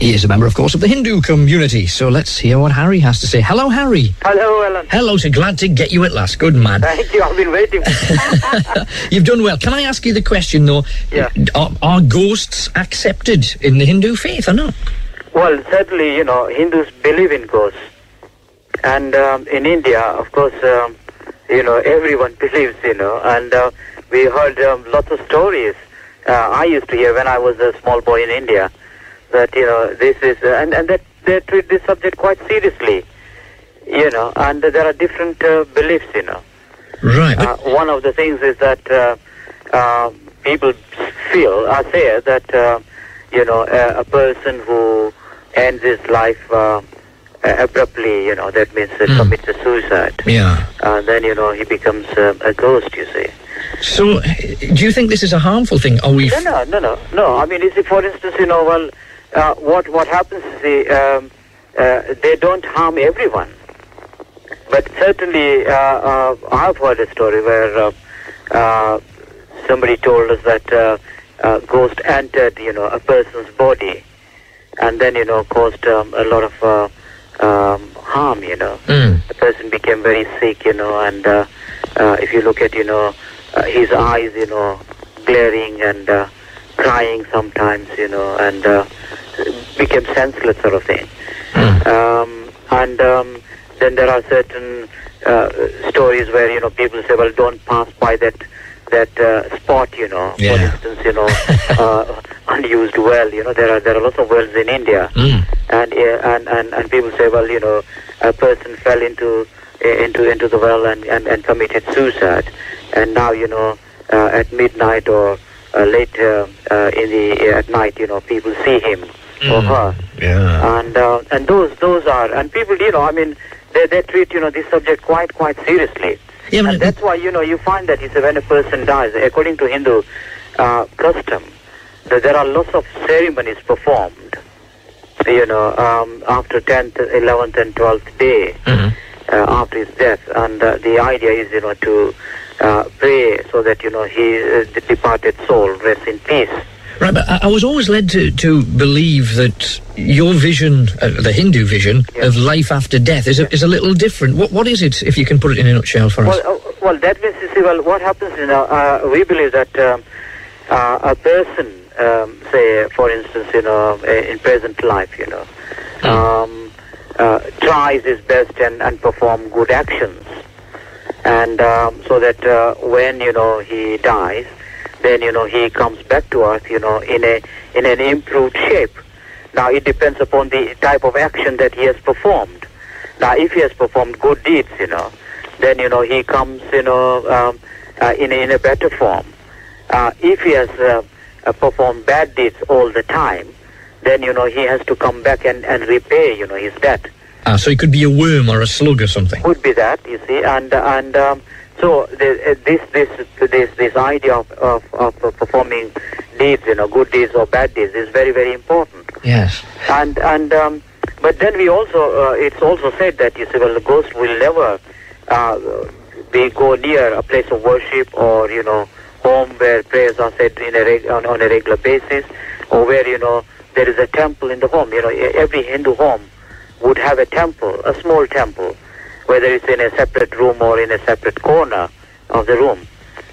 he is a member, of course, of the Hindu community. So let's hear what Harry has to say. Hello, Harry. Hello, Alan. Hello, so glad to get you at last. Good man. Thank you. I've been waiting. You've done well. Can I ask you the question, though? Yeah. Are, are ghosts accepted in the Hindu faith or not? well, certainly, you know, Hindus believe in ghosts. And um, in India, of course, um, you know, everyone believes, you know. And uh, we heard um, lots of stories. Uh, I used to hear when I was a small boy in India that, you know, this is, uh, and, and that they treat this subject quite seriously, you know, and there are different uh, beliefs, you know. Right. Uh, one of the things is that uh, uh, people feel, I say that, you know, a, a person who ends his life uh, abruptly, you know, that means uh, commits a suicide. Yeah. Uh, then, you know, he becomes a ghost, you see. So, do you think this is a harmful thing? Are we? No, no, no, no, no. I mean, you see, for instance, you know, well, uh, what what happens is the, um, uh, they don't harm everyone, but certainly uh, uh, I've heard a story where uh, uh, somebody told us that uh, ghost entered, you know, a person's body, and then you know caused um, a lot of uh, um, harm, you know. Mm. The person became very sick, you know, and uh, uh, if you look at, you know, uh, his eyes, you know, glaring and uh, crying sometimes, you know, and uh, became senseless sort of thing. Um, and um, then there are certain uh, stories where, you know, people say, well, don't pass by that that uh, spot, you know, for instance, you know, uh, unused well, you know, there are there are lots of wells in India, Mm. and, and and and people say, well, you know, a person fell into uh, into into the well and, and, and committed suicide, and now you know uh, at midnight or uh, late uh, uh, in the at night, you know, people see him or her, Yeah. and uh, and those those are and people, you know, I mean, they they treat you know this subject quite quite seriously. Yeah, and that's why you know you find that it's when a person dies, according to Hindu uh, custom, that there are lots of ceremonies performed. You know, um, after tenth, eleventh, and twelfth day uh, after his death, and uh, the idea is you know to uh, pray so that you know he uh, the departed soul rests in peace. Right, but I, I was always led to, to believe that your vision, uh, the Hindu vision of life after death, is a, is a little different. What what is it, if you can put it in a nutshell for us? Well, uh, well, that means you see. Well, what happens? You know, uh, we believe that um, uh, a person, um, say, for instance, you know, in present life, you know, um, uh, tries his best and, and perform good actions, and um, so that uh, when you know he dies, then you know he comes back to earth, you know, in a in an improved shape. Now it depends upon the type of action that he has performed. Now, if he has performed good deeds, you know, then you know he comes, you know, um, uh, in a, in a better form. Uh, if he has uh, uh, performed bad deeds all the time, then you know he has to come back and, and repay, you know, his debt. Ah, so it could be a worm or a slug or something. Could be that, you see, and and um, so the, uh, this this this this idea of, of, of performing deeds, you know, good deeds or bad deeds, is very very important. Yes. And and um, but then we also uh, it's also said that you say well the ghost will never uh, be go near a place of worship or you know home where prayers are said in a reg- on, on a regular basis or where you know there is a temple in the home. You know every Hindu home would have a temple, a small temple, whether it's in a separate room or in a separate corner of the room.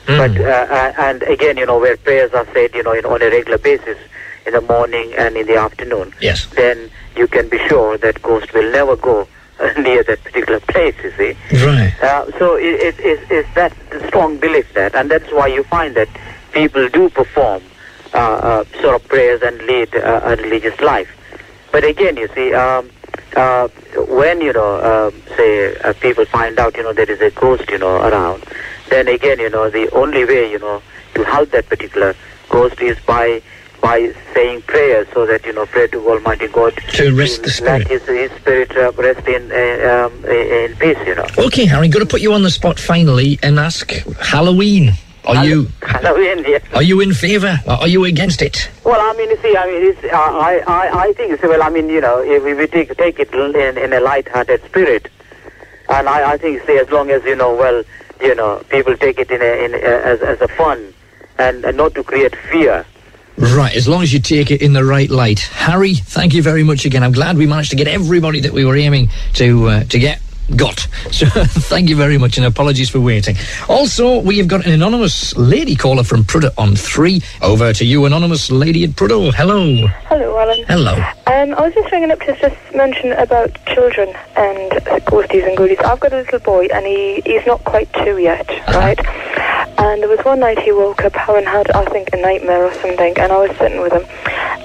But uh, uh, and again, you know, where prayers are said, you know, in, on a regular basis in the morning and in the afternoon. Yes. Then you can be sure that ghost will never go near that particular place. You see. Right. Uh, so it, it, it, it's that strong belief that, and that's why you find that people do perform uh, uh, sort of prayers and lead uh, a religious life. But again, you see, um, uh, when you know, um, say, uh, people find out, you know, there is a ghost, you know, around, then again, you know, the only way, you know, to help that particular ghost is by by saying prayers, so that you know, pray to Almighty God To rest the let His, his spirit uh, rest in uh, um, in peace, you know. Okay, Harry, going to put you on the spot finally and ask Halloween. Are you Halloween, yes. are you in favour or are you against it? Well, I mean, you see, I mean, it's, uh, I, I, I think, well, I mean, you know, if we, take take it in, in a light-hearted spirit, and I, I think, say, as long as you know, well, you know, people take it in a, in a, as as a fun, and, and not to create fear. Right, as long as you take it in the right light. Harry, thank you very much again. I'm glad we managed to get everybody that we were aiming to uh, to get got. So thank you very much and apologies for waiting. Also, we have got an anonymous lady caller from Prudhoe on three. Over to you, anonymous lady at Prudhoe. Hello. Hello, Alan. Hello. Um, I was just ringing up to just mention about children and ghosties and goodies. I've got a little boy, and he, he's not quite two yet, right? And there was one night he woke up having had, I think, a nightmare or something, and I was sitting with him,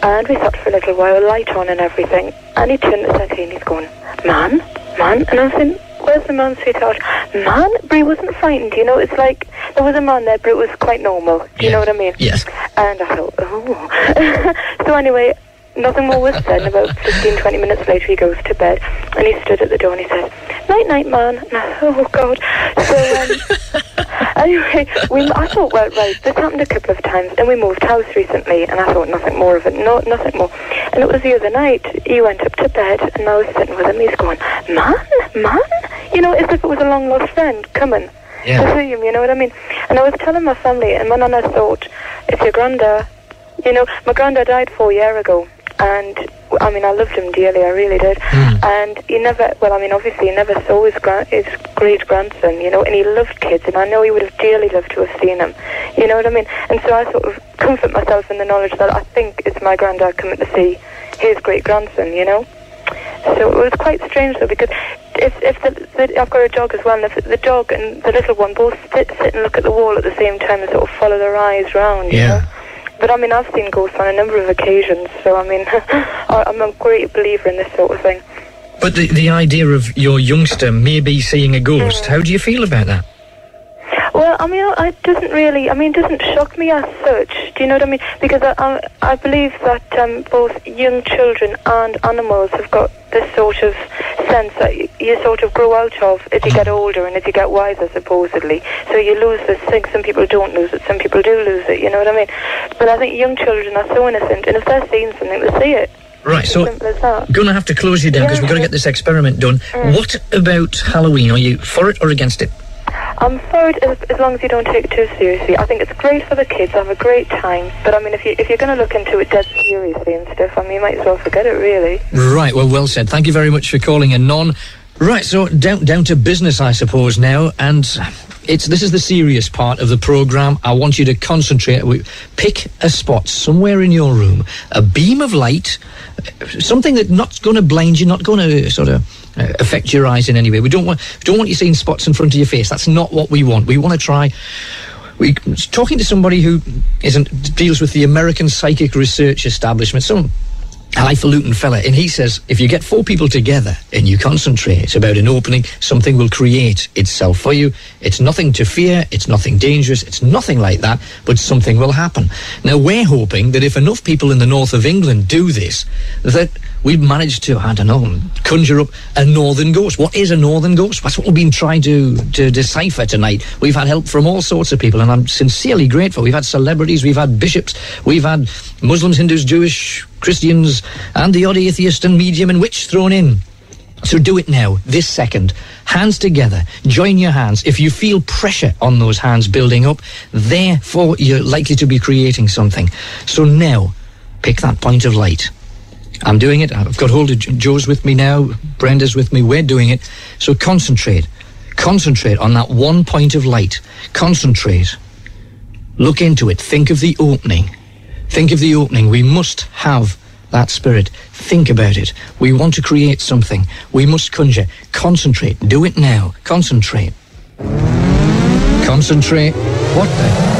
and we sat for a little while, light on and everything, and he turned to he's going, "Man, man," and I was saying, "Where's the man, sweetheart?" Man, Brie wasn't frightened. You know, it's like there was a man there, but it was quite normal. Do you know what I mean? Yes. And I thought, oh. so anyway, nothing more was said. And about 15, 20 minutes later, he goes to bed. And he stood at the door and he said, night, night, man. And I oh, God. So, um, anyway, we, I thought, well, right, this happened a couple of times. and we moved house recently, and I thought nothing more of it. No, nothing more. And it was the other night. He went up to bed, and I was sitting with him. He's going, man, man? You know, as if it was a long lost friend coming to see him, you know what I mean? And I was telling my family, and my nana thought, it's your granddad. You know, my granddad died four years ago, and I mean, I loved him dearly, I really did. Hmm. And he never, well, I mean, obviously, he never saw his, gra- his great grandson, you know, and he loved kids, and I know he would have dearly loved to have seen him. You know what I mean? And so I sort of comfort myself in the knowledge that I think it's my granddad coming to see his great grandson, you know? So it was quite strange though because if if the, the I've got a dog as well, and if the dog and the little one both sit sit and look at the wall at the same time and sort of follow their eyes round, you know. But I mean, I've seen ghosts on a number of occasions, so I mean, I'm a great believer in this sort of thing. But the, the idea of your youngster maybe seeing a ghost, hmm. how do you feel about that? Well, I mean, it doesn't really. I mean, it doesn't shock me as such. Do you know what I mean? Because I, I, I believe that um, both young children and animals have got this sort of sense that you, you sort of grow out of as you get older and as you get wiser, supposedly. So you lose this thing. Some people don't lose it. Some people do lose it. You know what I mean? But I think young children are so innocent, and if they're seeing something, they see it. Right, so going to have to close you down because we've got to get this experiment done. Mm. What about Halloween? Are you for it or against it? I'm as, as long as you don't take it too seriously. I think it's great for the kids. I have a great time. But I mean, if you if you're going to look into it dead seriously and stuff, I mean, you might as well forget it, really. Right, well, well said. Thank you very much for calling in, Non. Right, so down down to business, I suppose now, and it's this is the serious part of the program. I want you to concentrate. Pick a spot somewhere in your room, a beam of light, something that's not going to blind you, not going to sort of uh, affect your eyes in any way. We don't want we don't want you seeing spots in front of your face. That's not what we want. We want to try we talking to somebody who isn't deals with the American Psychic Research Establishment, some highfalutin fella, and he says if you get four people together and you concentrate about an opening, something will create itself for you. It's nothing to fear, it's nothing dangerous, it's nothing like that, but something will happen. Now we're hoping that if enough people in the north of England do this, that we've managed to, I don't know, conjure up a northern ghost. What is a northern ghost? That's what we've been trying to, to decipher tonight. We've had help from all sorts of people, and I'm sincerely grateful. We've had celebrities, we've had bishops, we've had Muslims, Hindus, Jewish, Christians, and the odd atheist and medium and witch thrown in. So do it now, this second. Hands together. Join your hands. If you feel pressure on those hands building up, therefore you're likely to be creating something. So now, pick that point of light. I'm doing it. I've got hold of Joe's with me now. Brenda's with me. We're doing it. So concentrate. Concentrate on that one point of light. Concentrate. Look into it. Think of the opening. Think of the opening. We must have that spirit. Think about it. We want to create something. We must conjure. Concentrate. Do it now. Concentrate. Concentrate. What the?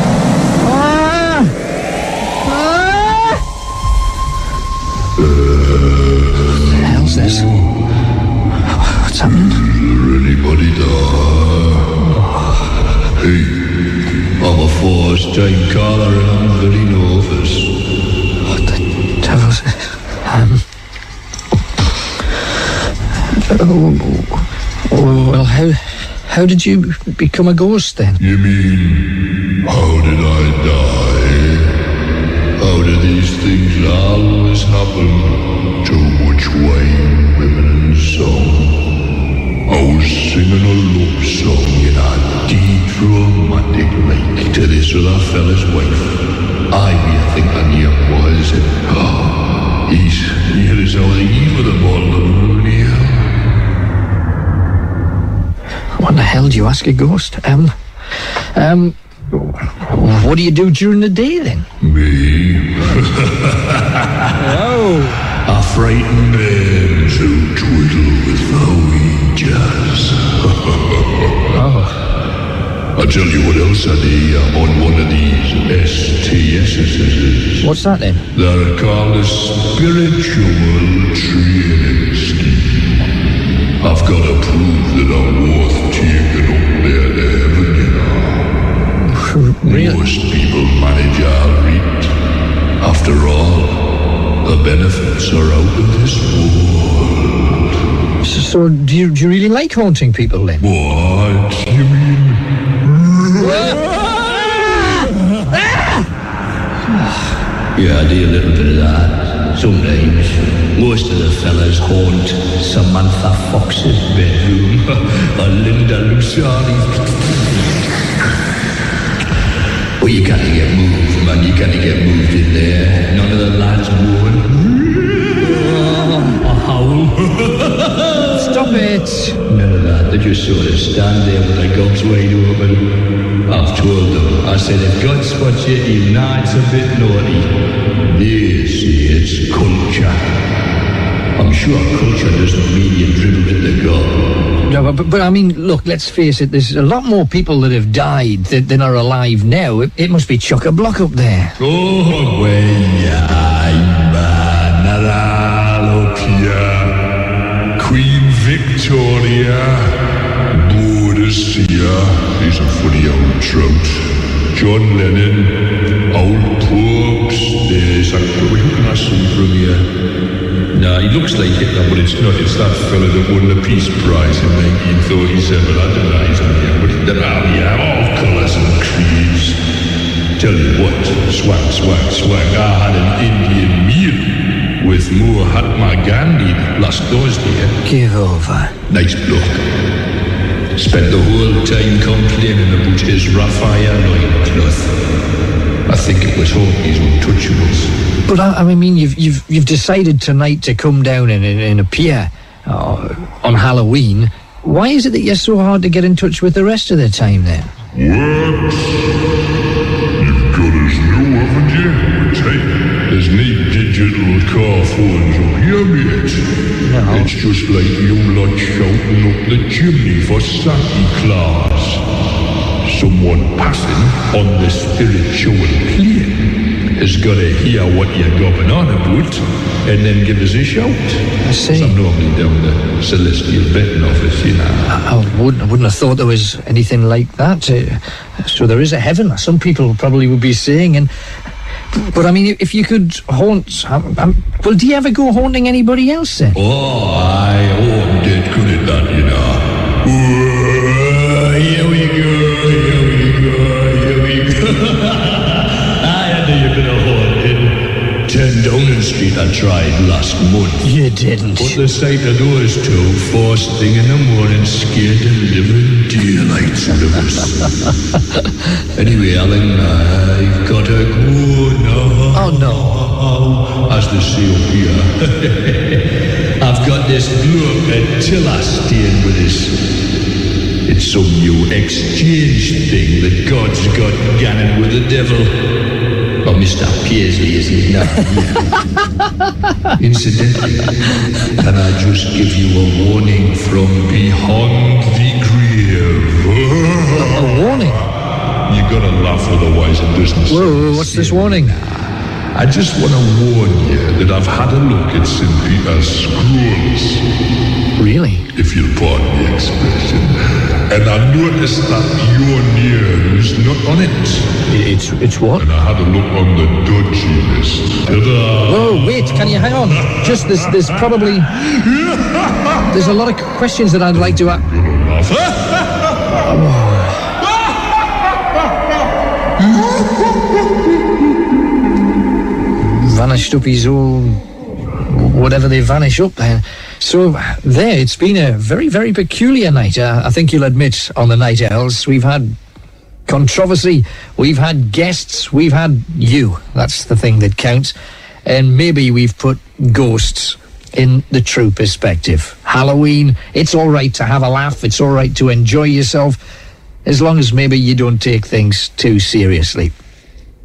Happening? Anybody there? Hey, I'm a first-time caller and I'm very nervous. What the devil's um, oh, well, how how did you become a ghost then? You mean, how did I die? How do these things always happen? I a love song in a deep romantic like to this other fella's wife. I really think I knew him was and oh, he's here is all the eve of the bottle of moon here. What the hell do you ask a ghost? Um, um, what do you do during the day then? Me? oh. A frightened man who twiddle I'll tell you what else I do on one of these STSs. What's that then? They're called a spiritual training scheme. I've got to prove that I'm worth taking up there to heaven, you know. Most people manage all right. After all, the benefits are out of this world. So, so do, you, do you really like haunting people then? What? You mean? Yeah, I do a little bit of that. Sometimes. Most of the fellas haunt Samantha Fox's bedroom or Linda Lusardi. Well, you can't get moved, man. You can't get moved in there. None of the lads would. A howl. It. None of that. They just sort of stand there with their gobs wide open. I've told them. I said, if God spots you, know it's a bit naughty. They say it's culture. I'm sure culture doesn't mean you dribble in the gob. No, but, but I mean, look, let's face it, there's a lot more people that have died than, than are alive now. It, it must be chock a block up there. Oh, well, yeah, man. Not all. Queen Victoria. Boadicea. He's a funny old trout. John Lennon. Old Popes. There's a... I see from here? Nah, he looks like Hitler, but it's not. It's that fella that won the Peace Prize in 1937. I don't know he's on here, but they're all here, all colours and creeds. Tell you what, swag, swag, swag. I had an Indian meal with Mahatma Gandhi last Thursday. Give over. Nice bloke. Spent the whole time complaining about his Raphael loincloth. I think it was Hawkey's untouchables. But I, I mean, you've you've you've decided tonight to come down and, and, and appear uh, on Halloween. Why is it that you're so hard to get in touch with the rest of the time then? What? Car phones up here, mate. It's just like you lot shouting up the chimney for Santa Claus. Someone passing on the spiritual plane has got to hear what you're going on about and then give us a shout. I see. I'm normally down the celestial betting office, you know. I, I wouldn't, I wouldn't have thought there was anything like that. Uh, so there is a heaven. Some people probably would be saying, and But I mean, if you could haunt, um, um, well, do you ever go haunting anybody else then? Oh, I did good at that, you know. Here we go, here we go, here we go. I had a bit of haunting. 10 Downing Street I tried last month. You didn't. But the sight of those two first thing in the morning scared the living daylights out of us. anyway, Alan, I've got to go now. Oh, no. Oh, as the seal here. I've got this bloke Attila staying with this. It's some new exchange thing that God's got ganning with the devil. Oh, Mr. Pearsley, isn't it? No, yeah. Incidentally, can I just give you a warning from beyond the grave? A warning? You gotta laugh, otherwise it doesn't Whoa, whoa, what's this warning? I just want to warn you that I've had a look at St. Peter's scrolls. Really? If you'll pardon the expression. And I noticed that your name is not on it. It's it's what? And I had a look on the dodgy list. Ta-da! Whoa, wait, can you hang on? Just this, there's probably there's a lot of questions that I'd like to ask. Vanished up his all whatever they vanish up then. So there, it's been a very, very peculiar night. Uh, I think you'll admit on the Night Owls we've had controversy, we've had guests, we've had you. That's the thing that counts. And maybe we've put ghosts in the true perspective. Halloween, it's all right to have a laugh, it's all right to enjoy yourself, as long as maybe you don't take things too seriously.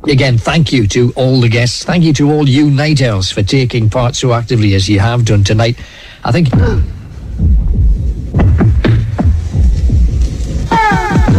Again, thank you to all the guests. Thank you to all you night owls for taking part so actively as you have done tonight. I think. Ah!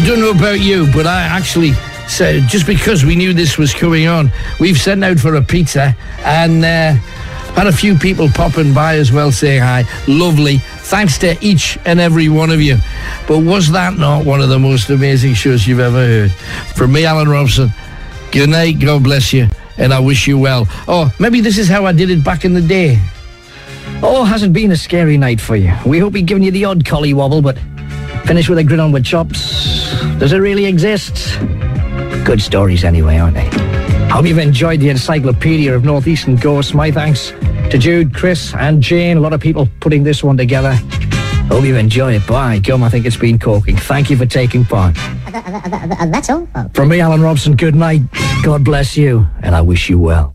I don't know about you, but I actually said just because we knew this was coming on, we've sent out for a pizza and uh, had a few people popping by as well saying hi. Lovely. Thanks to each and every one of you. But was that not one of the most amazing shows you've ever heard? From me, Alan Robson. Good night. God bless you. And I wish you well. Oh, maybe this is how I did it back in the day. Oh, hasn't been a scary night for you. We hope we've given you the odd collie wobble, but finish with a grin on with chops. Does it really exist? Good stories anyway, aren't they? Hope you've enjoyed the encyclopedia of Northeastern ghosts. My thanks to Jude, Chris, and Jane. A lot of people putting this one together. Hope you've enjoyed it. Bye. gum, I think it's been corking. Thank you for taking part. And that's all. From me, Alan Robson, good night. God bless you, and I wish you well.